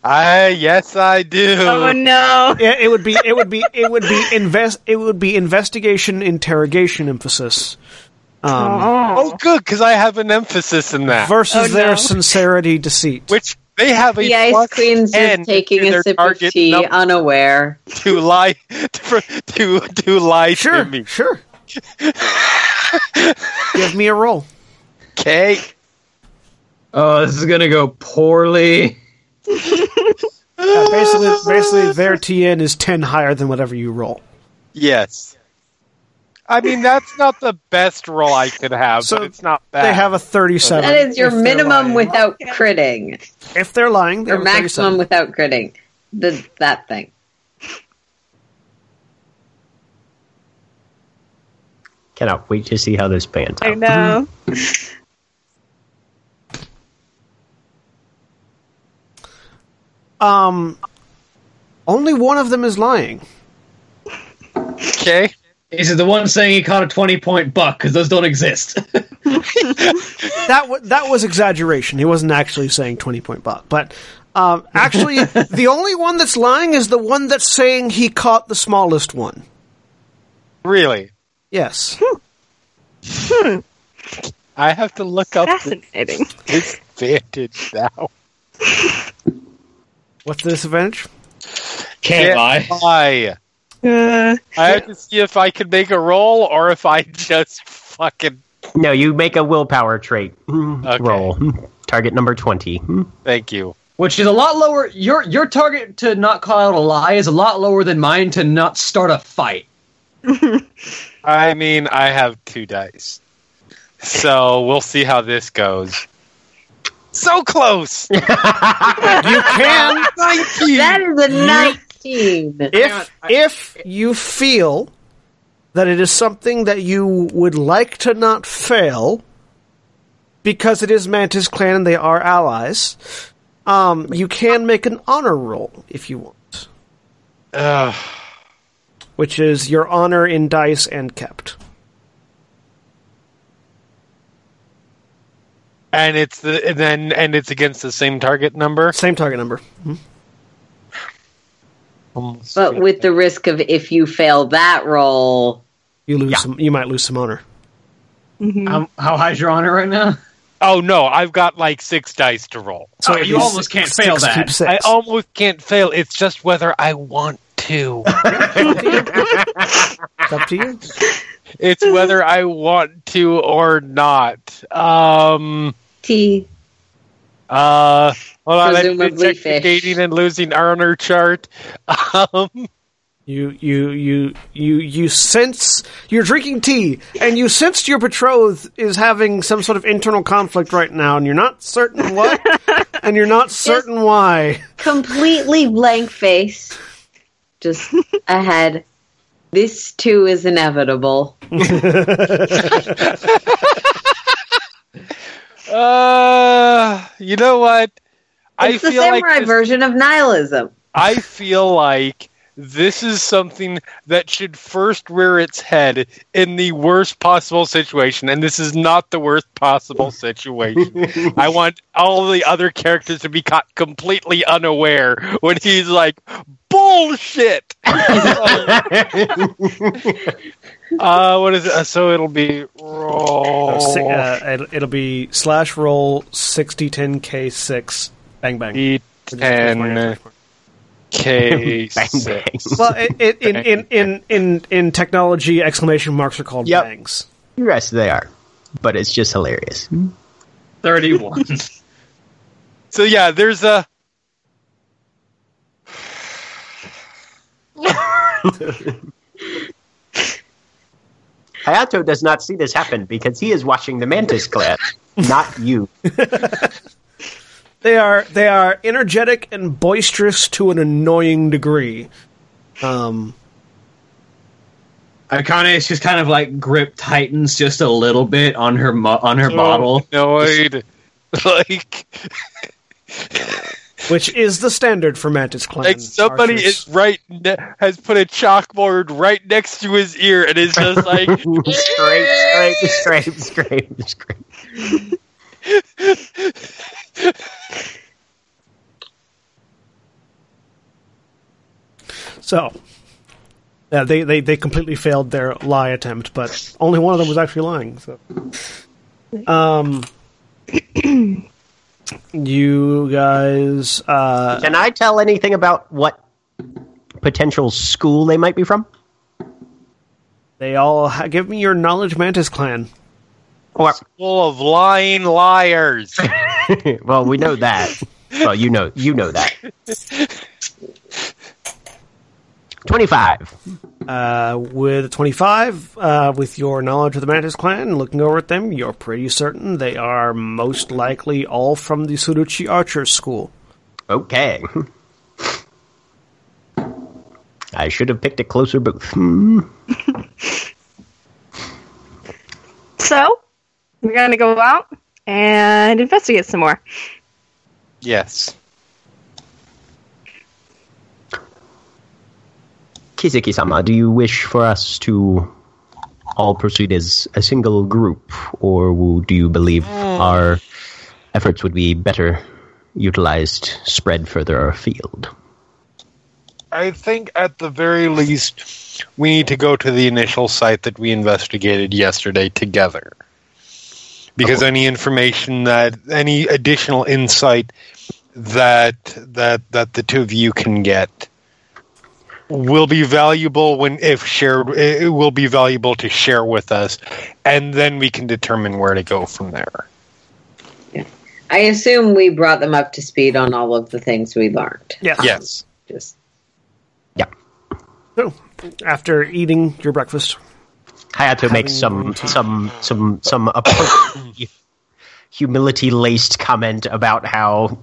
Speaker 2: I yes, I do.
Speaker 4: Oh no.
Speaker 1: It, it would be. It would be. It would be invest. It would be investigation interrogation emphasis. Um,
Speaker 2: Oh, good, because I have an emphasis in that.
Speaker 1: versus
Speaker 4: Oh,
Speaker 1: their
Speaker 4: no.
Speaker 1: sincerity deceit.
Speaker 2: which they have a
Speaker 5: The Ice Queen's
Speaker 2: 10
Speaker 5: just taking a
Speaker 2: their
Speaker 5: sip of
Speaker 2: target
Speaker 5: tea, unaware.
Speaker 2: to lie to to, to lie
Speaker 1: sure,
Speaker 2: to me.
Speaker 1: sure. Give me a roll.
Speaker 2: Okay.
Speaker 6: Oh, this is gonna go poorly.
Speaker 1: Yeah, basically, basically, their TN is ten higher than whatever you roll.
Speaker 2: Yes. I mean that's not the best roll I could have,
Speaker 1: So
Speaker 2: but it's not bad.
Speaker 1: They have a thirty-seven.
Speaker 5: That is your minimum without critting,
Speaker 1: If they're lying, they
Speaker 5: or maximum
Speaker 1: 37.
Speaker 5: without critting. The that thing.
Speaker 3: Cannot wait to see how this pans out.
Speaker 4: I know.
Speaker 1: Um, only one of them is lying.
Speaker 2: okay.
Speaker 6: Is it the one saying he caught a twenty point buck? Because those don't exist.
Speaker 1: That w- that was exaggeration. He wasn't actually saying twenty point buck, but um, actually, the only one that's lying is the one that's saying he caught the smallest one.
Speaker 2: Really.
Speaker 1: Yes. Hmm.
Speaker 2: I have to look up
Speaker 4: Fascinating.
Speaker 2: this advantage now.
Speaker 1: What's the disadvantage?
Speaker 6: Can't lie.
Speaker 2: lie.
Speaker 4: Uh,
Speaker 2: I have to see if I can make a roll or if I just fucking
Speaker 3: No, you make a willpower trait roll. Target number 20.
Speaker 2: thank you.
Speaker 6: Which is a lot lower. Your your target to not call out a lie is a lot lower than mine to not start a fight.
Speaker 2: I mean, I have two dice. So we'll see how this goes. So close!
Speaker 1: You can
Speaker 5: That is a nineteen.
Speaker 1: if if you feel that it is something that you would like to not fail because it is Mantis Clan and they are allies. Um, you can make an honor roll if you want,
Speaker 2: Ugh.
Speaker 1: Which is your honor in dice and kept.
Speaker 2: and it's the and then and it's against the same target number.
Speaker 1: Same target number. Mm-hmm.
Speaker 5: But with the risk of if you fail that roll,
Speaker 1: You lose
Speaker 3: Yeah.
Speaker 1: some. You might lose some honor. Mm-hmm.
Speaker 6: How, how high's your honor right now?
Speaker 2: oh no, I've got like six dice to roll.
Speaker 6: Oh, you
Speaker 1: be
Speaker 6: almost can't fail
Speaker 1: keep
Speaker 6: that.
Speaker 2: I almost can't fail. It's just whether I want to.
Speaker 1: It's up to you.
Speaker 2: it's whether I want to or not. Um.
Speaker 5: T.
Speaker 2: Uh. Hold on. Let me
Speaker 5: Presumably
Speaker 2: check the
Speaker 5: fish.
Speaker 2: gaining and losing honor chart. Um.
Speaker 1: You you you you you sense you're drinking tea, and you sensed your betrothed is having some sort of internal conflict right now, and you're not certain what, and you're not certain why.
Speaker 5: Completely blank face. Just ahead. This too is inevitable.
Speaker 2: Uh. You know what? I
Speaker 5: It's the
Speaker 2: feel like
Speaker 5: samurai
Speaker 2: this-
Speaker 5: version of nihilism.
Speaker 2: I feel like this is something that should first rear its head in the worst possible situation, and this is not the worst possible situation. I want all the other characters to be caught completely unaware when he's like, bullshit! uh, what is it? Uh, So it'll be roll.
Speaker 1: Si- uh, it'll, it'll be slash roll sixty ten k six bang bang.
Speaker 2: D10 K
Speaker 3: Bang, bang.
Speaker 1: Well, it, it, in, in, in, in, in technology, exclamation marks are called
Speaker 3: Yep.
Speaker 1: bangs.
Speaker 3: Yes, they are. But it's just hilarious.
Speaker 6: Thirty-one.
Speaker 2: So yeah, there's a
Speaker 3: Hayato does not see this happen because he is watching the Mantis Clan, not you.
Speaker 1: They are they are energetic and boisterous to an annoying degree. Um,
Speaker 6: Akane's just kind of like grip tightens just a little bit on her mo- on her bottle.
Speaker 2: annoyed. like
Speaker 1: which is the standard for Mantis Clan.
Speaker 2: like somebody
Speaker 1: archers.
Speaker 2: is right ne- has put a chalkboard right next to his ear and is just like
Speaker 3: scrape, scrape, scrape, scrape, scrape.
Speaker 1: So, Yeah, they, they, they completely failed their lie attempt, but only one of them was actually lying. So, um, you guys, uh,
Speaker 3: Can I tell anything about what potential school they might be from?
Speaker 1: they all ha- give me your knowledge, Mantis Clan.
Speaker 3: Or,
Speaker 2: Full of lying liars.
Speaker 3: well, we know that. Well, you know, you know that. Twenty-five.
Speaker 1: Uh, with 25, uh, with your knowledge of the Mantis clan, looking over at them, you're pretty certain they are most likely all from the Tsuruchi Archers School.
Speaker 3: Okay. I should have picked a closer booth. Hmm.
Speaker 4: So, we're going to go out and investigate some more.
Speaker 2: yes.
Speaker 3: Kisaki-sama, do you wish for us to all proceed as a single group, or do you believe mm. our efforts would be better utilized spread further afield?
Speaker 2: I think at the very least, we need to go to the initial site that we investigated yesterday together. Because any information that, any additional insight that that that the two of you can get will be valuable when if shared. It will be valuable to share with us, and then we can determine where to go from there. yeah.
Speaker 5: I assume we brought them up to speed on all of the things we learned.
Speaker 1: Yeah.
Speaker 2: Yes.
Speaker 5: Just yeah.
Speaker 1: So, after eating your breakfast,
Speaker 3: Hayato makes some some some some humility laced comment about how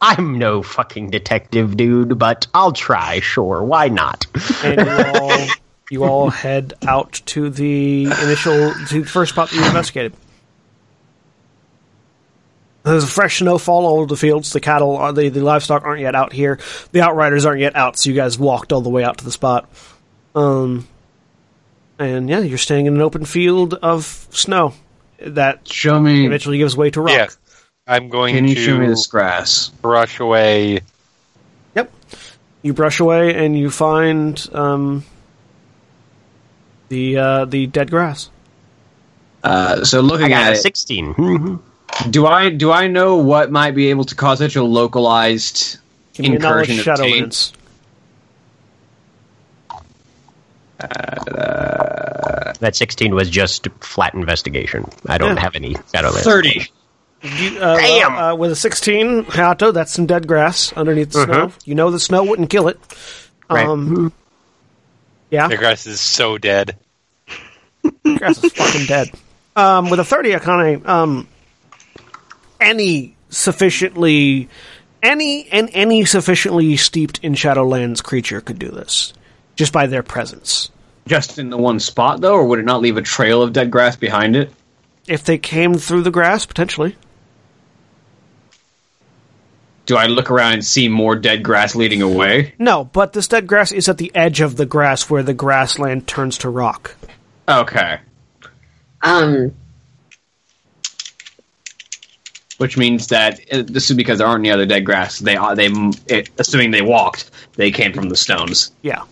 Speaker 3: I'm no fucking detective, dude, but I'll try. Sure, why not?
Speaker 1: and you all, you all head out to the initial, to the first spot that you investigated. There's a fresh snowfall all over the fields. The cattle, are, the, the livestock aren't yet out here. The outriders aren't yet out, so you guys walked all the way out to the spot. Um, and yeah, you're staying in an open field of snow that
Speaker 6: Show me.
Speaker 1: eventually gives way to rock.
Speaker 2: Yes. I'm going
Speaker 6: Can you
Speaker 2: to
Speaker 6: show me this grass?
Speaker 2: brush away.
Speaker 1: Yep. You brush away and you find um, the uh, the dead grass.
Speaker 6: Uh, so
Speaker 3: I
Speaker 6: looking
Speaker 3: got
Speaker 6: at
Speaker 3: a
Speaker 6: it,
Speaker 3: 16. Mhm.
Speaker 6: do I do I know what might be able to cause such a localized
Speaker 1: Give me a knowledge
Speaker 6: incursion of taint?
Speaker 1: shadowlands.
Speaker 3: That 16 was just flat investigation. I don't
Speaker 1: Yeah.
Speaker 3: have any Shadowlands.
Speaker 6: Thirty.
Speaker 1: You, uh,
Speaker 3: Damn!
Speaker 1: well, uh, with a 16, Hayato, that's some dead grass underneath the snow. You know the snow wouldn't kill it.
Speaker 3: Right.
Speaker 1: Um, yeah,
Speaker 2: The grass is so dead.
Speaker 1: grass is fucking dead. Um, with a 30, Akane, um, any sufficiently, any, and any sufficiently steeped in Shadowlands creature could do this. Just by their presence.
Speaker 6: Just in the one spot though, or would it not leave a trail of dead grass behind it?
Speaker 1: If they came through the grass, potentially.
Speaker 6: Do I look around and see more dead grass leading away?
Speaker 1: No, but this dead grass is at the edge of the grass where the grassland turns to rock.
Speaker 6: Okay.
Speaker 5: um
Speaker 6: Which means that uh, this is because there aren't any other dead grass. They are they it, assuming they walked, they came from the stones.
Speaker 1: Yeah.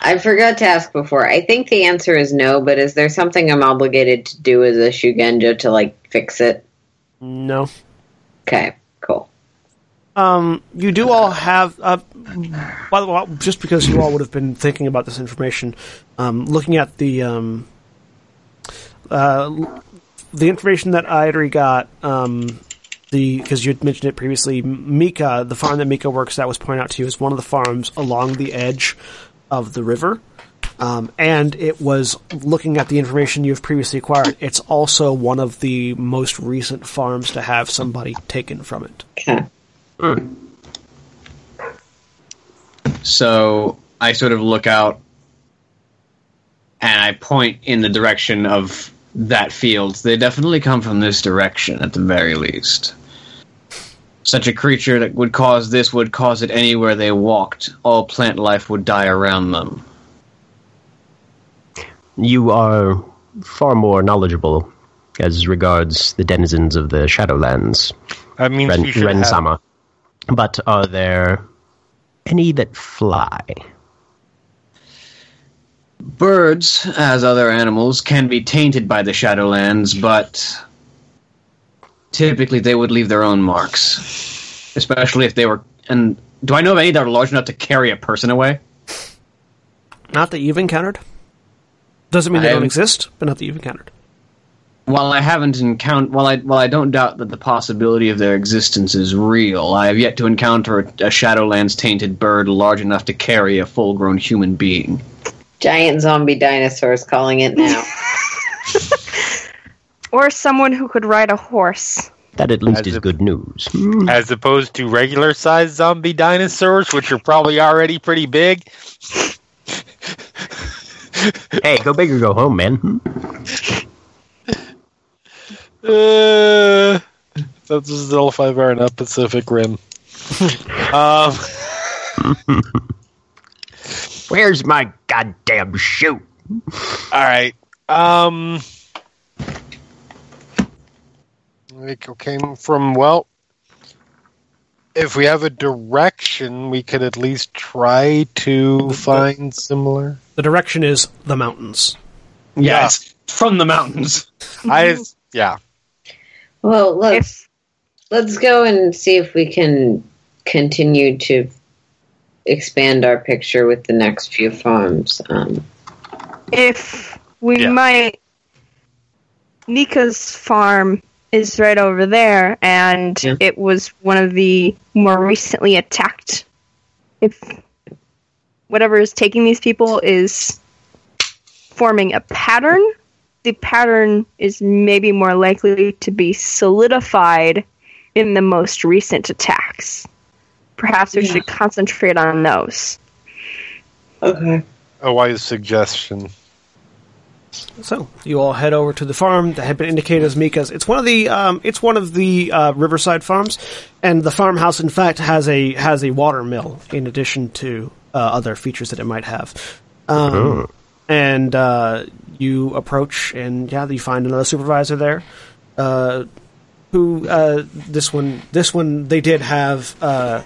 Speaker 5: I forgot to ask before. I think the answer is no, but is there something I'm obligated to do as a Shugenja to like fix it?
Speaker 1: No.
Speaker 5: Okay, cool.
Speaker 1: Um, you do all have. Uh, by the way, just because you all would have been thinking about this information, um, looking at the um, uh, the information that Airi got, um, the because you had mentioned it previously, Mika, the farm that Mika works at, was pointed out to you as one of the farms along the edge of the river. Um, and it was looking at the information you've previously acquired. It's also one of the most recent farms to have somebody taken from it.
Speaker 5: Okay.
Speaker 6: So I sort of look out and I point in the direction of that field. They definitely come from this direction, at the very least. Such a creature that would cause this would cause it anywhere they walked. All plant life would die around them.
Speaker 3: You are far more knowledgeable as regards the denizens of the Shadowlands,
Speaker 2: That means
Speaker 3: Ren,
Speaker 2: we should have,
Speaker 3: Ren-sama. But are there any that fly?
Speaker 6: Birds, as other animals, can be tainted by the Shadowlands, but typically they would leave their own marks. Especially if they were. And do I know of any that are large enough to carry a person away?
Speaker 1: Not that you've encountered. Doesn't mean they
Speaker 6: I
Speaker 1: don't
Speaker 6: am-
Speaker 1: exist, but not that you've encountered.
Speaker 6: While I haven't encountered, while I while I don't doubt that the possibility of their existence is real, I have yet to encounter a, a Shadowlands tainted bird large enough to carry a full-grown human being.
Speaker 5: Giant zombie dinosaurs calling it now.
Speaker 4: Or someone who could ride a horse.
Speaker 3: That at least
Speaker 2: As
Speaker 3: is
Speaker 2: if-
Speaker 3: good news.
Speaker 2: As opposed to regular sized zombie dinosaurs, which are probably already pretty big.
Speaker 3: hey, go big or go home, man.
Speaker 2: Uh, that's still five hour enough Pacific Rim. um,
Speaker 3: Where's my goddamn shoe?
Speaker 2: all right. Um, we came from well. If we have a direction, we could at least try to find similar.
Speaker 1: The direction is the mountains.
Speaker 6: Yeah,
Speaker 2: Yeah.
Speaker 6: it's from the mountains.
Speaker 2: I yeah.
Speaker 5: Well, let's
Speaker 4: If
Speaker 5: let's go and see if we can continue to expand our picture with the next few farms. Um,
Speaker 4: if we
Speaker 2: Yeah.
Speaker 4: might Mika's farm is right over there and
Speaker 5: Yeah.
Speaker 4: it was one of the more recently attacked if whatever is taking these people is forming a pattern the pattern is maybe more likely to be solidified in the most recent attacks perhaps we
Speaker 5: Yeah.
Speaker 4: should concentrate on those
Speaker 5: okay.
Speaker 2: A wise suggestion.
Speaker 1: So you all head over to the farm that had been indicated as Mika's. It's one of the um, it's one of the uh, riverside farms, and the farmhouse, in fact, has a has a water mill in addition to uh, other features that it might have. Um, And uh, you approach, and yeah, you find another supervisor there. Uh, who uh, this one? This one they did have. Uh,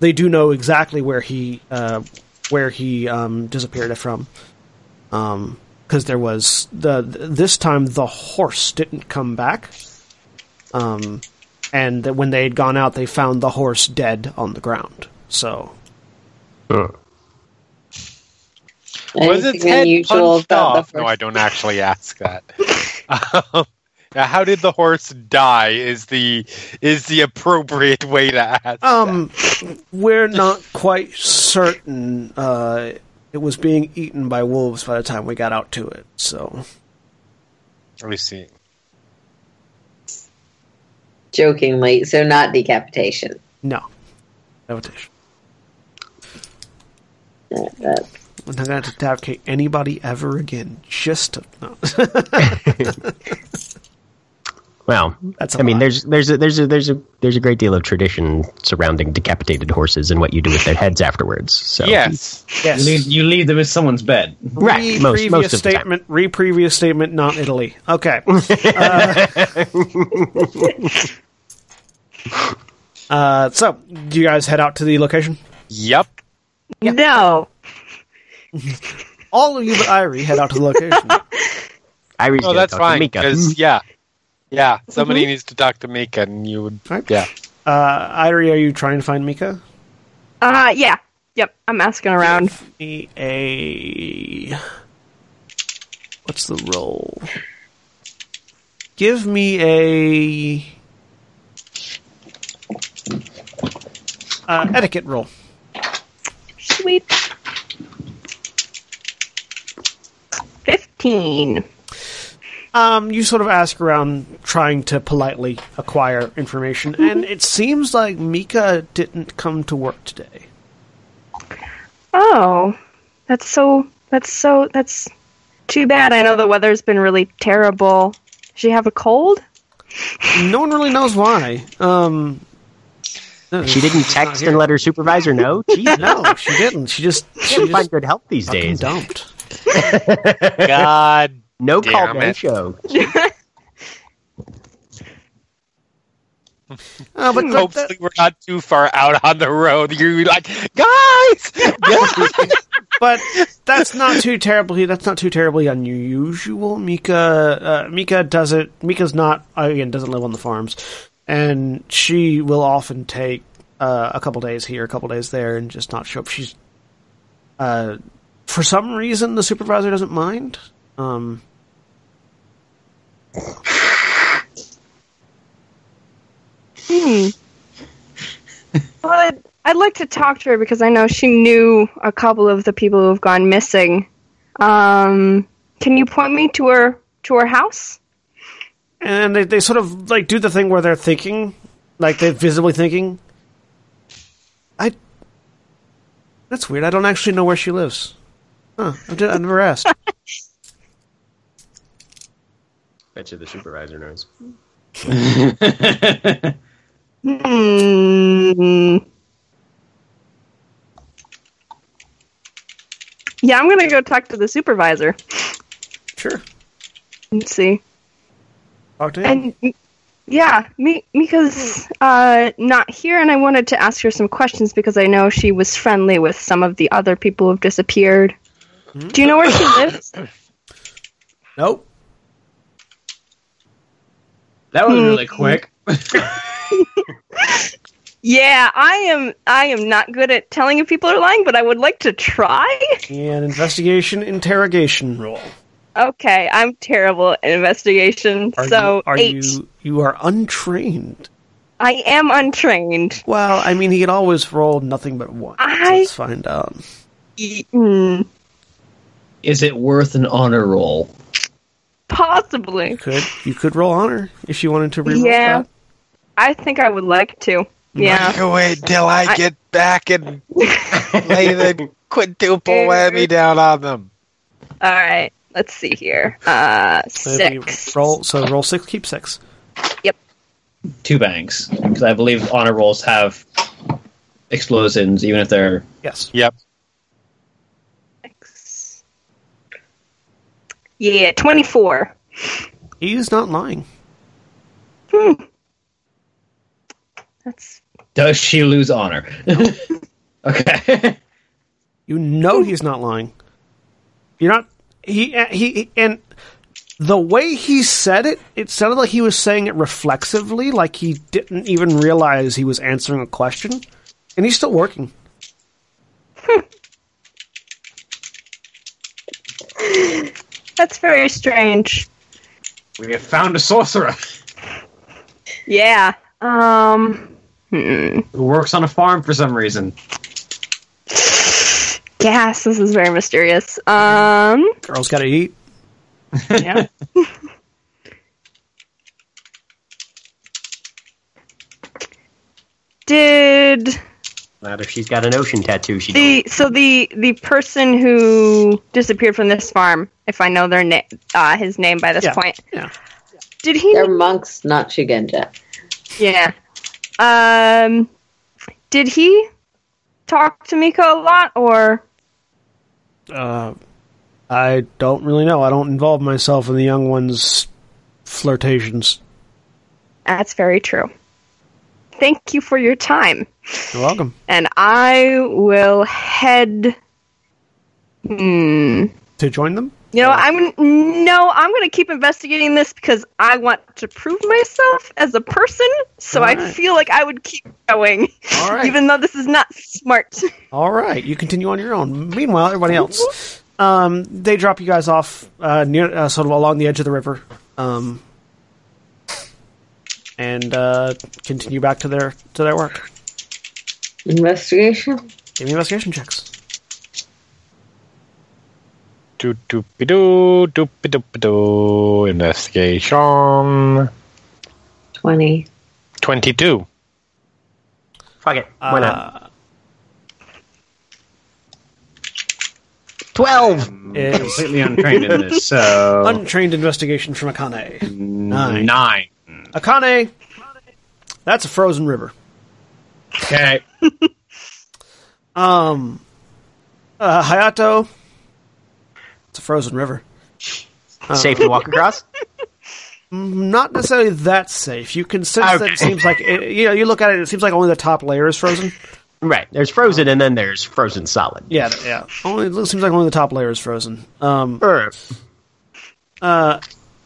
Speaker 1: they do know exactly where he uh, where he um, disappeared from. Um, because there was the this time the horse didn't come back. Um, and that when they had gone out, they found the horse dead on the ground. So
Speaker 2: Was
Speaker 5: Anything
Speaker 2: its head punched off? No, I don't actually ask that. um, how did the horse die? Is the is the appropriate way to ask?
Speaker 1: Um, we're not quite certain. Uh, it was being eaten by wolves by the time we got out to it. So
Speaker 2: that. Let me see.
Speaker 5: Jokingly, so not decapitation.
Speaker 1: no, Decapitation.
Speaker 5: That, that,
Speaker 1: We're not going to decapitate anybody ever again. Just to, no.
Speaker 3: Well,
Speaker 1: That's a
Speaker 3: I mean, there's there's a, there's a there's a there's a great deal of tradition surrounding decapitated horses and what you do with their heads afterwards. So
Speaker 2: Yes.
Speaker 1: yes.
Speaker 6: You leave, you leave them in someone's bed.
Speaker 3: right,
Speaker 1: Re-
Speaker 3: most
Speaker 1: previous
Speaker 3: most of
Speaker 1: statement, re previous statement, not Italy. Okay. Uh, uh, so, do you guys head out to the location?
Speaker 2: Yep.
Speaker 4: no
Speaker 1: All of you but Airi head out to the location.
Speaker 3: Airi's
Speaker 2: Oh, that's fine. Because yeah, yeah. Somebody needs to talk to Mika, and you would.
Speaker 1: Right.
Speaker 2: Yeah.
Speaker 1: uh, Airi, are you trying to find Mika?
Speaker 4: uh yeah yep i'm asking around
Speaker 1: Me a. What's the roll? Give me a. Uh, etiquette roll.
Speaker 4: Sweet. 15.
Speaker 1: Um, you sort of ask around, trying to politely acquire information, and it seems like Mika didn't come to work today.
Speaker 4: Oh, that's so, that's so, that's too bad. I know the weather's been really terrible. Does she have a cold?
Speaker 1: No one really knows why. Um, no,
Speaker 3: She didn't text and let her supervisor know. Jeez,
Speaker 1: No, she didn't. She just she
Speaker 3: can't find good help these days.
Speaker 1: dumped.
Speaker 2: God.
Speaker 3: No
Speaker 2: Damn
Speaker 3: call, no
Speaker 2: it.
Speaker 3: show.
Speaker 1: Uh, but that-
Speaker 2: Hopefully, we're not too far out on the road. You're like, guys, guys.
Speaker 1: but that's not too terribly. That's not too terribly unusual. Mika, uh, Mika does it. Mika's not again doesn't live on the farms, and she will often take uh, a couple days here, a couple days there, and just not show up. She's uh, for some reason the supervisor doesn't mind. Um,
Speaker 4: Hmm. well, I'd, I'd like to talk to her because I know she knew a couple of the people who have gone missing. Um, can you point me to her to her house?
Speaker 1: and they, they sort of like do the thing where they're thinking, like they're visibly thinking. I. That's weird. I don't actually know where she lives. Huh? D- I've never asked.
Speaker 3: Bet you the supervisor knows.
Speaker 4: Hmm. Yeah, I'm gonna go talk to the supervisor
Speaker 1: sure.
Speaker 4: and see.
Speaker 1: Talk to him.
Speaker 4: And yeah, me Mika's uh, not here, and I wanted to ask her some questions because I know she was friendly with some of the other people who have disappeared. Do you know where she lives?
Speaker 1: nope.
Speaker 6: That was really quick.
Speaker 4: Yeah, I am. I am not good at telling if people are lying, but I would like to try.
Speaker 1: An investigation interrogation roll.
Speaker 4: Okay, I'm terrible at investigation,
Speaker 1: Are
Speaker 4: so
Speaker 1: you, are
Speaker 4: eight.
Speaker 1: you you are untrained?
Speaker 4: I am untrained.
Speaker 1: Well, I mean, he could always roll nothing but one.
Speaker 4: I-
Speaker 1: Let's find out.
Speaker 4: Mm,
Speaker 6: Is it worth an honor roll?
Speaker 4: Possibly.
Speaker 1: Could you could roll honor if you wanted to reroll
Speaker 4: Yeah.
Speaker 1: that?
Speaker 4: I think I would like to. Yeah.
Speaker 2: You wait till I,
Speaker 4: I-
Speaker 2: get back and lay the quintuple whammy down on them.
Speaker 4: All right. Let's see here. Uh,
Speaker 1: So
Speaker 4: six.
Speaker 1: roll so roll six, keep six. Yep.
Speaker 6: Two banks, because I believe honor rolls have explosions, even if they're
Speaker 1: Yes.
Speaker 2: Yep.
Speaker 4: Yeah, twenty-four.
Speaker 1: He's not lying. Hmm.
Speaker 4: That's
Speaker 6: Does she lose honor? okay.
Speaker 1: You know he's not lying. You're not. Uh, he he and the way he said it, it sounded like he was saying it reflexively, like he didn't even realize he was answering a question, and he's still working.
Speaker 4: that's very strange.
Speaker 6: We have found a sorcerer
Speaker 4: Yeah. Um. Hmm.
Speaker 6: who works on a farm for some reason.
Speaker 4: Yes, this is very mysterious. Um.
Speaker 1: Girls got to eat.
Speaker 4: Yeah. Did
Speaker 3: Not if she's got an ocean tattoo. She
Speaker 4: the so the the person who disappeared from this farm, if I know their name, uh, his name by this
Speaker 1: Yeah.
Speaker 4: point,
Speaker 1: Yeah.
Speaker 4: did he?
Speaker 5: They're monks, not Shugenja.
Speaker 4: Yeah. Um. Did he talk to Mika a lot, or
Speaker 1: Uh, I don't really know. I don't involve myself in the young ones' flirtations.
Speaker 4: that's very true. Thank you for your time.
Speaker 1: You're welcome.
Speaker 4: and I will head. Hmm.
Speaker 1: To join them?
Speaker 4: You know, I'm no, I'm going to keep investigating this because I want to prove myself as a person. So I feel like I would keep going,
Speaker 1: All right.
Speaker 4: even though this is not smart.
Speaker 1: All right, you continue on your own. Meanwhile, everybody else, um, they drop you guys off uh, near, uh, sort of along the edge of the river, um, and uh, continue back to their to their work.
Speaker 5: Investigation?
Speaker 1: Give me investigation checks.
Speaker 2: Do doopy doo doopy doopy doo. Investigation
Speaker 5: 20.
Speaker 2: twenty-two.
Speaker 3: Fuck it. Why not?
Speaker 1: Uh,
Speaker 3: Twelve.
Speaker 1: is
Speaker 6: Completely untrained in this, so
Speaker 1: untrained investigation from Akane. Nine.
Speaker 6: nine.
Speaker 1: Akane, that's a frozen river.
Speaker 6: Okay.
Speaker 1: Um, uh, Hayato, it's a frozen river.
Speaker 3: Safe to walk across.
Speaker 1: Not necessarily that safe. You can sense that it seems like it, you know. You look at it; it seems like only the top layer is frozen.
Speaker 3: Right. There's frozen, and then there's frozen solid.
Speaker 1: Yeah, yeah. Only it seems like only the top layer is frozen. Um,
Speaker 3: Er,
Speaker 1: uh,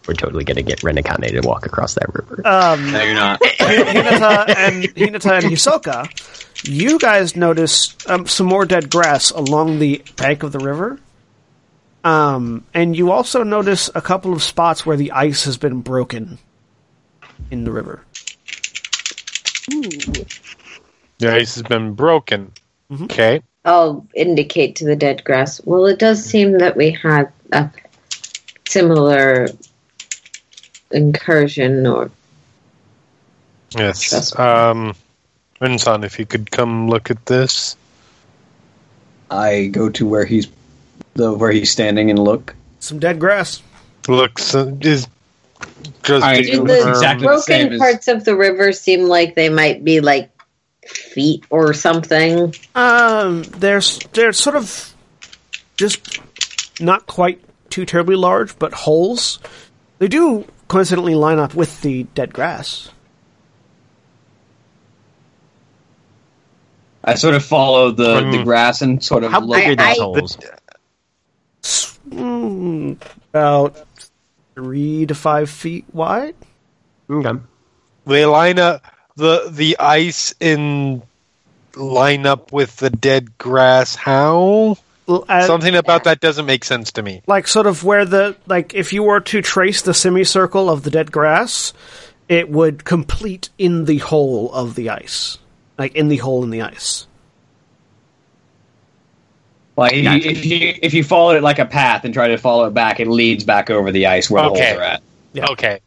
Speaker 3: We're totally gonna get Ren Akane to walk across that river.
Speaker 1: um,
Speaker 6: No, you're not.
Speaker 1: Hinata and Hinata and Hisoka, you guys notice um, some more dead grass along the bank of the river. Um, and you also notice a couple of spots where the ice has been broken in the river.
Speaker 2: The ice has been broken. Okay.
Speaker 5: I'll indicate to the dead grass. Well, it does seem that we had a similar incursion or
Speaker 2: Yes.
Speaker 5: Trust.
Speaker 2: Um, Ren-san, if you could come look at this.
Speaker 6: I go to where he's the where he's standing and look.
Speaker 1: Some dead grass.
Speaker 2: Looks uh, is just
Speaker 6: I
Speaker 2: to
Speaker 5: do
Speaker 6: do
Speaker 5: the
Speaker 2: confirm-
Speaker 6: exactly the same
Speaker 5: broken
Speaker 6: as-
Speaker 5: parts of the river seem like they might be like feet or something.
Speaker 1: Um, they're they're sort of just not quite too terribly large, but holes. They do coincidentally line up with the dead grass.
Speaker 6: I sort of follow the, the
Speaker 2: Um,
Speaker 6: grass and sort of
Speaker 3: How
Speaker 6: look.
Speaker 3: big are these holes?
Speaker 1: Mm, about three to five feet wide.
Speaker 3: Okay.
Speaker 2: they line up the the ice in line up with the dead grass. How?
Speaker 1: L- uh,
Speaker 2: Something about that doesn't make sense to me.
Speaker 1: like sort of where the like if you were to trace the semicircle of the dead grass, it would complete in the hole of the ice, like in the hole in the ice.
Speaker 6: Like if you, if you if you follow it like a path and try to follow it back, it leads back over the ice where
Speaker 2: Okay.
Speaker 6: the holes are at.
Speaker 1: Yeah.
Speaker 2: Okay.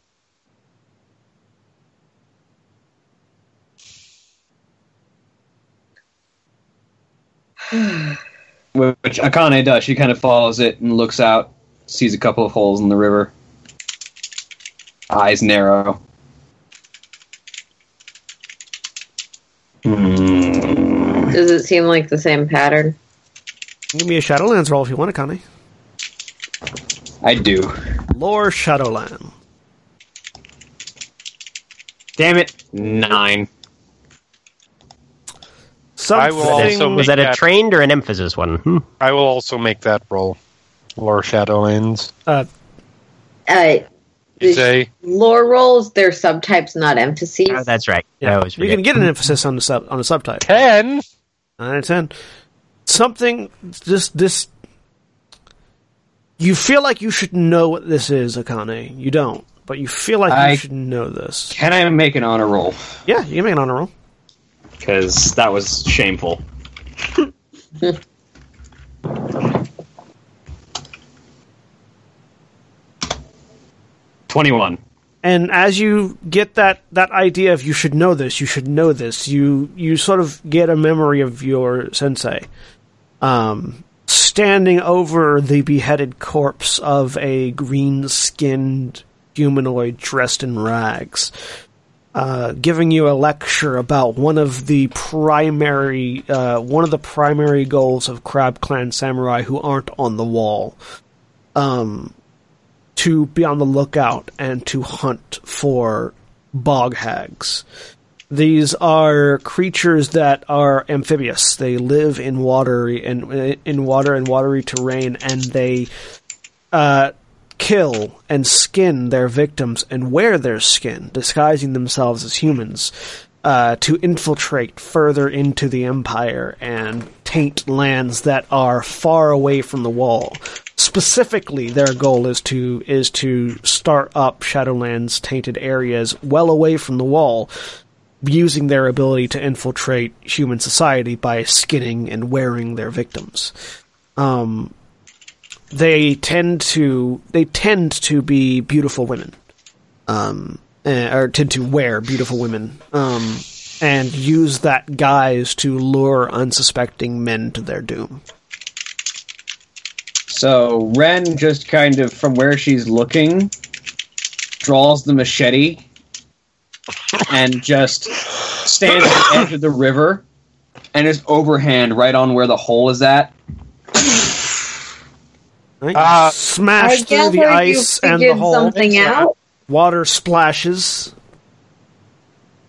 Speaker 6: Which Akane does. She kind of follows it and looks out, sees a couple of holes in the river. Eyes narrow. Hmm.
Speaker 5: Does it seem like the same pattern?
Speaker 1: Give me a Shadowlands roll if you want, Connie.
Speaker 6: I do.
Speaker 1: Lore Shadowland.
Speaker 6: Damn it. Nine.
Speaker 1: Something
Speaker 2: I will also
Speaker 3: Was
Speaker 2: make
Speaker 3: that a trained or an emphasis one? Hmm.
Speaker 2: I will also make that roll. Lore Shadowlands.
Speaker 1: uh,
Speaker 5: Uh,
Speaker 2: You say
Speaker 5: lore rolls, they're subtypes, not emphases.
Speaker 3: Oh, that's right.
Speaker 1: Yeah.
Speaker 3: always
Speaker 1: you
Speaker 3: forget.
Speaker 1: can get an emphasis on the sub on the subtype.
Speaker 2: ten.
Speaker 1: Nine out of ten. Something this this you feel like you should know what this is, Akane. You don't, but you feel like
Speaker 6: I-
Speaker 1: you should know this.
Speaker 6: Can I make an honor roll?
Speaker 1: Yeah, you can make an honor roll.
Speaker 6: Because that was shameful. Twenty-one.
Speaker 1: And as you get that that idea of you should know this, you should know this, you you sort of get a memory of your sensei, um, standing over the beheaded corpse of a green-skinned humanoid dressed in rags, uh, giving you a lecture about one of the primary uh, one of the primary goals of Crab Clan samurai who aren't on the wall. Um, to be on the lookout and to hunt for bog hags. These are creatures that are amphibious. They live in water in in water and watery terrain, and they uh, kill and skin their victims and wear their skin, disguising themselves as humans, uh, to infiltrate further into the empire and taint lands that are far away from the wall. Specifically, their goal is to is to start up Shadowlands tainted areas well away from the wall, using their ability to infiltrate human society by skinning and wearing their victims. Um, they tend to they tend to be beautiful women, um, eh, or tend to wear beautiful women, um, and use that guise to lure unsuspecting men to their doom.
Speaker 6: So Ren just kind of from where she's looking draws the machete and just stands at the edge of the river and is overhand right on where the hole is at.
Speaker 1: Right?
Speaker 2: Uh,
Speaker 5: I
Speaker 1: Smash through the ice and the hole.
Speaker 5: something out.
Speaker 1: Water splashes.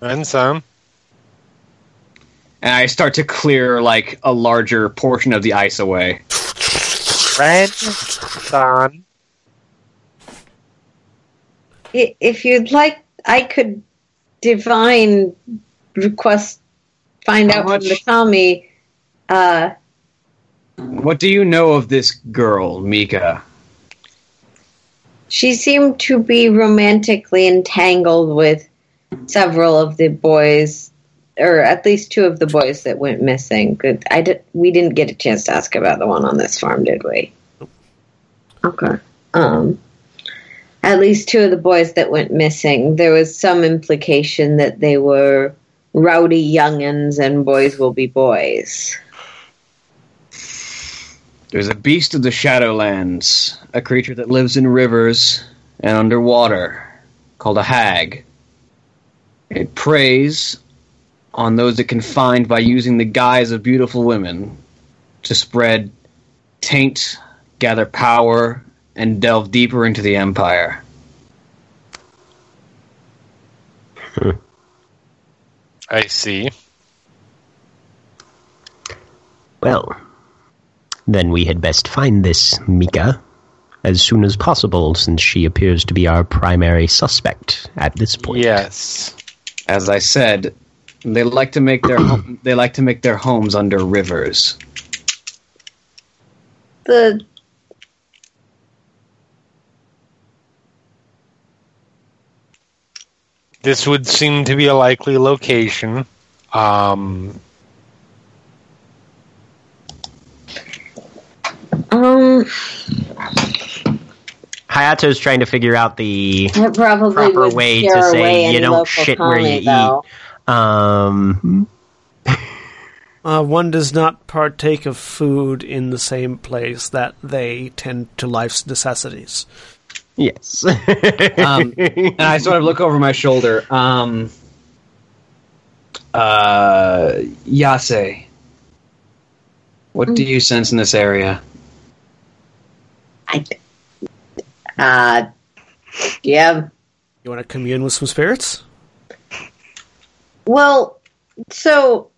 Speaker 2: And some.
Speaker 6: and I start to clear like a larger portion of the ice away.
Speaker 5: Ren-san. If you'd like, I could divine request, find
Speaker 6: How
Speaker 5: out
Speaker 6: much?
Speaker 5: from the Kami. Uh,
Speaker 6: What do you know of this girl, Mika?
Speaker 5: she seemed to be romantically entangled with several of the boys, or at least two of the boys that went missing. I did, we didn't get a chance to ask about the one on this farm, did we? Okay. Um, at least two of the boys that went missing. There was some implication that they were rowdy youngins, and boys will be boys.
Speaker 6: There's a beast of the Shadowlands, a creature that lives in rivers and underwater, called a hag. It preys on those it can find by using the guise of beautiful women to spread taint, gather power, and delve deeper into the Empire.
Speaker 2: I see.
Speaker 3: Well, then we had best find this Mika as soon as possible, since she appears to be our primary suspect at this point.
Speaker 2: Yes.
Speaker 6: As I said, they like to make their hom- they like to make their homes under rivers.
Speaker 5: The
Speaker 2: This would seem to be a likely location. Um,
Speaker 5: um,
Speaker 3: Hayato's trying to figure out the proper way to say you don't shit where you
Speaker 5: though.
Speaker 3: eat. Um,
Speaker 1: Uh, one does not partake of food in the same place that they tend to life's necessities.
Speaker 3: yes.
Speaker 6: um, and I sort of look over my shoulder. Um, uh, Yasei, what do you sense in this area?
Speaker 5: I, uh, yeah.
Speaker 1: You want to commune with some spirits?
Speaker 5: Well, so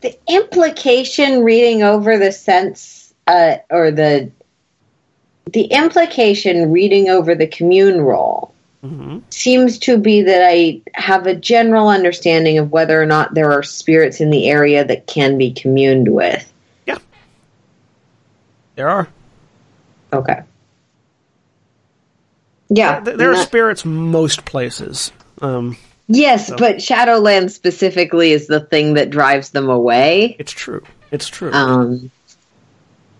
Speaker 5: the implication reading over the sense, uh, or the the implication reading over the commune roll
Speaker 1: hmm
Speaker 5: seems to be that I have a general understanding of whether or not there are spirits in the area that can be communed with.
Speaker 1: Yeah, there are.
Speaker 5: Okay. Yeah.
Speaker 1: Th- There are spirits most places. Um,
Speaker 5: yes,
Speaker 1: So-
Speaker 5: but Shadowland specifically is the thing that drives them away.
Speaker 1: it's true. It's true.
Speaker 5: Um,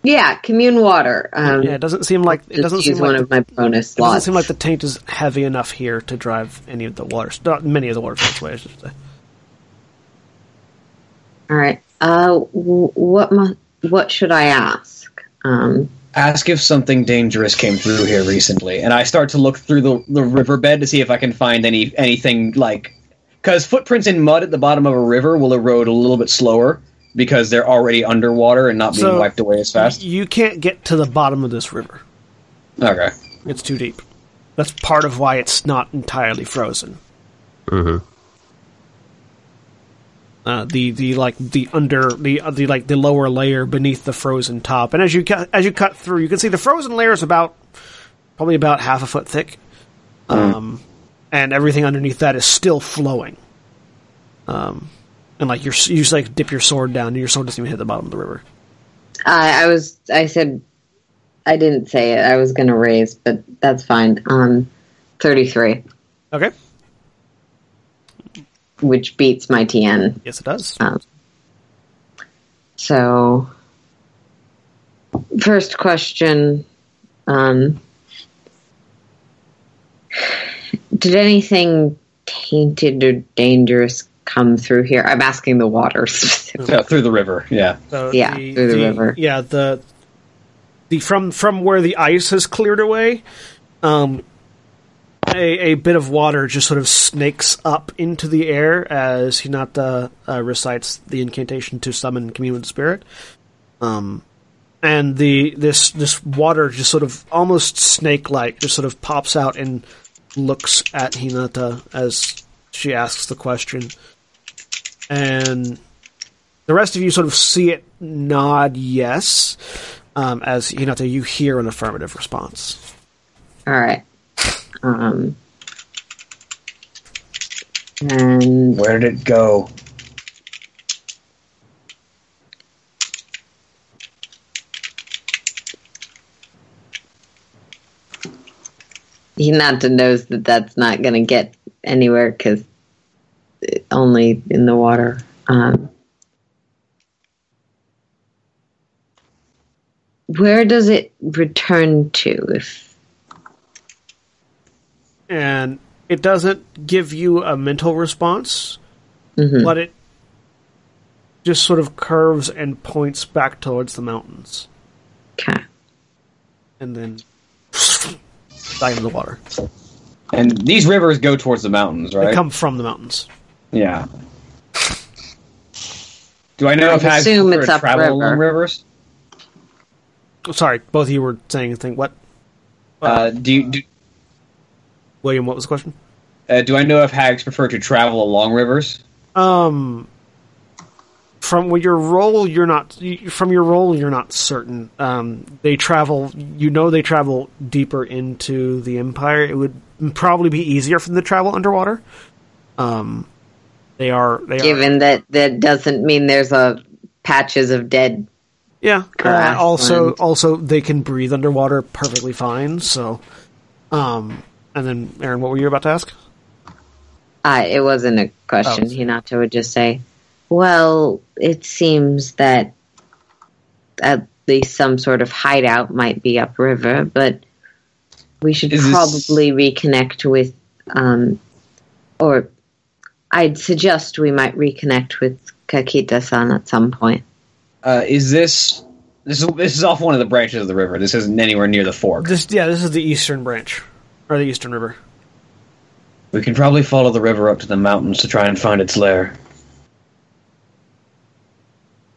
Speaker 5: yeah, commune water. Um,
Speaker 1: yeah, it doesn't seem like it doesn't seem
Speaker 5: one
Speaker 1: like
Speaker 5: of my bonus
Speaker 1: it doesn't seem like the taint is heavy enough here to drive any of the water. Not many of the water sports away. I should say.
Speaker 5: All right. Uh, what mu- what should I ask? Um,
Speaker 6: Ask if something dangerous came through here recently, and I start to look through the, the riverbed to see if I can find any anything like because footprints in mud at the bottom of a river will erode a little bit slower because they're already underwater and not being
Speaker 1: So-
Speaker 6: wiped away as fast.
Speaker 1: You can't get to the bottom of this river.
Speaker 6: Okay.
Speaker 1: It's too deep. That's part of why it's not entirely frozen.
Speaker 3: Mhm.
Speaker 1: Uh, the the like the under the uh, the like the lower layer beneath the frozen top, and as you cut as you cut through, you can see the frozen layer is about probably about half a foot thick, um, and everything underneath that is still flowing. Um, and like you're you just like dip your sword down, and your sword doesn't even hit the bottom of the river.
Speaker 5: I, I was I said I didn't say it. I was going to raise, but that's fine. Um, thirty three,
Speaker 1: Okay,
Speaker 5: which beats my TN.
Speaker 1: yes, it does.
Speaker 5: Um, so, first question: um, Did anything tainted or dangerous come through here? I'm asking the water specifically.
Speaker 6: Yeah, through the river. Yeah.
Speaker 1: So
Speaker 5: Yeah, through the river.
Speaker 1: Yeah, the the from from where the ice has cleared away, um, a a bit of water just sort of snakes up into the air as Hinata uh, recites the incantation to summon commune spirit. Um, and the this this water just sort of almost snake like just sort of pops out and looks at Hinata as she asks the question, and The rest of you sort of see it nod yes, um, as know, you hear an affirmative response.
Speaker 5: All right. Um, and
Speaker 6: Where did it go?
Speaker 5: Hinata knows that that's not going to get anywhere because only in the water. Um, where does it return to? If
Speaker 1: and it doesn't give you a mental response,
Speaker 5: Mhm.
Speaker 1: but it just sort of curves and points back towards the mountains,
Speaker 5: okay,
Speaker 1: and then back into the water.
Speaker 6: And these rivers go towards the mountains, right?
Speaker 1: They come from the mountains.
Speaker 6: yeah. Do I know
Speaker 5: I
Speaker 6: if Hags
Speaker 5: assume
Speaker 6: prefer
Speaker 5: it's
Speaker 6: to travel along rivers?
Speaker 1: Oh, Sorry, both of you were saying a thing. What,
Speaker 6: Uh, do, you, do
Speaker 1: William? What was the question?
Speaker 6: uh, do I know if hags prefer to travel along rivers?
Speaker 1: Um, from your role, you're not. From your role, you're not certain. Um, they travel. You know, they travel deeper into the empire. It would probably be easier for them to travel underwater. Um, they are. They are.
Speaker 5: given that that doesn't mean there's a patches of dead.
Speaker 1: Yeah. Uh,
Speaker 5: Grassland.
Speaker 1: also, also they can breathe underwater perfectly fine. So, um, and then Erin, what were you about to ask?
Speaker 5: Uh, it wasn't a question.
Speaker 1: Oh.
Speaker 5: Hinata would just say, "Well, it seems that at least some sort of hideout might be upriver, but we should
Speaker 6: Is this-
Speaker 5: probably reconnect with, um, or I'd suggest we might reconnect with Kakita-san at some point."
Speaker 6: Uh, is this this is this is off one of the branches of the river? This isn't anywhere near the fork.
Speaker 1: This, yeah, this is the eastern branch or the eastern river.
Speaker 6: We can probably follow the river up to the mountains to try and find its lair.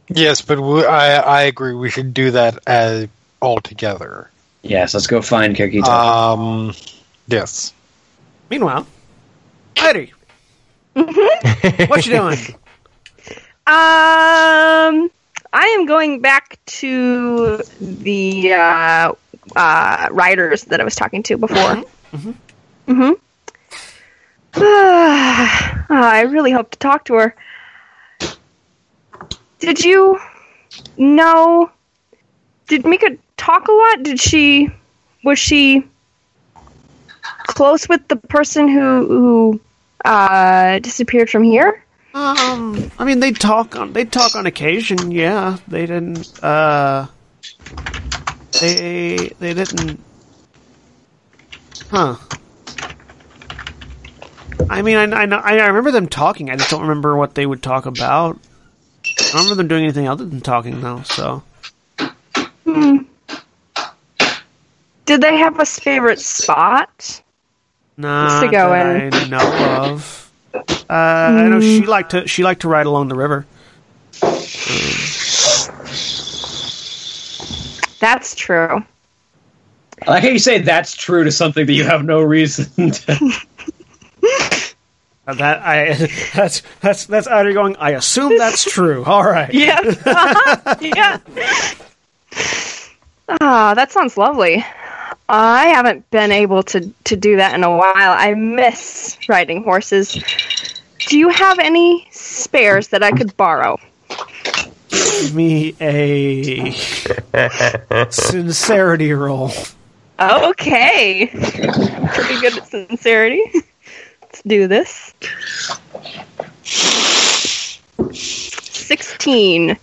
Speaker 2: Yes, but we, I I agree. We should do that as all together.
Speaker 6: Yes, let's go find Kakita.
Speaker 2: Um, yes.
Speaker 1: Meanwhile, Airi, what you doing?
Speaker 4: Um, I am going back to the uh, uh, writers that I was talking to before. Mm-hmm. I really hope to talk to her. Did you know? Did Mika talk a lot? Did she? Was she close with the person who who uh, disappeared from here?
Speaker 1: Um, I mean, they talk on they talk on occasion. Yeah, they didn't. Uh, they they didn't. Huh. I mean, I I, know, I remember them talking. I just don't remember what they would talk about. I don't remember them doing anything other than talking though. So
Speaker 4: Did they have a favorite spot?
Speaker 1: nah,
Speaker 4: to go in.
Speaker 1: I know of. Uh, I know she liked to she liked to ride along the river.
Speaker 4: That's true.
Speaker 6: I like how you say that's true to something that you have no reason to.
Speaker 1: That I that's that's that's out going. I assume that's true. All right.
Speaker 4: Yeah. yeah. Ah, that sounds lovely. I haven't been able to, to do that in a while. I miss riding horses. Do you have any spares that I could borrow?
Speaker 1: Give me a sincerity roll.
Speaker 4: Okay. Pretty good at sincerity. Let's do this. 16.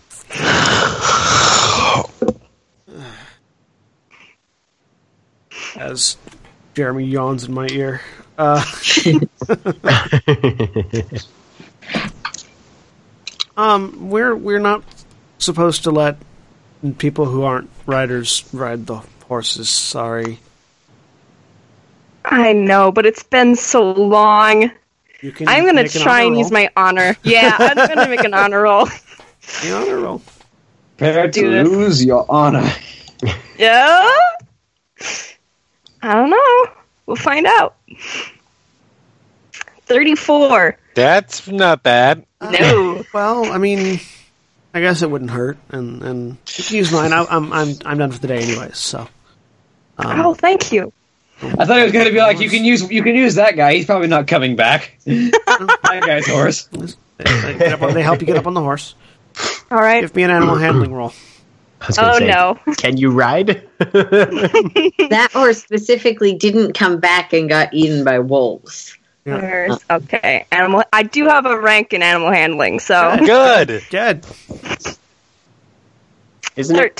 Speaker 1: As Jeremy yawns in my ear. Uh, um, we're we're not supposed to let people who aren't riders ride the horses. Sorry.
Speaker 4: I know, but it's been so long.
Speaker 1: You can.
Speaker 4: I'm gonna try
Speaker 1: honor
Speaker 4: and use my honor. Yeah, I'm gonna make an honor roll.
Speaker 1: The honor roll.
Speaker 6: Prepare to
Speaker 4: this.
Speaker 6: lose your honor.
Speaker 4: Yeah? I don't know. We'll find out. 34.
Speaker 2: That's not bad.
Speaker 4: No.
Speaker 1: Well, I mean, I guess it wouldn't hurt, and and you can use mine. I, I'm I'm I'm done for the day anyways. So. Um,
Speaker 4: Oh, thank you.
Speaker 6: I thought it was going to be like you can use you can use that guy. He's probably not coming back. that guy's horse.
Speaker 1: they, they get up on- they help you get up on the horse.
Speaker 4: All right.
Speaker 1: Give me an animal handling roll.
Speaker 3: I was gonna
Speaker 4: Oh
Speaker 3: say,
Speaker 4: no.
Speaker 3: Can you ride?
Speaker 5: That horse specifically didn't come back and got eaten by wolves.
Speaker 1: Yeah.
Speaker 4: Okay, animal. I do have a rank in animal handling, so
Speaker 2: Good.
Speaker 1: Good.
Speaker 3: Isn't it?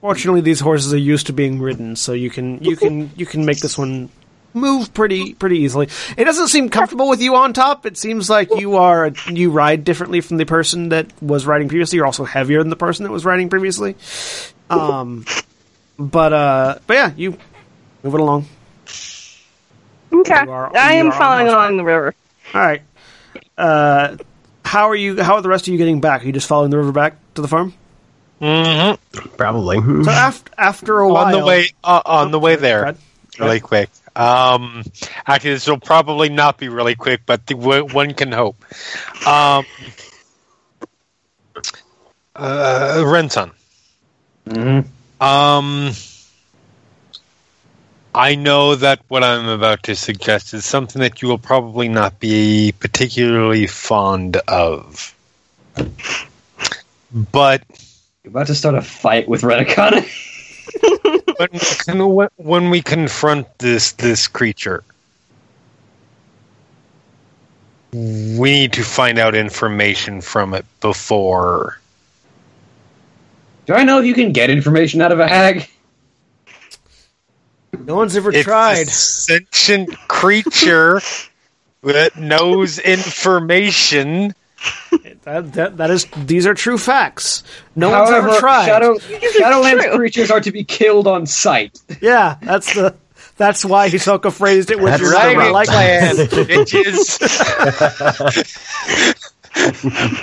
Speaker 1: Fortunately, these horses are used to being ridden, so you can you can you can make this one move pretty pretty easily. It doesn't seem comfortable with you on top. It seems like you are you ride differently from the person that was riding previously. You're also heavier than the person that was riding previously. Um, but uh, but yeah, you move it along.
Speaker 4: Okay,
Speaker 1: are-
Speaker 4: I am following along the river.
Speaker 1: All right. Uh, how are you? How are the rest of you getting back? Are you just following the river back to the farm?
Speaker 2: Hmm
Speaker 3: Probably.
Speaker 1: So after after a while,
Speaker 2: On the way, uh, on the way there,
Speaker 1: Fred?
Speaker 2: really quick. Um, actually, this will probably not be really quick, but the, one can hope. Um, uh, Ren-san.
Speaker 6: Mm-hmm.
Speaker 2: Um, I know that what I'm about to suggest is something that you will probably not be particularly fond of. But
Speaker 6: You're about to start a fight with Redicon.
Speaker 2: when we, con- when we confront this this creature, we need to find out information from it before.
Speaker 6: Do I know if you can get information out of a hag?
Speaker 1: no one's ever
Speaker 2: It's
Speaker 1: tried.
Speaker 2: a sentient creature that knows information.
Speaker 1: That, that, that is, these are true facts. No one's ever tried.
Speaker 6: Shadow, Shadowlands
Speaker 4: true.
Speaker 6: creatures are to be killed on sight.
Speaker 1: Yeah, that's the. That's why Hisoka phrased it with
Speaker 3: That's
Speaker 1: your
Speaker 3: right.
Speaker 1: I like
Speaker 2: plan, bitches.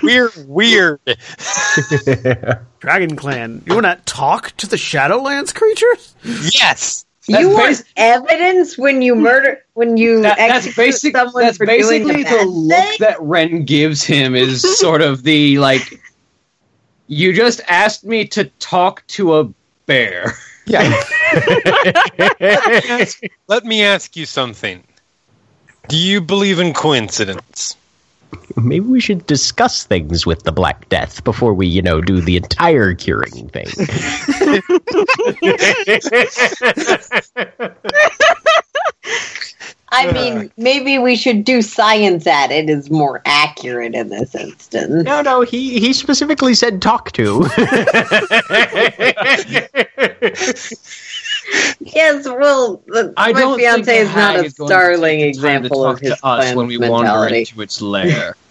Speaker 2: we're weird.
Speaker 1: Dragon Clan. You want to talk to the Shadowlands creatures?
Speaker 2: Yes.
Speaker 6: That's
Speaker 5: you want evidence when you murder when you
Speaker 6: That, that's
Speaker 5: execute
Speaker 6: basic.
Speaker 5: someone
Speaker 6: That's
Speaker 5: for
Speaker 6: basically
Speaker 5: a
Speaker 6: the
Speaker 5: bad
Speaker 6: look
Speaker 5: thing?
Speaker 6: that Ren gives him is sort of the like. You just asked me to talk to a bear. Yeah.
Speaker 2: Let me ask you something. Do you believe in coincidence?
Speaker 3: Maybe we should discuss things with the Black Death before we, you know, do the entire curing thing.
Speaker 5: I mean, maybe we should do science at it is more accurate in this instance.
Speaker 3: no, no, he he specifically said talk to.
Speaker 5: Yes, well, the,
Speaker 6: I
Speaker 5: my
Speaker 6: don't
Speaker 5: fiance
Speaker 6: think
Speaker 5: is not a
Speaker 6: is
Speaker 5: starling
Speaker 6: to take the time to
Speaker 5: example
Speaker 6: talk
Speaker 5: of his
Speaker 6: to us when we wander
Speaker 5: mentality.
Speaker 6: into its lair.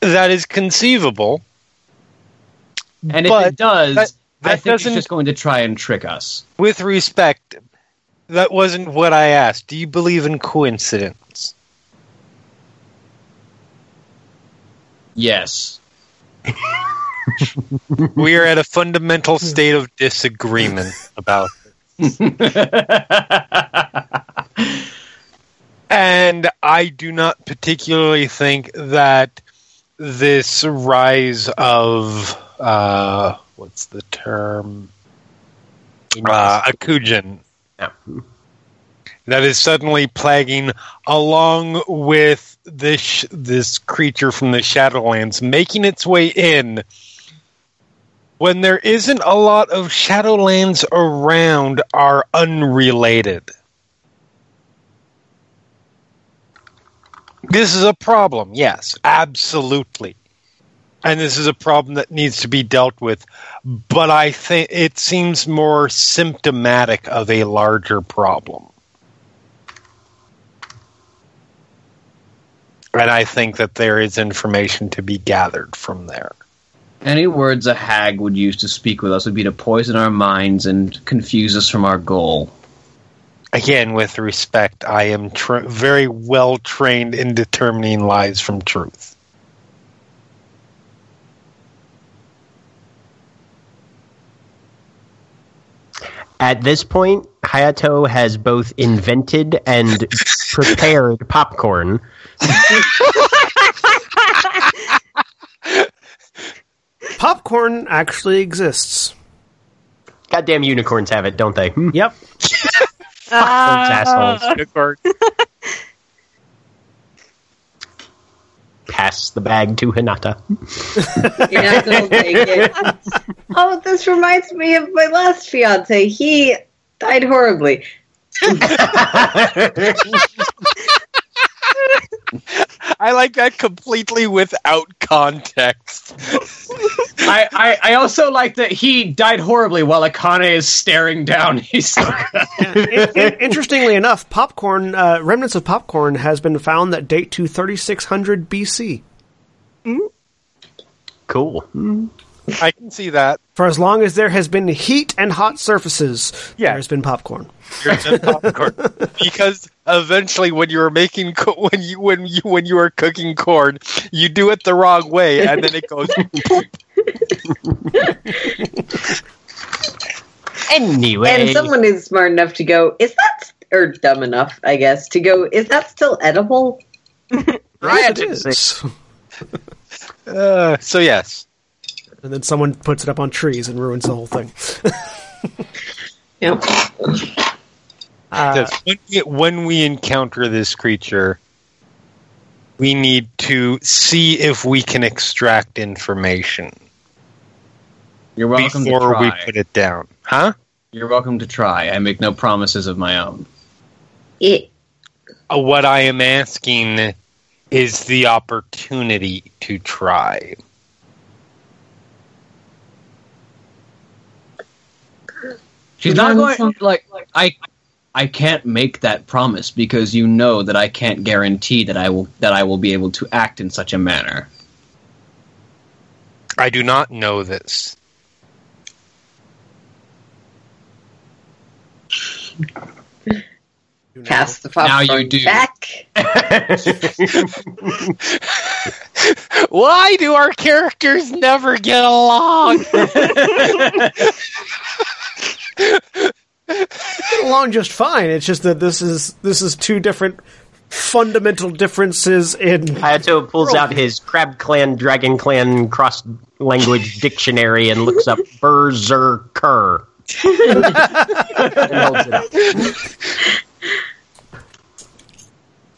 Speaker 2: That is conceivable.
Speaker 6: And if it does,
Speaker 2: that-
Speaker 6: I think she's
Speaker 2: doesn't-
Speaker 6: just going to try and trick us.
Speaker 2: With respect, that wasn't what I asked. Do you believe in coincidence?
Speaker 6: Yes.
Speaker 2: we are at a fundamental state of disagreement about And I do not particularly think that this rise of uh, what's the term? Uh, Akujin
Speaker 3: Yeah.
Speaker 2: that is suddenly plaguing along with this this creature from the Shadowlands making its way in when there isn't a lot of Shadowlands around are unrelated. This is a problem, yes, absolutely. And this is a problem that needs to be dealt with, but I think it seems more symptomatic of a larger problem. And I think that there is information to be gathered from there.
Speaker 6: Any words a hag would use to speak with us would be to poison our minds and confuse us from our goal.
Speaker 2: Again, with respect, I am tra- very well trained in determining lies from truth.
Speaker 3: At this point, Hayato has both invented and prepared popcorn.
Speaker 1: Popcorn actually exists.
Speaker 3: Goddamn unicorns have it, don't they? Hmm.
Speaker 1: Yep.
Speaker 3: Those
Speaker 4: Uh,
Speaker 3: assholes.
Speaker 2: Unicorn.
Speaker 3: Pass the bag to Hinata.
Speaker 5: You're not gonna take it. Oh, this reminds me of my last fiance. He died horribly.
Speaker 2: I like that completely without context.
Speaker 6: I, I, I also like that he died horribly while Akane is staring down Hisoka.
Speaker 1: In- in- interestingly enough, popcorn uh, remnants of popcorn has been found that date to 3600 BC.
Speaker 3: Cool.
Speaker 2: I can see that.
Speaker 1: For as long as there has been heat and hot surfaces,
Speaker 2: Yeah.
Speaker 1: there has been popcorn.
Speaker 2: You're just popcorn. because eventually, when you were making co- when you when you when you were cooking corn, you do it the wrong way, and then it goes.
Speaker 3: Anyway,
Speaker 5: And someone is smart enough to go, is that, or dumb enough, I guess, to go, is that still edible?
Speaker 1: Yes, it is.
Speaker 2: Uh, so yes,
Speaker 1: And then someone puts it up on trees and ruins the whole thing.
Speaker 5: Yep.
Speaker 1: Uh,
Speaker 2: when, we, when we encounter this creature, we need to see if we can extract information
Speaker 6: You're welcome to try.
Speaker 2: before we put it down. Huh?
Speaker 6: You're welcome to try. I make no promises of my own.
Speaker 5: It,
Speaker 2: Uh, What I am asking is the opportunity to try.
Speaker 6: She's not
Speaker 5: Run
Speaker 6: going like I I can't make that promise because you know that I can't guarantee that I will that I will be able to act in such a manner.
Speaker 2: I do not know this.
Speaker 5: pass the
Speaker 6: Now you do.
Speaker 5: back.
Speaker 2: Why do our characters never get along?
Speaker 1: get along just fine. It's just that this is this is two different fundamental differences in
Speaker 3: Hayato pulls out his Crab Clan, Dragon Clan cross language dictionary and looks up Berserker. and holds it up.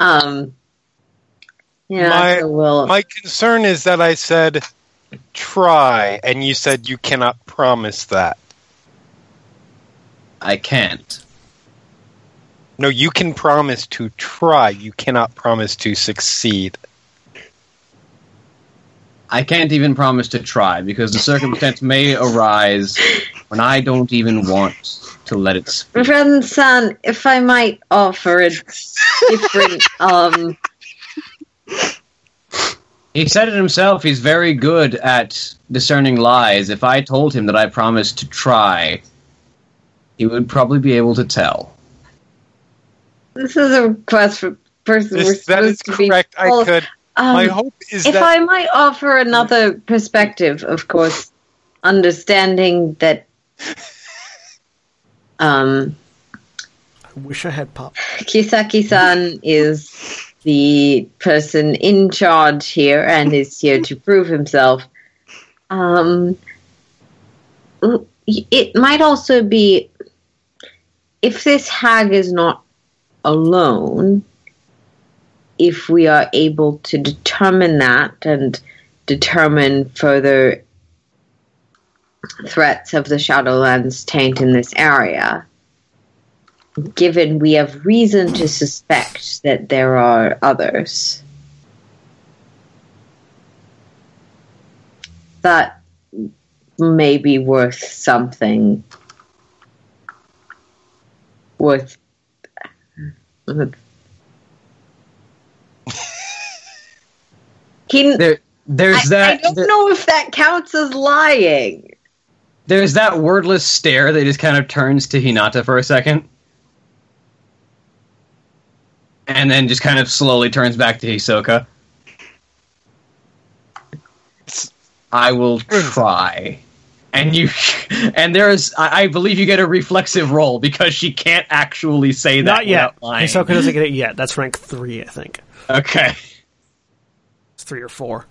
Speaker 5: Um, yeah,
Speaker 2: My-
Speaker 5: so we'll,
Speaker 2: My concern is that I said try, and you said you cannot promise that.
Speaker 6: I can't.
Speaker 2: No, you can promise to try. You cannot promise to succeed.
Speaker 6: I can't even promise to try because the circumstance may arise when I don't even want to let it speak.
Speaker 5: Reverend San, if I might offer a different, um,
Speaker 6: He said it himself. He's very good at discerning lies. If I told him that I promised to try, he would probably be able to tell.
Speaker 5: this is a request for person we're
Speaker 2: This, that
Speaker 5: supposed
Speaker 2: is
Speaker 5: to be
Speaker 2: correct. I could.
Speaker 5: Um,
Speaker 2: My hope is
Speaker 5: if
Speaker 2: that
Speaker 5: I might offer another perspective, of course, understanding that um,
Speaker 1: I wish I had pop.
Speaker 5: Kisaki-san is the person in charge here and is here to prove himself. Um, it might also be if this hag is not alone, if we are able to determine that and determine further threats of the Shadowlands taint in this area, given we have reason to suspect that there are others, that may be worth something. Worth. He,
Speaker 6: There, there's
Speaker 5: I,
Speaker 6: that.
Speaker 5: I don't
Speaker 6: there-
Speaker 5: know if that counts as lying.
Speaker 6: there's that wordless stare that just kind of turns to Hinata for a second, and then just kind of slowly turns back to Hisoka. I will try. And you, and there's, I, I believe you get a reflexive roll because she can't actually say that.
Speaker 1: Not yet.
Speaker 6: without lying.
Speaker 1: Hisoka doesn't get it yet. That's rank three, I think.
Speaker 6: Okay.
Speaker 1: It's three or four.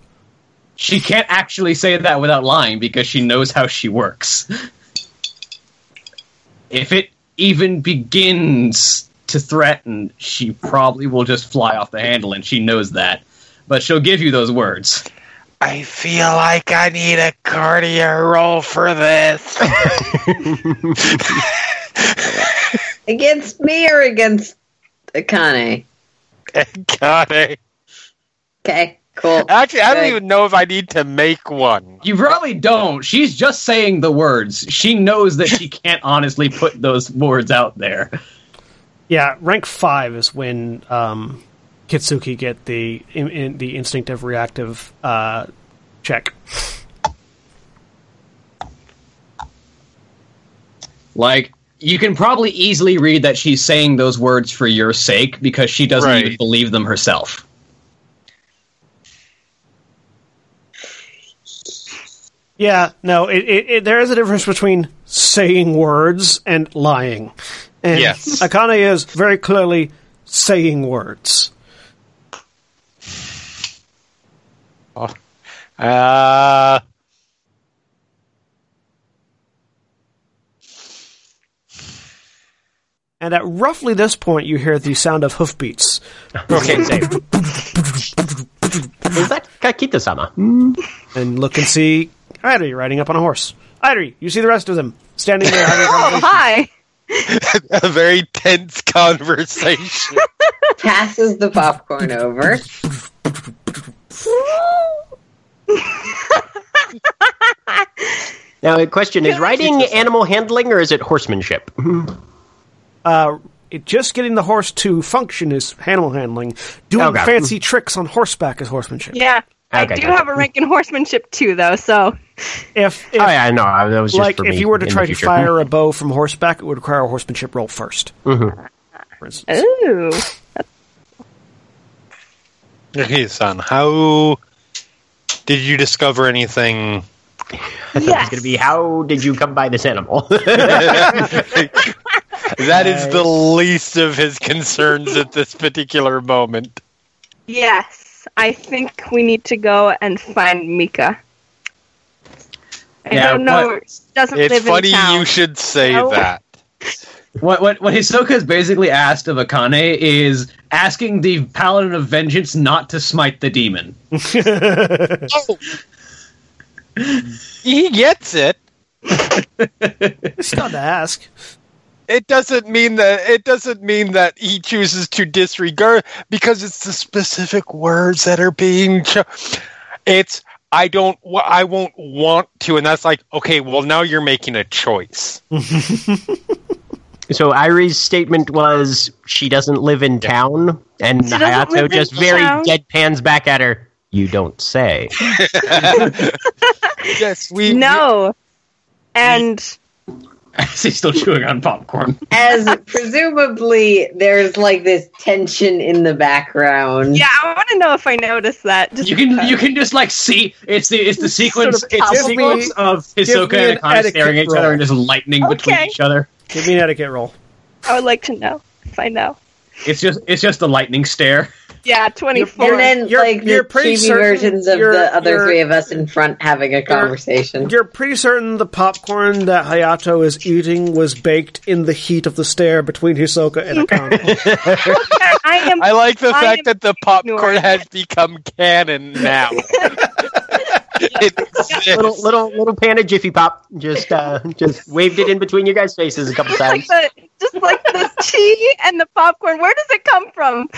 Speaker 6: she can't actually say that without lying because she knows how she works. If it even begins to threaten, she probably will just fly off the handle, and she knows that. But she'll give you those words.
Speaker 2: I feel like I need a cardio roll for this.
Speaker 5: Against me or against Akane?
Speaker 2: Got it.
Speaker 5: Okay, cool.
Speaker 2: Actually, I don't even know if I need to make one.
Speaker 6: You probably don't. She's just saying the words. She knows that she can't honestly put those words out there.
Speaker 1: Yeah, rank five is when um, Kitsuki get the in, in, the instinctive reactive uh, check.
Speaker 6: Like, you can probably easily read that she's saying those words for your sake because she doesn't
Speaker 2: Right.
Speaker 6: even believe them herself.
Speaker 1: Yeah, no, it, it, it, there is a difference between saying words and lying. And
Speaker 2: Yes.
Speaker 1: Akane is very clearly saying words.
Speaker 2: Uh,
Speaker 1: And at roughly this point, you hear the sound of hoofbeats.
Speaker 3: Okay, same. Is that Kakita-sama?
Speaker 1: And look and see Airi riding up on a horse. Airi, you see the rest of them standing there having a
Speaker 4: Oh, hi.
Speaker 2: a very tense conversation.
Speaker 5: Passes the popcorn over.
Speaker 3: Now, the question is riding animal handling or is it horsemanship?
Speaker 1: Uh, it, just getting the horse to function is animal handling. Doing
Speaker 3: Okay.
Speaker 1: fancy tricks on horseback is horsemanship.
Speaker 4: Yeah. I
Speaker 3: Okay,
Speaker 4: do
Speaker 3: gotcha.
Speaker 4: have a rank in horsemanship too, though. So
Speaker 1: If, if
Speaker 3: oh, yeah, no, that was just
Speaker 1: like
Speaker 3: for
Speaker 1: if
Speaker 3: me
Speaker 1: you were to try to fire a bow from horseback, it would require a horsemanship roll 1st
Speaker 3: Mhm.
Speaker 1: For instance.
Speaker 4: ooh,
Speaker 2: Okay, son, how did you discover anything?
Speaker 3: It's
Speaker 4: yes.
Speaker 3: going to be, how did you come by this animal?
Speaker 2: That is the least of his concerns at this particular moment.
Speaker 4: Yes, I think we need to go and find Mika. I
Speaker 6: Yeah,
Speaker 4: don't know. doesn't
Speaker 2: It's
Speaker 4: live
Speaker 2: funny
Speaker 4: in town.
Speaker 2: It's funny you should say
Speaker 4: No.
Speaker 2: that.
Speaker 6: What what what Hisoka has basically asked of Akane is asking the Paladin of Vengeance not to smite the demon.
Speaker 2: Oh. He gets it.
Speaker 1: It's not to ask.
Speaker 2: It doesn't mean that it doesn't mean that he chooses to disregard because it's the specific words that are being cho- it's I don't wa- I won't want to and that's like okay well now you're making a choice.
Speaker 3: so Airi's statement was she doesn't live in town, and
Speaker 4: She doesn't
Speaker 3: Hayato
Speaker 4: live in
Speaker 3: just very
Speaker 4: town?
Speaker 3: deadpans back at her. You don't say.
Speaker 2: yes, we
Speaker 4: No. And
Speaker 6: He's still chewing on popcorn.
Speaker 5: As presumably there's like this tension in the background.
Speaker 4: yeah, I want to know if I noticed that. Just
Speaker 6: You can
Speaker 4: because.
Speaker 6: you can just like see it's the it's the sequence
Speaker 4: Sort of
Speaker 6: it's the
Speaker 1: give
Speaker 6: sequence
Speaker 1: me-
Speaker 6: of
Speaker 1: give
Speaker 6: Hisoka and
Speaker 1: an
Speaker 6: Akane
Speaker 1: etiquette
Speaker 6: staring at each other
Speaker 1: roll.
Speaker 6: and just lightning between
Speaker 4: Okay.
Speaker 6: each other.
Speaker 1: Give me an etiquette roll.
Speaker 4: I would like to know if I know.
Speaker 6: It's just it's just a lightning stare.
Speaker 4: Yeah, twenty-four.
Speaker 5: And then
Speaker 1: You're-
Speaker 5: like
Speaker 1: you're
Speaker 5: the
Speaker 1: pretty
Speaker 5: chibi
Speaker 1: certain
Speaker 5: versions of
Speaker 1: you're-
Speaker 5: the other three of us in front having a conversation.
Speaker 1: You're pretty certain the popcorn that Hayato is eating was baked in the heat of the stare between Hisoka and Akane.
Speaker 4: I am.
Speaker 2: I like the
Speaker 4: I
Speaker 2: fact that the popcorn
Speaker 4: ignoring
Speaker 2: has become canon now. It
Speaker 3: little little little panda jiffy pop. Just uh, just waved it in between your guys' faces a couple
Speaker 4: like
Speaker 3: times.
Speaker 4: the, just like the tea and the popcorn. Where does it come from?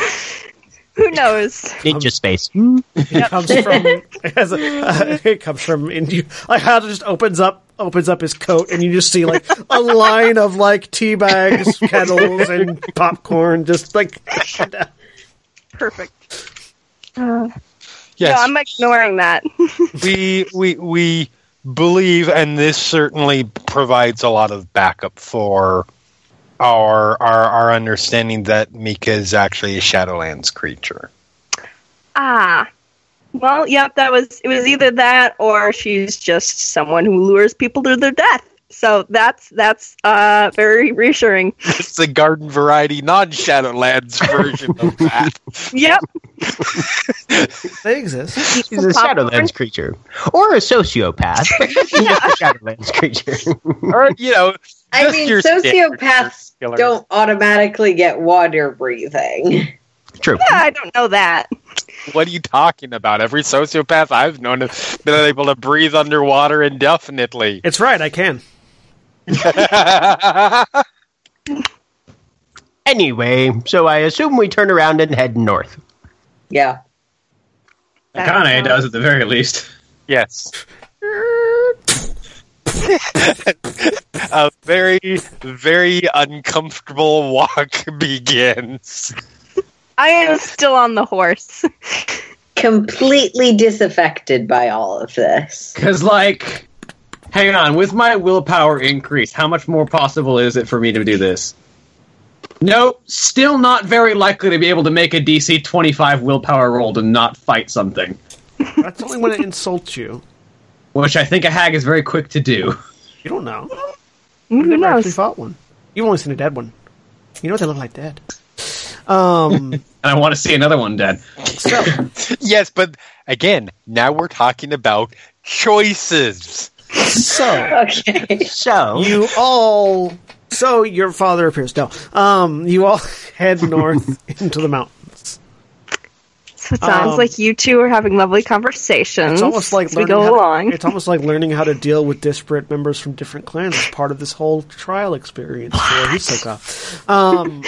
Speaker 4: Who knows?
Speaker 3: Ninja space.
Speaker 1: It comes from it, has a, uh, it comes from India. Like Hayato just opens up opens up his coat and you just see like a line of like tea bags, kettles, and popcorn. Just like
Speaker 4: Perfect. Uh,
Speaker 2: yes,
Speaker 4: No, I'm ignoring that.
Speaker 2: we we we believe, and this certainly provides a lot of backup for our our our understanding that Mika is actually a Shadowlands creature.
Speaker 4: ah. Well, yep, that was it was either that or she's just someone who lures people to their death. So that's that's uh, very reassuring.
Speaker 2: It's the garden variety non-Shadowlands version of that.
Speaker 4: Yep.
Speaker 1: They exist.
Speaker 3: He's a Shadowlands creature. Or a sociopath. but he's just a Shadowlands creature.
Speaker 2: or you know,
Speaker 5: I mean, sociopaths don't automatically get water breathing.
Speaker 3: True.
Speaker 4: Yeah, I don't know that.
Speaker 2: What are you talking about? Every sociopath I've known has been able to breathe underwater indefinitely.
Speaker 1: It's right, I can.
Speaker 3: Anyway, so I assume we turn around and head north.
Speaker 5: Yeah.
Speaker 4: That
Speaker 6: Akane
Speaker 4: sounds-
Speaker 6: does at the very least.
Speaker 2: yes. A very, very uncomfortable walk begins.
Speaker 4: I am still on the horse.
Speaker 5: Completely disaffected by all of this.
Speaker 6: Because, like, hang on, with my willpower increase, how much more possible is it for me to do this? Nope, still not very likely to be able to make a DC 25 willpower roll to not fight something.
Speaker 1: That's only when it insults you.
Speaker 6: Which I think a hag is very quick to do.
Speaker 1: You don't know.
Speaker 4: Who
Speaker 1: You've never actually fought one. You've only seen a dead one. You know what they look like dead. Um,
Speaker 6: And I want to see another one dead.
Speaker 1: so,
Speaker 2: Yes, but again, now we're talking about choices.
Speaker 1: So
Speaker 5: Okay.
Speaker 3: So,
Speaker 1: you all. So your father appears. No. Um, you all head north into the mountains.
Speaker 4: So it sounds
Speaker 1: Um,
Speaker 4: like you two are having lovely conversations.
Speaker 1: It's almost like
Speaker 4: as we
Speaker 1: learning
Speaker 4: go
Speaker 1: how to-
Speaker 4: along.
Speaker 1: it's almost like learning how to deal with disparate members from different clans as part of this whole trial experience for Hisoka. Um.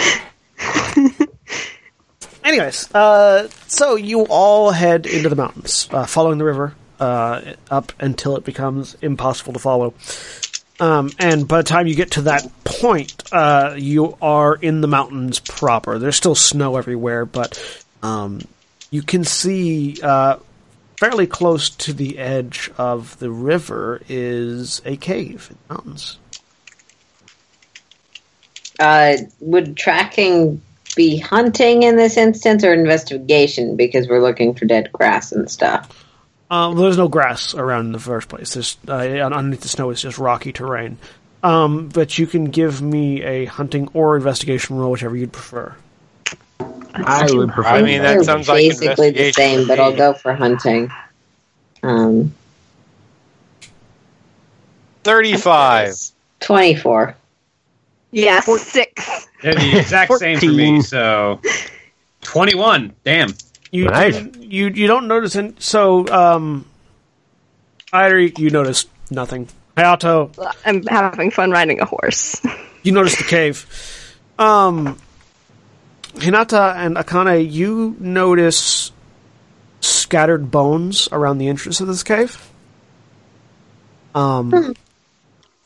Speaker 1: anyways, uh, so you all head into the mountains, uh, following the river uh, up until it becomes impossible to follow. Um, and by the time you get to that point, uh, you are in the mountains proper. There's still snow everywhere, but um, you can see uh, fairly close to the edge of the river is a cave in the mountains.
Speaker 5: Uh, would tracking be hunting in this instance or investigation because we're looking for dead grass and stuff?
Speaker 1: Um, there's no grass around in the first place. There's uh, underneath the snow is just rocky terrain. Um, but you can give me a hunting or investigation roll, whichever you'd prefer.
Speaker 3: I would prefer.
Speaker 2: I mean, that
Speaker 5: They're
Speaker 2: sounds like
Speaker 5: basically the same, but. I'll go for hunting. Um,
Speaker 2: 35.
Speaker 5: twenty-four.
Speaker 4: yeah, six.
Speaker 6: They're the exact same for me, so. 21. Damn.
Speaker 1: You
Speaker 3: Nice.
Speaker 1: you you don't notice any, so um, either you notice nothing. Hayato,
Speaker 4: I'm having fun riding a horse.
Speaker 1: you notice the cave. Um, Hinata and Akane, you notice scattered bones around the entrance of this cave. Um,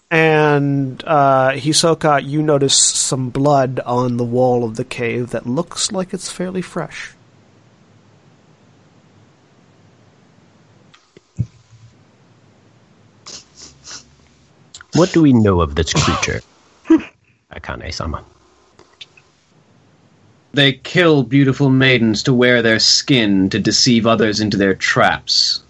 Speaker 1: and uh, Hisoka, you notice some blood on the wall of the cave that looks like it's fairly fresh.
Speaker 3: What do we know of this creature? Akane-sama.
Speaker 6: They kill beautiful maidens to wear their skin to deceive others into their traps.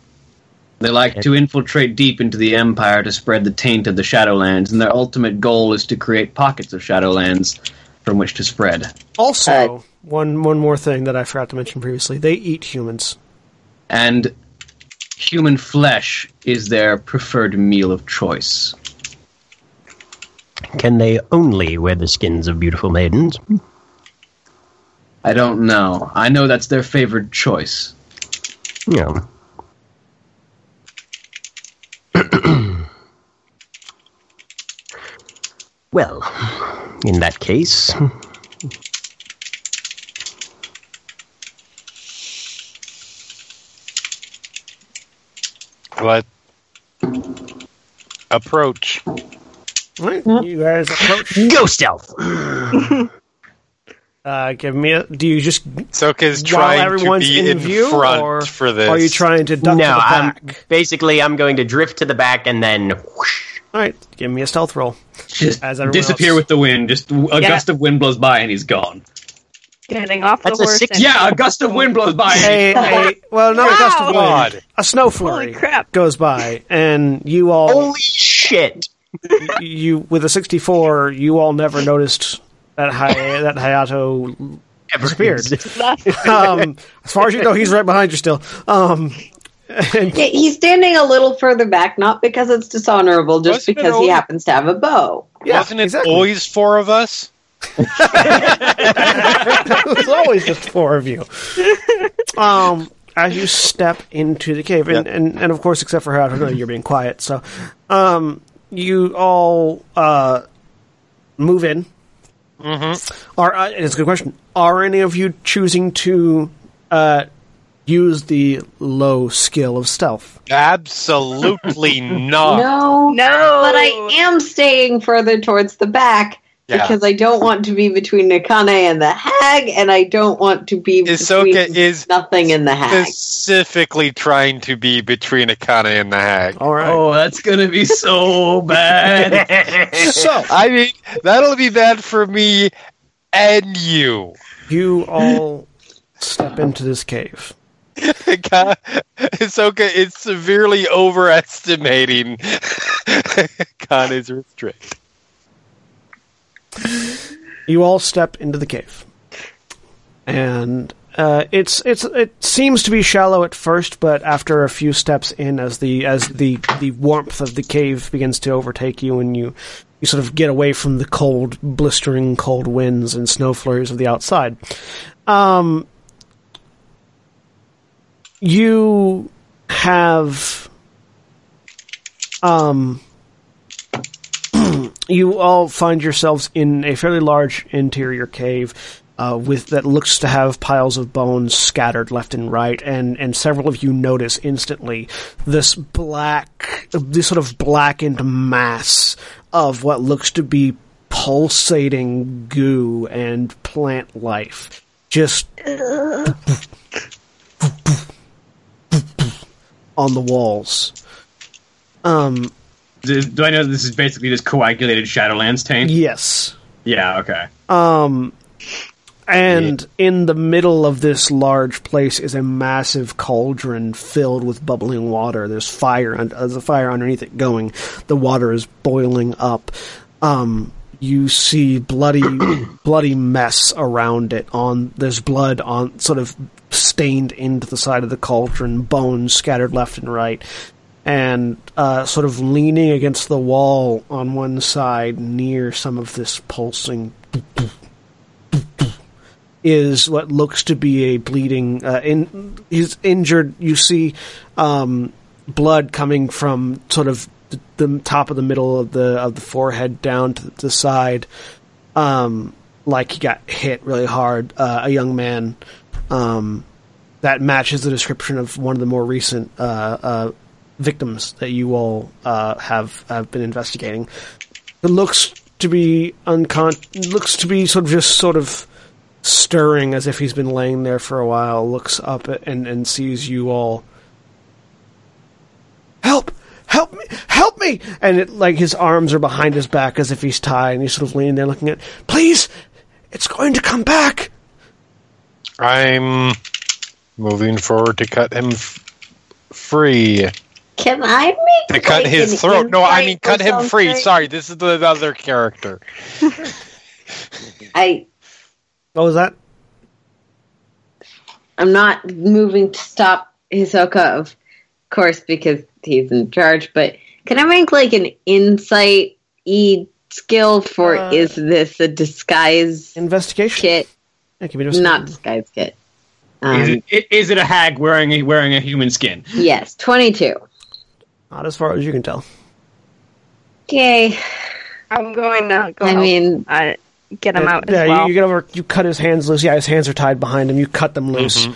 Speaker 6: They like to infiltrate deep into the Empire to spread the taint of the Shadowlands, and their ultimate goal is to create pockets of Shadowlands from which to spread.
Speaker 1: Also,
Speaker 5: Uh,
Speaker 1: one one more thing that I forgot to mention previously: they eat humans.
Speaker 6: And human flesh is their preferred meal of choice.
Speaker 3: Can they only wear the skins of beautiful maidens?
Speaker 6: I don't know. I know that's their favored choice.
Speaker 3: Yeah. well, in that case,
Speaker 2: But approach.
Speaker 1: All right, you guys approach.
Speaker 3: go stealth.
Speaker 1: Uh, give me a. Do you just
Speaker 2: Soka's
Speaker 1: while
Speaker 2: trying to
Speaker 1: everyone's
Speaker 2: be
Speaker 1: in,
Speaker 2: in,
Speaker 1: view,
Speaker 2: front
Speaker 1: or
Speaker 2: for this.
Speaker 1: are you trying to duck
Speaker 3: no,
Speaker 1: to the
Speaker 3: I'm
Speaker 1: back?
Speaker 3: basically I'm going to drift to the back and then whoosh.
Speaker 1: All right, give me a stealth roll.
Speaker 6: Just
Speaker 1: As everyone
Speaker 6: disappear
Speaker 1: else.
Speaker 6: with the wind. Just a
Speaker 4: Yeah.
Speaker 6: gust of wind blows by and he's gone.
Speaker 4: Getting off
Speaker 3: That's
Speaker 4: the
Speaker 3: a
Speaker 4: horse.
Speaker 3: six-
Speaker 4: and-
Speaker 6: Yeah, a gust of wind blows by.
Speaker 1: A, a well, not a gust of
Speaker 2: God.
Speaker 1: A snow flurry
Speaker 4: Holy crap.
Speaker 1: goes by, and you all
Speaker 3: Holy shit!
Speaker 1: You with a 64, you all never noticed that Hay- that Hayato disappeared. um, as far as you know, he's right behind you still. Um, and
Speaker 5: Yeah, he's standing a little further back, not because it's dishonorable, just
Speaker 2: Wasn't it
Speaker 5: because he
Speaker 2: always-
Speaker 5: happens to have a bow.
Speaker 1: yeah,
Speaker 2: Wasn't it
Speaker 1: exactly.
Speaker 2: always four of us?
Speaker 1: it was always just four of you. Um, as you step into the cave, and,
Speaker 2: Yeah.
Speaker 1: and, and of course, except for her, I don't know, you're being quiet. So, um, you all uh, move in. Mm-hmm. Are uh, it's a good question. Are any of you choosing to uh, use the low skill of stealth?
Speaker 2: Absolutely not.
Speaker 5: No,
Speaker 4: No.
Speaker 5: but I am staying further towards the back
Speaker 2: Yeah.
Speaker 5: because I don't want to be between Nakane and the hag, and I don't want to be
Speaker 2: Hisoka
Speaker 5: between
Speaker 2: is
Speaker 5: nothing in the hag.
Speaker 2: specifically trying to be between Akane and the hag.
Speaker 1: All right.
Speaker 6: Oh, that's gonna be so bad.
Speaker 1: So
Speaker 2: I mean, that'll be bad for me and you.
Speaker 1: you all step into this cave.
Speaker 2: Ka- Hisoka is severely overestimating Kane's restrict.
Speaker 1: You all step into the cave, and uh, it's it's it seems to be shallow at first, but after a few steps in, as the as the the warmth of the cave begins to overtake you, and you you sort of get away from the cold, blistering cold winds and snow flurries of the outside, um, you have um you all find yourselves in a fairly large interior cave uh, with that looks to have piles of bones scattered left and right, and and several of you notice instantly this black, this sort of blackened mass of what looks to be pulsating goo and plant life, just on the walls. Um.
Speaker 6: Do, do I know this is basically just coagulated Shadowlands taint?
Speaker 1: Yes.
Speaker 6: Yeah. Okay.
Speaker 1: Um, and in the middle of this large place is a massive cauldron filled with bubbling water. There's fire, and there's a fire underneath it going. The water is boiling up. Um, you see bloody, bloody mess around it. On there's blood on, sort of stained into the side of the cauldron. Bones scattered left and right. And uh, sort of leaning against the wall on one side, near some of this pulsing is what looks to be a bleeding. Uh, in he's injured. You see um, blood coming from sort of the, the top of the middle of the of the forehead down to the side, um, like he got hit really hard. Uh, a young man um, that matches the description of one of the more recent uh, uh, victims that you all uh, have have been investigating. It looks to be uncon. Looks to be sort of just sort of stirring as if he's been laying there for a while, looks up and, and sees you all. Help! Help me! Help me! And it, like his arms are behind his back as if he's tied, and he's sort of leaning there looking at. Please! It's going to come back!
Speaker 2: I'm moving forward to cut him f- free.
Speaker 5: Can I make
Speaker 2: To cut
Speaker 5: like,
Speaker 2: his
Speaker 5: an
Speaker 2: throat. No, I mean cut him free. Sorry, this is the other character.
Speaker 5: I
Speaker 1: What was that?
Speaker 5: I'm not moving to stop Hisoka, of course, because he's in charge. But can I make like an insight e skill for
Speaker 1: Uh,
Speaker 5: is this a disguise
Speaker 1: Investigation?
Speaker 5: kit?
Speaker 1: Yeah, give me just a
Speaker 5: Not disguise kit.
Speaker 6: Is
Speaker 5: Um,
Speaker 6: it, i- is it a hag wearing a, wearing a human skin?
Speaker 5: yes, twenty two.
Speaker 1: Not as far as you can tell.
Speaker 5: Okay.
Speaker 4: I'm going to go
Speaker 5: I
Speaker 4: help,
Speaker 5: mean,
Speaker 4: uh, get him out
Speaker 1: yeah,
Speaker 4: as well.
Speaker 1: you, you get over. You cut his hands loose. Yeah, his hands are tied behind him. You cut them loose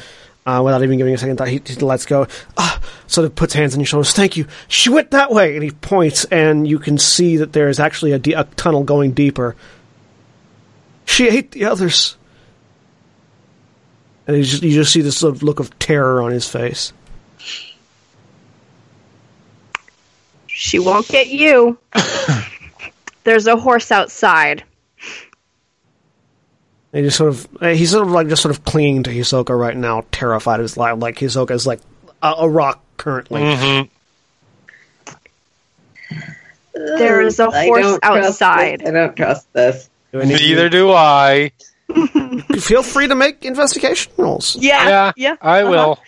Speaker 1: uh, without even giving a second thought. He, he lets go. Ah, sort of puts hands on your shoulders. Thank you. She went that way, and he points, and you can see that there is actually a, de- a tunnel going deeper. She ate the others, and you just, you just see this sort of look of terror on his face.
Speaker 4: She won't get you. There's a horse outside.
Speaker 1: And he just sort of uh, he's sort of like just sort of clinging to Hisoka right now, terrified of his life. Like Hisoka is like a, a rock currently.
Speaker 4: There is a horse
Speaker 5: don't trust
Speaker 4: outside.
Speaker 5: this. I don't trust this.
Speaker 1: Do I need to-
Speaker 2: Neither do I.
Speaker 1: Feel free to make investigation rolls.
Speaker 4: Yeah,
Speaker 2: Yeah,
Speaker 4: yeah.
Speaker 2: I
Speaker 4: uh-huh.
Speaker 2: will.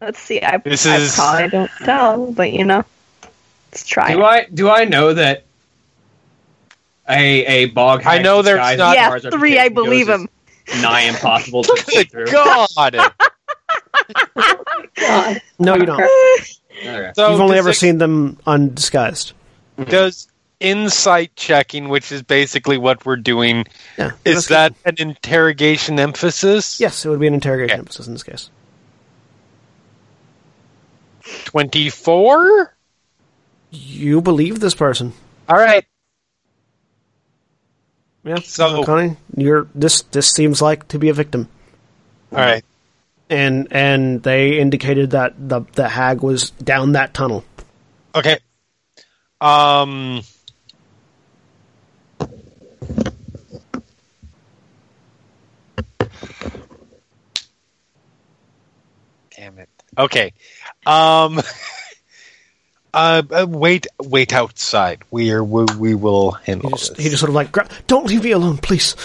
Speaker 4: Let's see. I,
Speaker 2: This
Speaker 4: I
Speaker 2: is-
Speaker 4: probably don't tell, but you know, let's try.
Speaker 6: Do I do I know that a a bog?
Speaker 2: I know there's
Speaker 6: disguised
Speaker 2: not-
Speaker 4: yeah,
Speaker 6: far
Speaker 4: three. I believe
Speaker 6: goes,
Speaker 4: him.
Speaker 6: Nigh impossible to get through.
Speaker 2: Good God.
Speaker 5: God.
Speaker 1: No, you don't.
Speaker 6: Okay.
Speaker 2: So
Speaker 1: You've only ever
Speaker 2: it-
Speaker 1: seen them undisguised. Mm-hmm.
Speaker 2: Does insight checking, which is basically what we're doing,
Speaker 1: Yeah.
Speaker 2: is that an interrogation emphasis?
Speaker 1: Yes, it would be an interrogation
Speaker 2: Okay.
Speaker 1: emphasis in this case.
Speaker 2: 24?
Speaker 1: You believe this person.
Speaker 2: All right.
Speaker 1: Yeah.
Speaker 2: So-
Speaker 1: Connie, you're this this seems like to be a victim.
Speaker 2: All right.
Speaker 1: And and they indicated that the the hag was down that tunnel.
Speaker 2: Okay. Um. Damn it. Okay. Um. Uh, uh, wait, wait outside. We are. We, we will handle
Speaker 1: He just,
Speaker 2: this.
Speaker 1: he just sort of like, "Gra- don't leave me alone, please.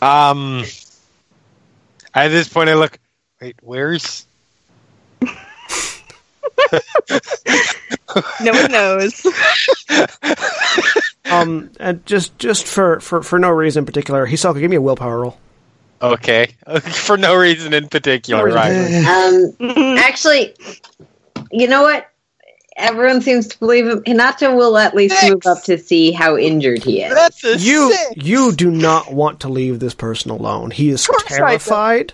Speaker 2: Um. At this point, I look. Wait, where's?
Speaker 4: No one knows.
Speaker 1: Um, and just just for, for, for no reason in particular, Hisoka, give me a willpower roll.
Speaker 2: Okay, for no reason in particular, right?
Speaker 5: Um, actually, you know what? Everyone seems to believe him. Hinata will at least move up to see how injured he is.
Speaker 2: That's a
Speaker 1: You
Speaker 2: six.
Speaker 1: you do not want to leave this person alone. He is
Speaker 2: course I don't.
Speaker 1: terrified.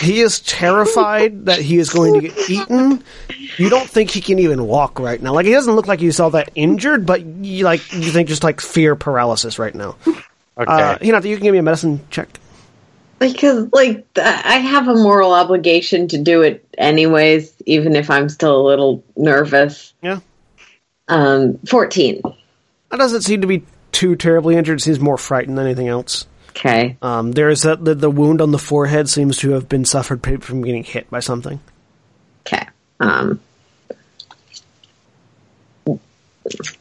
Speaker 1: He is terrified that he is going to get eaten. You don't think he can even walk right now. Like he doesn't look like he's all that injured, but you like you think just like fear paralysis right now.
Speaker 2: Okay.
Speaker 1: Uh, Hinata, you can give me a medicine check.
Speaker 5: Because, like, I have a moral obligation to do it anyways, even if I'm still a little nervous.
Speaker 1: Yeah.
Speaker 5: Um, 14.
Speaker 1: That doesn't seem to be too terribly injured. Seems more frightened than anything else.
Speaker 5: Okay.
Speaker 1: Um, there is that the, the wound on the forehead seems to have been suffered from getting hit by something.
Speaker 5: Okay. Um,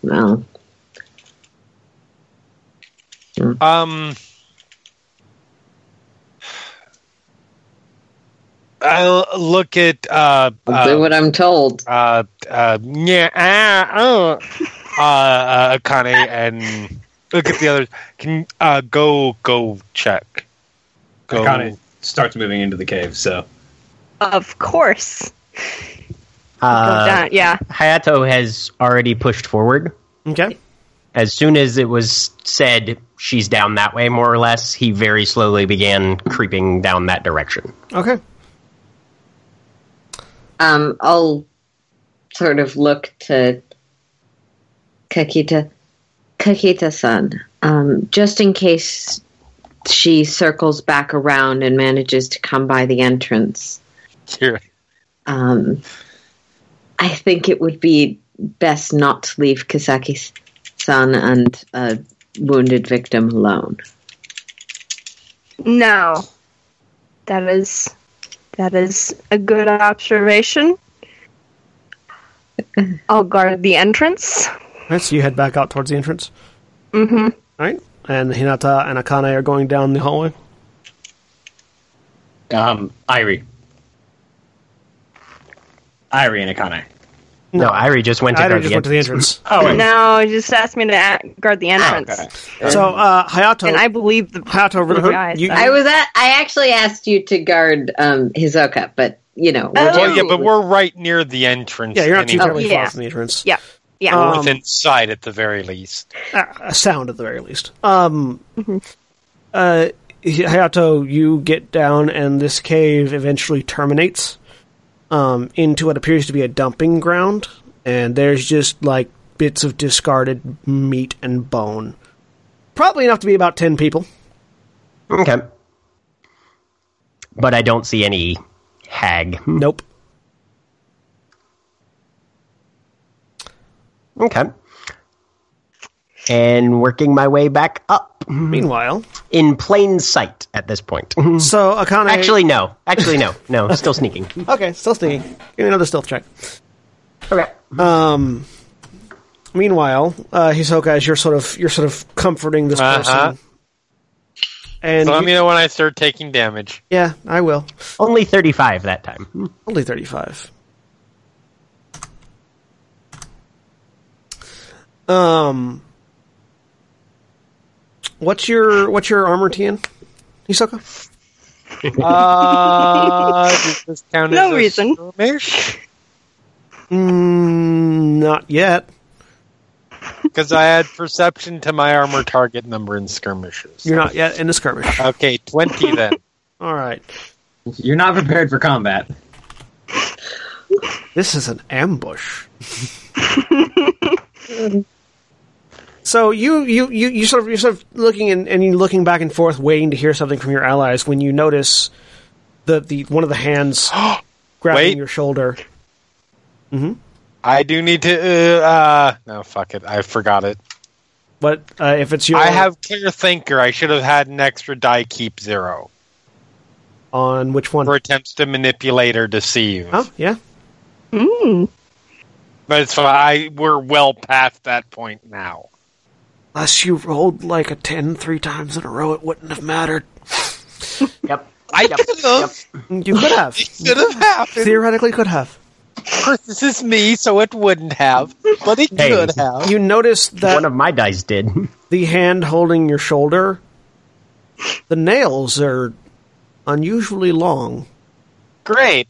Speaker 5: well,
Speaker 2: Um, I'll look at uh,
Speaker 5: I'll do
Speaker 2: uh,
Speaker 5: what I'm told.
Speaker 2: uh, uh, yeah, uh, uh, uh, uh, Akane and look at the others. Can uh, go go check. Go.
Speaker 6: Akane starts moving into the cave. So
Speaker 4: of course.
Speaker 3: Uh,
Speaker 4: down. Yeah.
Speaker 3: Hayato has already pushed forward.
Speaker 1: Okay.
Speaker 3: As soon as it was said she's down that way, more or less, he very slowly began creeping down that direction.
Speaker 1: Okay.
Speaker 5: Um, I'll sort of look to Kakita, Kakita-san, um, just in case she circles back around and manages to come by the entrance.
Speaker 2: Here.
Speaker 5: Um, I think it would be best not to leave Kisaki-san and a wounded victim alone.
Speaker 4: No. That is that is a good observation. I'll guard the entrance.
Speaker 1: Alright, so you head back out towards the entrance.
Speaker 4: Mm-hmm.
Speaker 1: Alright. And Hinata and Akane are going down the hallway.
Speaker 6: um, Airi, Airi and Akane.
Speaker 3: No, Airi just went to
Speaker 1: I
Speaker 3: guard
Speaker 1: just
Speaker 3: the
Speaker 1: went to the
Speaker 3: entrance.
Speaker 1: entrance.
Speaker 6: Oh, wait.
Speaker 4: No, he just asked me to a- guard the entrance.
Speaker 6: okay.
Speaker 1: So, uh, Hayato.
Speaker 4: And I believe the
Speaker 1: Hayato,
Speaker 4: the
Speaker 1: who-
Speaker 4: guy
Speaker 1: you-
Speaker 4: said-
Speaker 5: I was at. I actually asked you to guard um, Hisoka, but you know,
Speaker 4: Oh.
Speaker 2: Well, yeah, but we're right near the entrance.
Speaker 1: yeah, you're not too
Speaker 2: anyway.
Speaker 1: terribly
Speaker 4: yeah.
Speaker 1: far from the entrance.
Speaker 4: Yeah. Yeah.
Speaker 1: Um,
Speaker 2: within sight at the very least.
Speaker 1: Uh, a sound at the very least. Um,
Speaker 4: Mm-hmm.
Speaker 1: uh, Hayato, you get down, and this cave eventually terminates um, into what appears to be a dumping ground, and there's just like bits of discarded meat and bone. Probably enough to be about ten people.
Speaker 3: Okay. But I don't see any hag.
Speaker 1: Nope.
Speaker 3: Okay. And working my way back up.
Speaker 1: Meanwhile,
Speaker 3: in plain sight at this point.
Speaker 1: So Akane.
Speaker 3: Actually, no. Actually, no. No, still sneaking.
Speaker 1: okay, still sneaking. Give me another stealth check.
Speaker 3: Okay.
Speaker 1: Um. Meanwhile, uh, Hisoka, as you're sort of you're sort of comforting this
Speaker 2: Uh-huh.
Speaker 1: person, and
Speaker 2: So let
Speaker 1: you-
Speaker 2: me know when I start taking damage.
Speaker 1: yeah, I will.
Speaker 3: Only 35 that time.
Speaker 1: Only thirty-five. Um. What's your what's your armor, TN? Hisoka?
Speaker 2: Uh, this count
Speaker 4: No
Speaker 2: as
Speaker 4: reason.
Speaker 2: skirmish?
Speaker 1: Mm, not yet.
Speaker 2: Because I had perception to my armor target number in skirmishes.
Speaker 1: You're not yet in the skirmish.
Speaker 2: Okay, 20 then.
Speaker 1: All right.
Speaker 6: You're not prepared for combat.
Speaker 1: This is an ambush. So you, you, you, you sort of you're sort of looking and, and you looking back and forth, waiting to hear something from your allies. When you notice the the one of the hands grabbing
Speaker 2: Wait.
Speaker 1: your shoulder.
Speaker 2: I do need to. Uh, uh, no, fuck it. I forgot it.
Speaker 1: But uh, if it's your,
Speaker 2: I have clear thinker. I should have had an extra die keep zero
Speaker 1: on which one?
Speaker 2: for attempts to manipulate or deceive.
Speaker 1: Oh yeah.
Speaker 4: Mm.
Speaker 2: But it's fine. I, we're well past that point now.
Speaker 1: Unless you rolled like a 10 three times in a row, it wouldn't have mattered.
Speaker 3: Yep.
Speaker 2: I
Speaker 3: Yep.
Speaker 2: could have.
Speaker 1: You could have.
Speaker 2: Could have happened.
Speaker 1: Theoretically, could have.
Speaker 2: Of course, this is me, so it wouldn't have. But it
Speaker 3: Hey.
Speaker 2: could have.
Speaker 1: You notice that
Speaker 3: One of my dice did.
Speaker 1: the hand holding your shoulder, the nails are unusually long
Speaker 2: Great.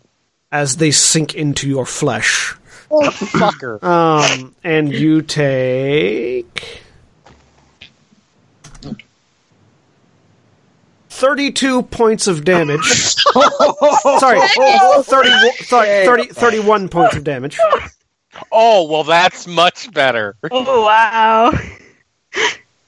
Speaker 1: as they sink into your flesh.
Speaker 2: Oh, fucker.
Speaker 1: Um, and you take thirty-two points of damage. sorry, 30, sorry 30, 31 points of damage.
Speaker 2: Oh, well, that's much better.
Speaker 4: Oh wow.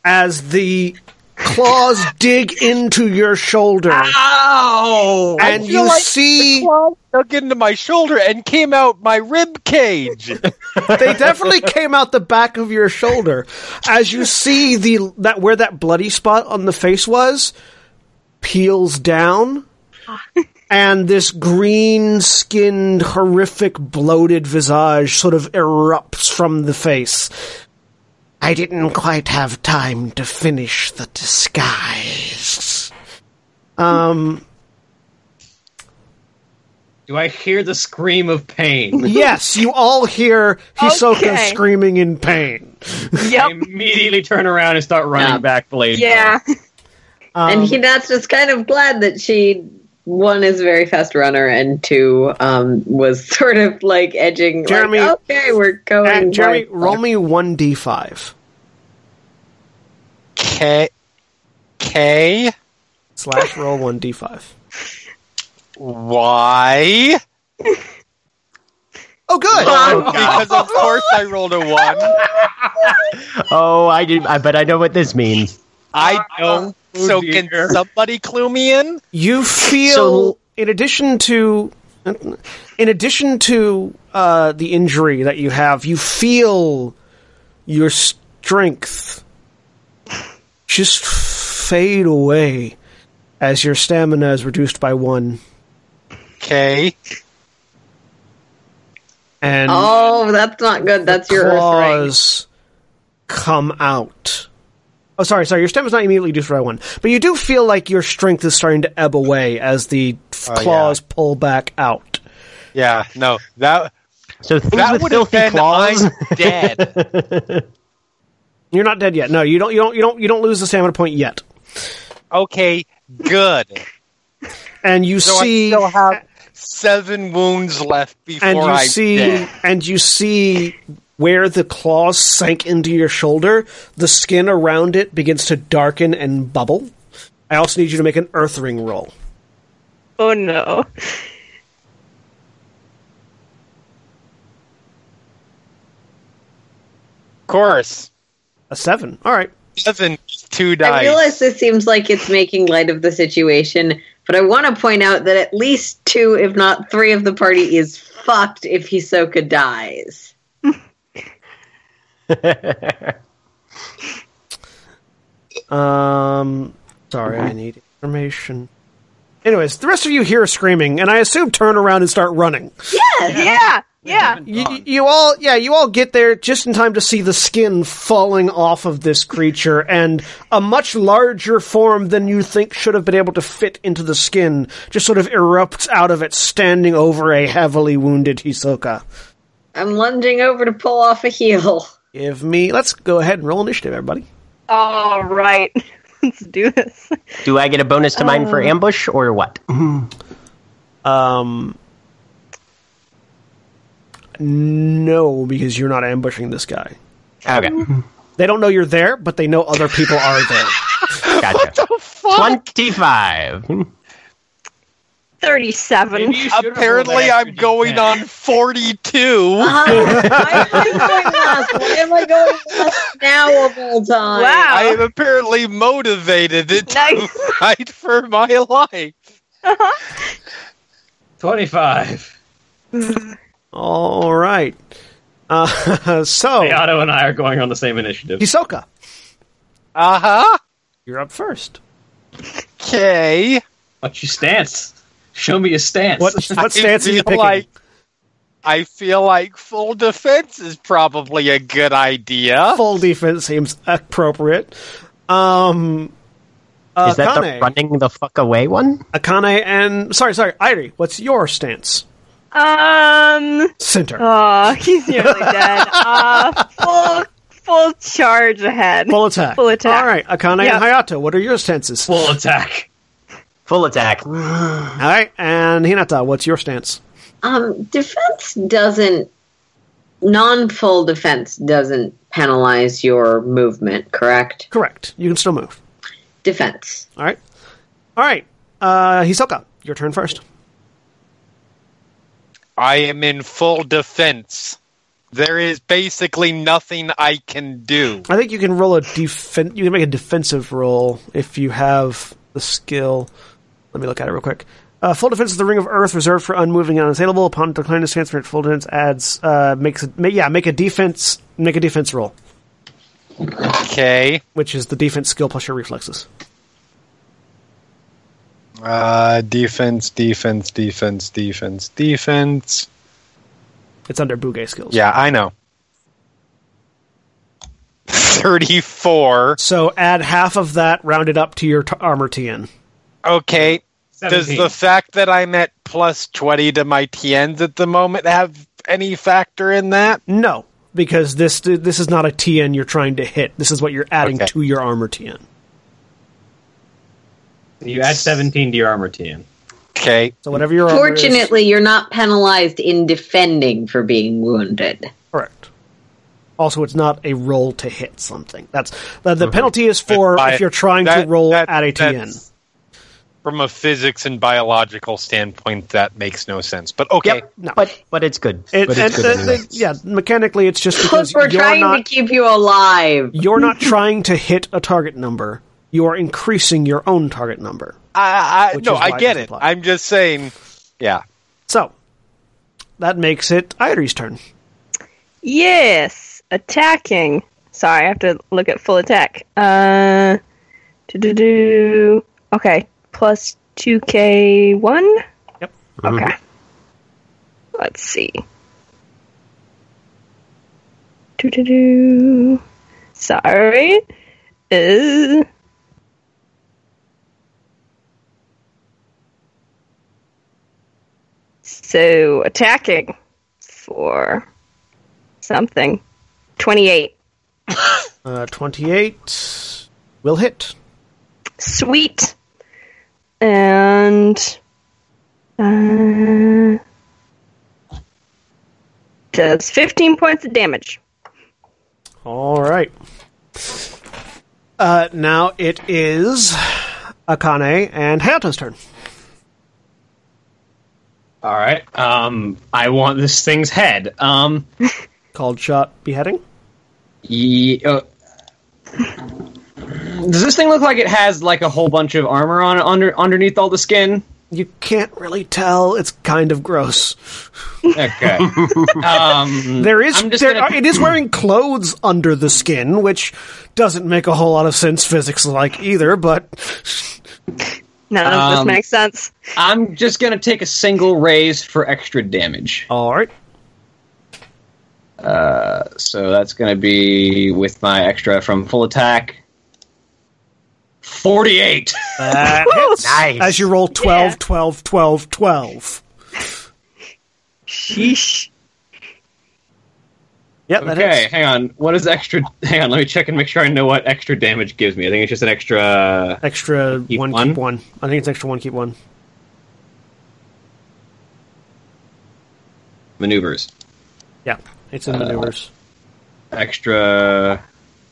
Speaker 1: as the claws dig into your shoulder,
Speaker 6: Ow!
Speaker 1: and
Speaker 2: I feel
Speaker 1: you
Speaker 2: like
Speaker 1: see
Speaker 2: The claw dug into my shoulder and came out my rib cage.
Speaker 1: they definitely came out the back of your shoulder as you see the that where that bloody spot on the face was peels down and this green skinned horrific bloated visage sort of erupts from the face i didn't quite have time to finish the disguise um
Speaker 6: Do I hear the scream of pain?
Speaker 1: yes you all hear hisoka
Speaker 4: Okay.
Speaker 1: screaming in pain
Speaker 6: I
Speaker 4: Yep.
Speaker 6: immediately turn around and start running
Speaker 5: Yeah.
Speaker 6: back Blade.
Speaker 4: Yeah.
Speaker 5: And
Speaker 1: Um,
Speaker 5: Hinata's just kind of glad that she one is a very fast runner and two um, was sort of like edging
Speaker 1: Jeremy-
Speaker 5: like, okay we're going
Speaker 1: And Jeremy,
Speaker 5: like-
Speaker 1: roll me one d five
Speaker 2: K. K.
Speaker 1: slash roll one d five.
Speaker 2: Why?
Speaker 1: Oh, good.
Speaker 2: because of course I rolled a one.
Speaker 3: Oh, I do. I, but I know what this means.
Speaker 2: I don't.
Speaker 6: Oh,
Speaker 2: so
Speaker 6: dear.
Speaker 2: can somebody clue me in?
Speaker 1: You feel,
Speaker 3: So-
Speaker 1: in addition to, in addition to uh, the injury that you have, you feel your strength just fade away as your stamina is reduced by one,
Speaker 2: K.
Speaker 1: and
Speaker 5: oh that's not good that's your earth ring.
Speaker 1: claws come out. Oh, sorry, sorry. Your stem is not immediately reduced by one, but you do feel like your strength is starting to ebb away as the f-
Speaker 2: Oh,
Speaker 1: claws pull back out.
Speaker 2: Yeah, no, that
Speaker 3: So things
Speaker 2: that
Speaker 3: with
Speaker 2: would have
Speaker 3: filthy claws.
Speaker 2: I'm dead.
Speaker 1: You're not dead yet. No, you don't. You don't. You don't. You don't lose the stamina point yet.
Speaker 2: Okay, good.
Speaker 1: And you
Speaker 2: So
Speaker 1: see,
Speaker 2: I still have seven wounds left before
Speaker 1: and you
Speaker 2: I'm
Speaker 1: see,
Speaker 2: dead.
Speaker 1: and you see where the claws sank into your shoulder. The skin around it begins to darken and bubble. I also need you to make an Earth Ring roll.
Speaker 4: Oh no.
Speaker 2: Of course,
Speaker 1: A seven. All right.
Speaker 2: seven, two
Speaker 5: I
Speaker 2: dice.
Speaker 5: realize this seems like it's making light of the situation, but I want to point out that at least two, if not three, of the party is fucked if Hisoka dies.
Speaker 1: Um. Sorry, I need information. Anyways, the rest of you hear screaming, and I assume turn around and start running.
Speaker 4: Yeah, yeah.
Speaker 1: You, you all, yeah, you all get there just in time to see the skin falling off of this creature, and a much larger form than you think should have been able to fit into the skin just sort of erupts out of it, standing over a heavily wounded Hisoka.
Speaker 5: I'm lunging over to pull off a heel.
Speaker 1: Give me, let's go ahead and roll initiative, everybody.
Speaker 4: All right. Let's do this.
Speaker 3: Do I get a bonus to mine for ambush or what?
Speaker 1: Um, no, because you're not ambushing this guy.
Speaker 3: Okay,
Speaker 1: They don't know you're there, but they know other people are there.
Speaker 3: gotcha. Twenty-five.
Speaker 4: 37.
Speaker 6: Maybe you should've rolled
Speaker 2: Apparently, I'm going
Speaker 6: D10.
Speaker 2: on 42.
Speaker 5: Why am I going last? Why am I going last now of all time?
Speaker 4: Wow.
Speaker 2: I am apparently motivated to
Speaker 4: Nice.
Speaker 2: fight for my life.
Speaker 6: 25.
Speaker 1: All right. Uh, so,
Speaker 6: Hayato, and I are going on the same initiative.
Speaker 1: Hisoka,
Speaker 2: Uh huh.
Speaker 1: you're up first.
Speaker 2: Okay.
Speaker 6: What's your stance? Show me your stance.
Speaker 1: What what stance are you picking?
Speaker 2: like I feel like full defense is probably a good idea.
Speaker 1: Full defense seems appropriate. Um, uh,
Speaker 3: Is that the
Speaker 1: Akane,
Speaker 3: running the fuck away one?
Speaker 1: Akane and sorry, sorry, Airi. What's your stance?
Speaker 4: Um.
Speaker 1: Center.
Speaker 4: Oh, he's nearly dead. Uh, full, full charge ahead.
Speaker 1: Full attack.
Speaker 4: Full attack.
Speaker 1: All right, Akane
Speaker 4: Yep.
Speaker 1: and Hayato. What are your stances?
Speaker 6: Full attack.
Speaker 3: Full attack.
Speaker 1: All right, and Hinata. What's your stance?
Speaker 5: Um, defense doesn't. Non full defense doesn't penalize your movement, correct?
Speaker 1: Correct. You can still move.
Speaker 5: Defense.
Speaker 1: All right. All right. Uh, Hisoka, your turn first.
Speaker 2: I am in full defense. There is basically nothing I can do.
Speaker 1: I think you can roll a defen- You can make a defensive roll if you have the skill. Let me look at it real quick. Uh, full defense is the ring of earth reserved for unmoving and unassailable. Upon declining this transfer, full defense adds uh, makes it. Ma- yeah, make a defense. Make a defense roll,
Speaker 2: Okay.
Speaker 1: which is the defense skill plus your reflexes.
Speaker 2: Uh, defense, defense, defense, defense, defense.
Speaker 1: It's under Bugei skills.
Speaker 2: Yeah, I know. 34.
Speaker 1: So add half of that rounded up to your t- armor TN.
Speaker 2: Okay. Does the fact that I'm at plus 20 to my TNs at the moment have any factor in that?
Speaker 1: No, because this this is not a TN you're trying to hit. This is what you're adding
Speaker 2: Okay.
Speaker 1: to your armor TN.
Speaker 6: You add 17 to your armor TN.
Speaker 2: Okay.
Speaker 1: So whatever your armor is-
Speaker 5: Fortunately, you're not penalized in defending for being wounded.
Speaker 1: Correct. Also, it's not a roll to hit something. That's the, the uh-huh. penalty is for
Speaker 2: Bi-
Speaker 1: if you're trying to roll
Speaker 2: that-
Speaker 1: at a TN.
Speaker 2: That's- From a physics and biological standpoint, that makes no sense. But okay.
Speaker 3: Yep.
Speaker 1: No.
Speaker 3: But but it's good.
Speaker 1: It,
Speaker 3: but
Speaker 1: and,
Speaker 3: it's good
Speaker 1: uh,
Speaker 3: anyway.
Speaker 1: yeah, mechanically, it's just because
Speaker 5: We're
Speaker 1: you're
Speaker 5: trying
Speaker 1: not
Speaker 5: to keep you alive.
Speaker 1: you're not trying to hit a target number. You are increasing your own target number.
Speaker 2: I, I, no, I get it.
Speaker 1: apply.
Speaker 2: I'm just saying, yeah.
Speaker 1: So that makes it Airi's turn.
Speaker 4: Yes, attacking. Sorry, I have to look at full attack. Uh, do do do. Okay, plus two K one.
Speaker 1: Yep.
Speaker 4: Okay. Let's see. Do do do. Sorry. Uh. So attacking for something. Twenty-eight.
Speaker 1: Uh, Twenty-eight will hit.
Speaker 4: Sweet. And uh, does 15 points of damage.
Speaker 1: All right. Uh, now it is Akane and Hayato's turn.
Speaker 6: All right. Um, I want this thing's head. Um,
Speaker 1: Called shot beheading.
Speaker 6: ye- uh, does this thing look like it has like a whole bunch of armor on it under underneath all the skin?
Speaker 1: You can't really tell. It's kind of gross.
Speaker 6: Okay. um,
Speaker 1: there is there,
Speaker 6: gonna...
Speaker 1: it is wearing clothes under the skin, which doesn't make a whole lot of sense physics like either, but
Speaker 4: None of this
Speaker 6: Um,
Speaker 4: makes sense.
Speaker 6: I'm just gonna take a single raise for extra damage.
Speaker 1: alright.
Speaker 6: So that's gonna be with my extra from full attack. Forty-eight.
Speaker 3: Nice.
Speaker 1: As you roll 12,
Speaker 4: Yeah.
Speaker 1: 12, 12, 12.
Speaker 4: Sheesh.
Speaker 1: Yep, that
Speaker 6: Okay,
Speaker 1: hits.
Speaker 6: hang on. What is extra? Hang on, let me check and make sure I know what extra damage gives me. I think it's just an extra.
Speaker 1: Extra
Speaker 6: Keep
Speaker 1: one,
Speaker 6: one?
Speaker 1: keep one. I think it's extra one, keep one.
Speaker 6: maneuvers.
Speaker 1: Yeah, it's
Speaker 6: Uh,
Speaker 1: in maneuvers.
Speaker 6: Extra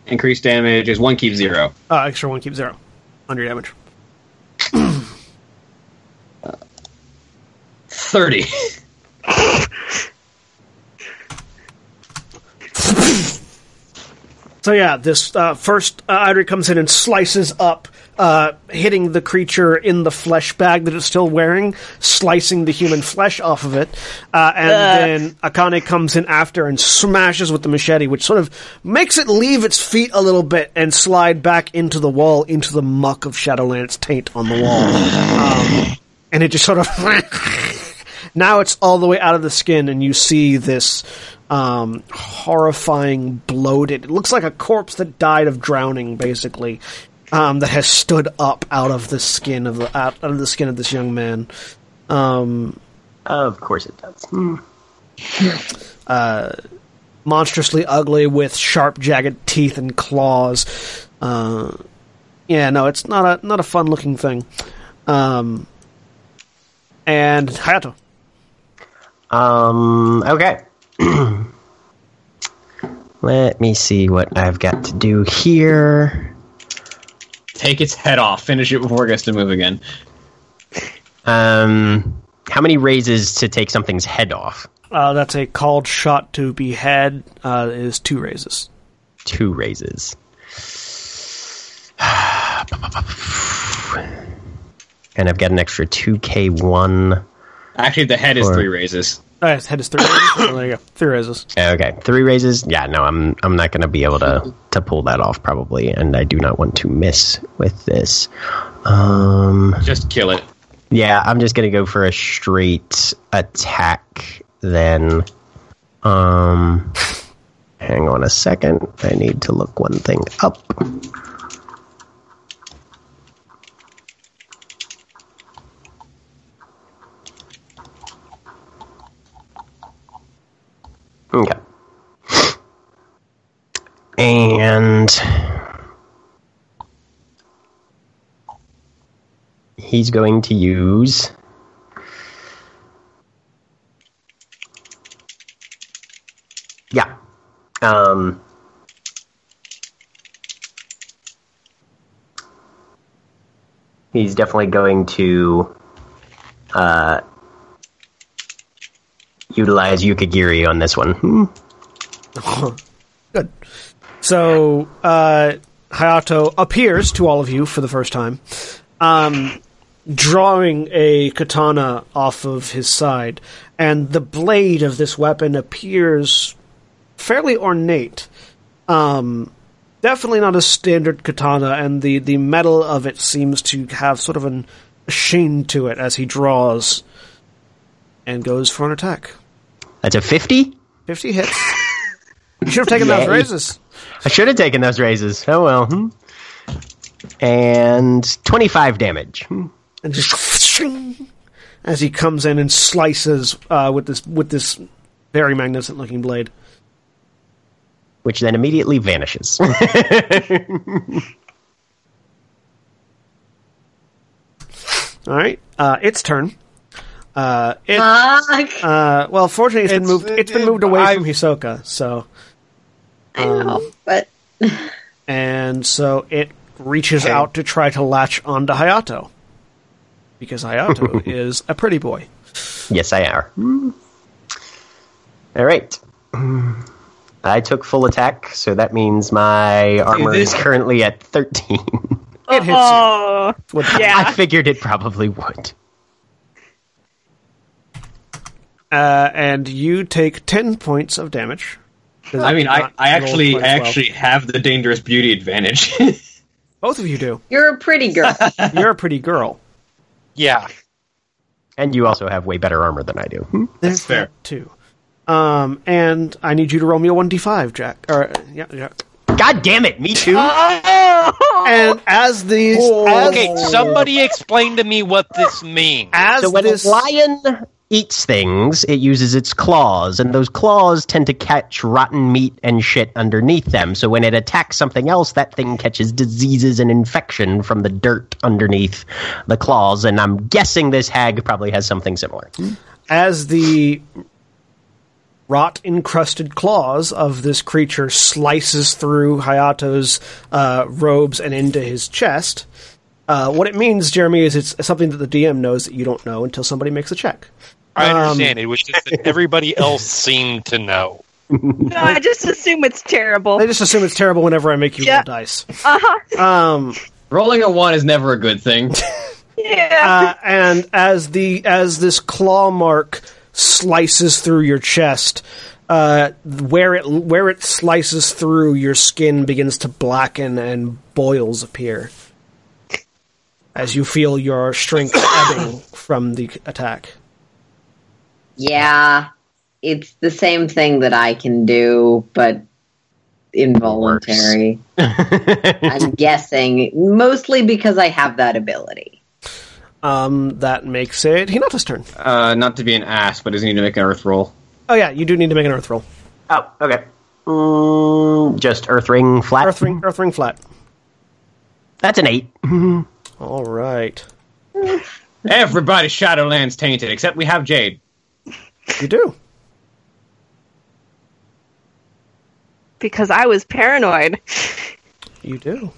Speaker 6: increased damage is one keep zero.
Speaker 1: Uh, extra one, keep zero. Under damage.
Speaker 6: Thirty.
Speaker 1: So yeah, this uh, first uh, Idri comes in and slices up, uh, hitting the creature in the flesh bag that it's still wearing, slicing the human flesh off of it, uh, and then Akane comes in after and smashes with the machete, which sort of makes it leave its feet a little bit and slide back into the wall, into the muck of Shadowland's taint on the wall, um, and it just sort of. now it's all the way out of the skin, and you see this um, horrifying, bloated. It looks like a corpse that died of drowning, basically. Um, that has stood up out of the skin of the out, of the skin of this young man. Um,
Speaker 3: Of course it does. Hmm.
Speaker 1: monstrously ugly with sharp, jagged teeth and claws. Uh, yeah, no, it's not a not a fun looking thing. Um, and Hayato.
Speaker 3: Um, okay. Let me see what I've got to do here.
Speaker 6: Take its head off. Finish it before it gets to move again.
Speaker 3: Um, how many raises to take something's head off?
Speaker 1: Uh, that's a called shot to behead. Uh, is two raises.
Speaker 3: Two raises. And I've got an extra 2k1.
Speaker 6: Actually, the head is three raises.
Speaker 1: Uh, his head is three raises. Oh, there you go. Three raises.
Speaker 3: Okay, three raises. Yeah, no, I'm I'm not going to be able to to pull that off probably, and I do not want to miss with this. Um,
Speaker 6: Just kill it.
Speaker 3: yeah, I'm just going to go for a straight attack then. Um, hang on a second. I need to look one thing up. Okay. And he's going to use Yeah. Um He's definitely going to uh utilize Yukigiri on this one. Hmm.
Speaker 1: Good. So uh, Hayato appears to all of you for the first time, um, drawing a katana off of his side, and the blade of this weapon appears fairly ornate. Um, definitely not a standard katana, and the, the metal of it seems to have sort of an, sheen to it as he draws and goes for an attack.
Speaker 3: That's a 50?
Speaker 1: 50 hits. You should have taken those raises.
Speaker 3: I should have taken those raises. Oh well. Hmm. And 25 damage. Hmm.
Speaker 1: and just as he comes in and slices uh, with this with this very magnificent looking blade.
Speaker 3: Which then immediately vanishes.
Speaker 1: All right, uh, its turn. Uh, it,
Speaker 5: Fuck.
Speaker 1: uh, well, fortunately, it's been moved. It's been moved away
Speaker 2: I-
Speaker 1: from Hisoka. So,
Speaker 5: I know, but
Speaker 1: and so it reaches
Speaker 2: Okay.
Speaker 1: out to try to latch onto Hayato because Hayato is a pretty boy.
Speaker 3: yes, I are. All right. I took full attack, so that means my armor is currently at 13.
Speaker 1: It hits you.
Speaker 4: Oh,
Speaker 1: With-
Speaker 3: I figured it probably would.
Speaker 1: Uh, and you take ten points of damage.
Speaker 6: I mean, I, I actually, I
Speaker 1: as well.
Speaker 6: actually have the dangerous beauty advantage.
Speaker 1: both of you do.
Speaker 5: You're a pretty girl.
Speaker 1: You're a pretty girl.
Speaker 2: Yeah.
Speaker 3: And you also have way better armor than I do. Hmm?
Speaker 1: There's
Speaker 6: fair.
Speaker 1: that too. Um, and I need you to roll me a one d five, Jack. Or yeah, yeah.
Speaker 3: God damn it, me too.
Speaker 1: And as these, as,
Speaker 2: Okay, somebody explain to me what this means.
Speaker 1: as
Speaker 3: so when
Speaker 1: this,
Speaker 3: a lion eats things, it uses its claws, and those claws tend to catch rotten meat and shit underneath them. So when it attacks something else, that thing catches diseases and infection from the dirt underneath the claws. And I'm guessing this hag probably has something similar.
Speaker 1: as the rot encrusted claws of this creature slices through Hayato's uh, robes and into his chest. Uh, what it means, Jeremy, is it's something that the DM knows that you don't know until somebody makes a check.
Speaker 2: I
Speaker 1: Um,
Speaker 2: understand. it was just that everybody else seemed to know.
Speaker 4: No, I just assume it's terrible.
Speaker 1: I just assume it's terrible whenever I make you
Speaker 4: Yeah.
Speaker 1: roll dice.
Speaker 4: Uh-huh.
Speaker 1: Um,
Speaker 6: Rolling a one is never a good thing.
Speaker 4: Yeah.
Speaker 1: uh, and as the as this claw mark slices through your chest, uh, where it where it slices through, your skin begins to blacken and boils appear as you feel your strength ebbing from the attack.
Speaker 5: Yeah, it's the same thing that I can do, but involuntary. I'm guessing mostly because I have that ability.
Speaker 1: Um, that makes it Hinata's turn.
Speaker 6: uh, not to be an ass, but does he need to make an earth roll?
Speaker 1: Oh yeah, you do need to make an earth roll.
Speaker 3: Oh, okay. Mm, just earth ring flat.
Speaker 1: Earth ring, earth ring flat.
Speaker 3: That's an eight.
Speaker 1: All right,
Speaker 6: Everybody Shadowlands tainted, except we have Jade.
Speaker 1: You do.
Speaker 4: because I was paranoid.
Speaker 1: You do.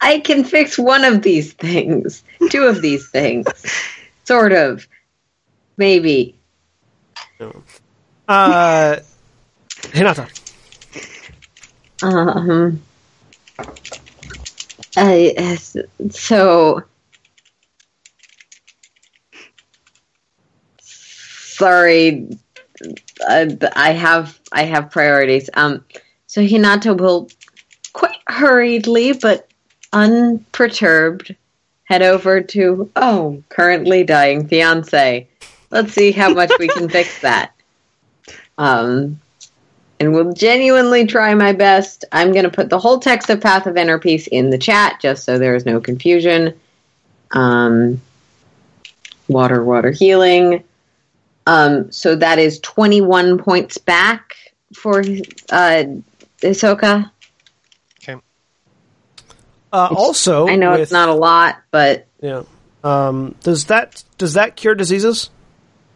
Speaker 5: I can fix one of these things, two of these things, sort of, maybe.
Speaker 1: Uh, Hinata.
Speaker 5: Um, I, uh, so sorry. Uh, I have I have priorities. Um, so Hinata will quite hurriedly but unperturbed head over to oh currently dying fiance. Let's see how much we can fix that. Um, and will genuinely try my best. I'm going to put the whole text of Path of Inner Peace in the chat just so there is no confusion. Um, water, water healing. Um, so that is 21 points back for uh, Hisoka. Okay.
Speaker 1: Uh, also,
Speaker 5: I know
Speaker 1: with-
Speaker 5: it's not a lot, but
Speaker 1: Yeah. Um, does that does that cure diseases,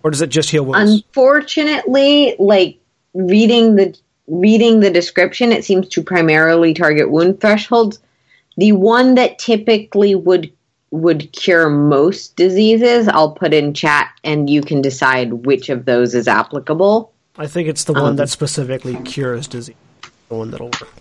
Speaker 1: or does it just heal wounds?
Speaker 5: unfortunately, like reading the reading the description, it seems to primarily target wound thresholds. The one that typically would would cure most diseases, I'll put in chat, and you can decide which of those is applicable.
Speaker 1: I think it's the one
Speaker 5: um,
Speaker 1: that specifically cures disease. The one that'll work.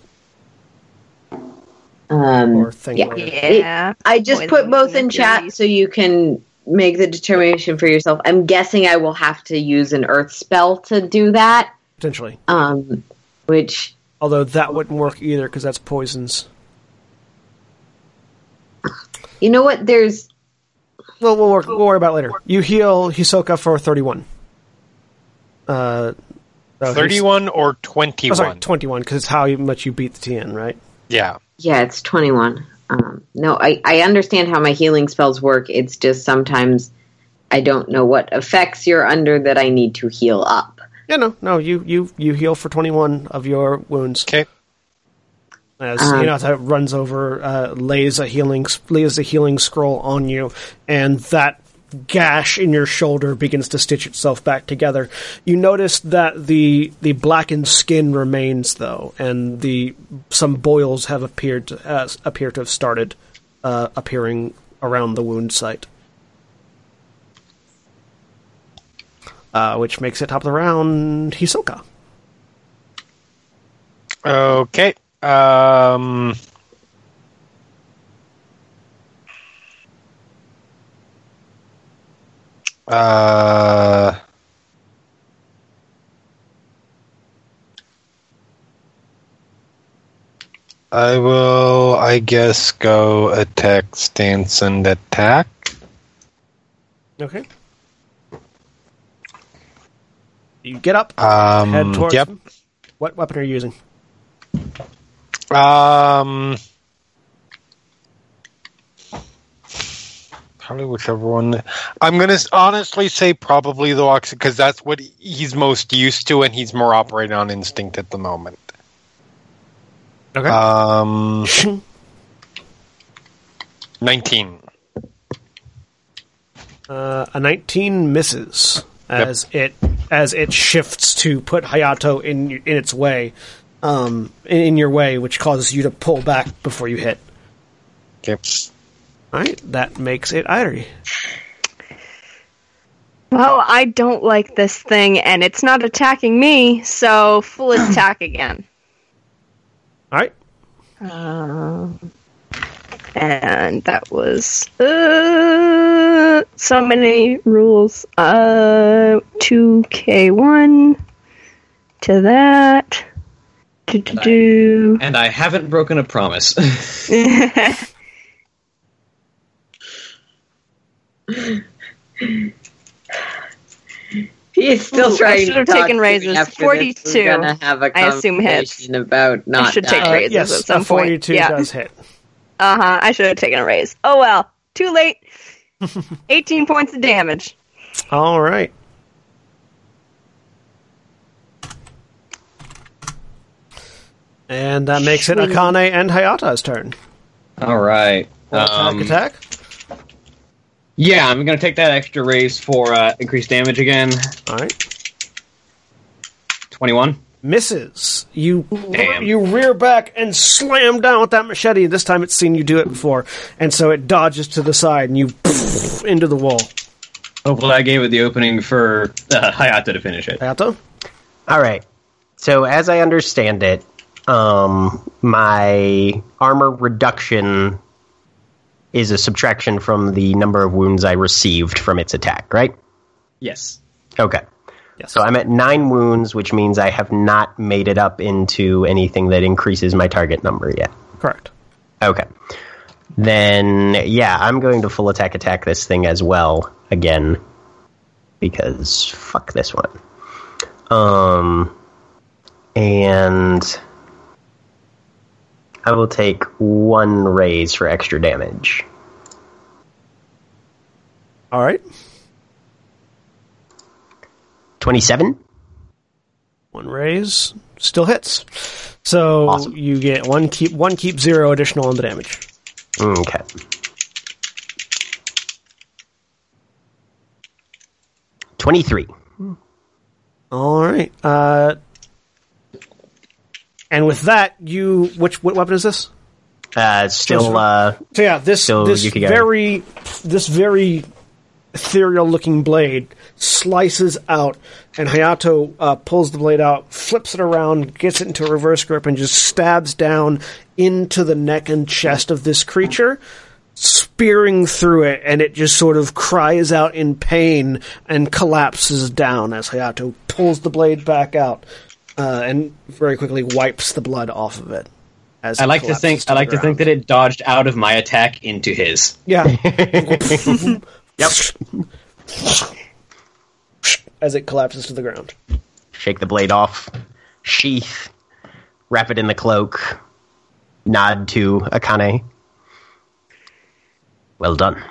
Speaker 5: Um,
Speaker 1: Or thing
Speaker 5: yeah.
Speaker 1: related.
Speaker 4: Yeah.
Speaker 5: I just
Speaker 4: Poison
Speaker 5: put both in chat
Speaker 4: curities.
Speaker 5: so you can make the determination for yourself. I'm guessing I will have to use an earth spell to do that,
Speaker 1: Potentially,
Speaker 5: um, which
Speaker 1: although that wouldn't work either because that's poisons.
Speaker 5: You know what? There's
Speaker 1: Well, we'll, work, we'll worry about it later. You heal Hisoka for thirty-one. Uh, so
Speaker 2: 31 or
Speaker 1: Oh,
Speaker 2: 21?
Speaker 1: sorry, twenty-one because it's how much you beat the TN, right?
Speaker 2: Yeah.
Speaker 5: Yeah, it's 21. Um, no, I, I understand how my healing spells work. It's just sometimes I don't know what effects you're under that I need to heal up.
Speaker 1: Yeah, no, no. You you you heal for twenty-one of your wounds.
Speaker 2: Okay.
Speaker 1: As
Speaker 5: Um,
Speaker 1: Hinata runs over, uh, lays a healing lays a healing scroll on you, and that gash in your shoulder begins to stitch itself back together. You notice that the the blackened skin remains though, and the some boils have appeared to, uh, appear to have started uh, appearing around the wound site. Uh, which makes it top of the round, Hisoka.
Speaker 2: Okay. Um, Uh, I will, I guess, go attack, stance, and attack.
Speaker 1: Okay. You get up,
Speaker 2: Um,
Speaker 1: head towards
Speaker 2: yep.
Speaker 1: them. What weapon are you using?
Speaker 2: Um, probably whichever one. I'm gonna honestly say probably the ox because that's what he's most used to, and he's more operating on instinct at the moment.
Speaker 1: Okay.
Speaker 2: Um, nineteen.
Speaker 1: Uh, a 19 misses as it as it shifts to put Hayato in in its way, um, in, in your way, which causes you to pull back before you hit.
Speaker 2: Okay.
Speaker 1: All right, that makes it Airi.
Speaker 4: Well, I don't like this thing, and it's not attacking me, so full attack again.
Speaker 1: All right,
Speaker 4: Um, and that was uh, so many rules. Uh, two K one to that. Do do do.
Speaker 6: And I haven't broken a promise.
Speaker 5: He's still
Speaker 4: Ooh, I should
Speaker 5: to
Speaker 4: have
Speaker 5: talk
Speaker 4: taken raises. 42.
Speaker 5: We're gonna have a
Speaker 4: I assume hits.
Speaker 5: about not
Speaker 4: should take
Speaker 5: dying.
Speaker 4: raises.
Speaker 1: yes,
Speaker 4: at some
Speaker 1: a 42
Speaker 4: point. Yeah.
Speaker 1: does hit.
Speaker 4: Uh huh. I should have taken a raise. Oh well. Too late. 18 points of damage.
Speaker 1: All right. And that makes it Akane and Hayato's turn.
Speaker 6: All right.
Speaker 1: Attack,
Speaker 6: Um,
Speaker 1: attack.
Speaker 6: Yeah, I'm gonna take that extra raise for uh, increased damage again.
Speaker 1: All right.
Speaker 6: Twenty-one.
Speaker 1: Misses. You
Speaker 6: Damn.
Speaker 1: you rear back and slam down with that machete. This time it's seen you do it before, and so it dodges to the side and you into the wall.
Speaker 6: Hopefully, I gave it the opening for uh, Hayato to finish it.
Speaker 1: Hayata.
Speaker 3: All right. So as I understand it, um, my armor reduction is a subtraction from the number of wounds I received from its attack, right?
Speaker 6: Yes.
Speaker 3: Okay.
Speaker 1: Yes.
Speaker 3: So I'm at nine wounds, which means I have not made it up into anything that increases my target number yet.
Speaker 1: correct.
Speaker 3: Okay. Then, yeah, I'm going to full attack attack this thing as well again because fuck this one. Um, and I will take one raise for extra damage.
Speaker 1: All right.
Speaker 3: Twenty-seven.
Speaker 1: One raise still hits. So
Speaker 3: Awesome.
Speaker 1: you get one keep one keep zero additional on the damage.
Speaker 3: Okay. Twenty-three.
Speaker 1: All right. Uh, and with that, you which what weapon is this?
Speaker 3: Uh, still, uh,
Speaker 1: So yeah, this this very this very ethereal looking blade slices out, and Hayato uh, pulls the blade out, flips it around, gets it into a reverse grip, and just stabs down into the neck and chest of this creature, spearing through it, and it just sort of cries out in pain and collapses down as Hayato pulls the blade back out. Uh, and very quickly wipes the blood off of it. As
Speaker 6: I like to think.
Speaker 1: collapses
Speaker 6: I like
Speaker 1: the
Speaker 6: to think that it dodged out of my attack into his.
Speaker 1: Yeah.
Speaker 3: yep.
Speaker 1: As it collapses to the ground.
Speaker 3: Shake the blade off, sheath, wrap it in the cloak, nod to Akane. Well done.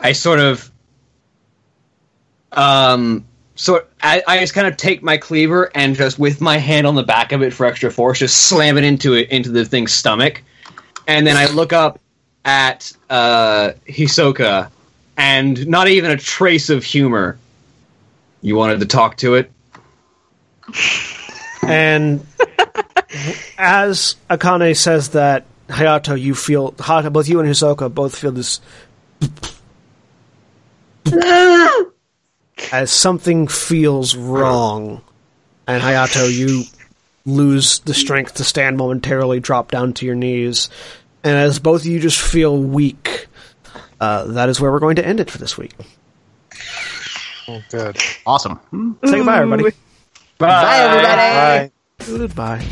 Speaker 6: I sort of, um, sort. I, I just kind of take my cleaver and just with my hand on the back of it for extra force, just slam it into it into the thing's stomach, and then I look up at uh, Hisoka, and not even a trace of humor. You wanted to talk to it.
Speaker 1: And as Akane says that, Hayato, you feel, Hayato, both you and Hisoka both feel this. as something feels wrong. And Hayato, you lose the strength to stand momentarily, drop down to your knees. And as both of you just feel weak, uh, that is where we're going to end it for this week.
Speaker 2: Oh, good.
Speaker 3: Awesome.
Speaker 1: Say goodbye, everybody.
Speaker 3: Bye,
Speaker 2: Bye.
Speaker 1: Goodbye.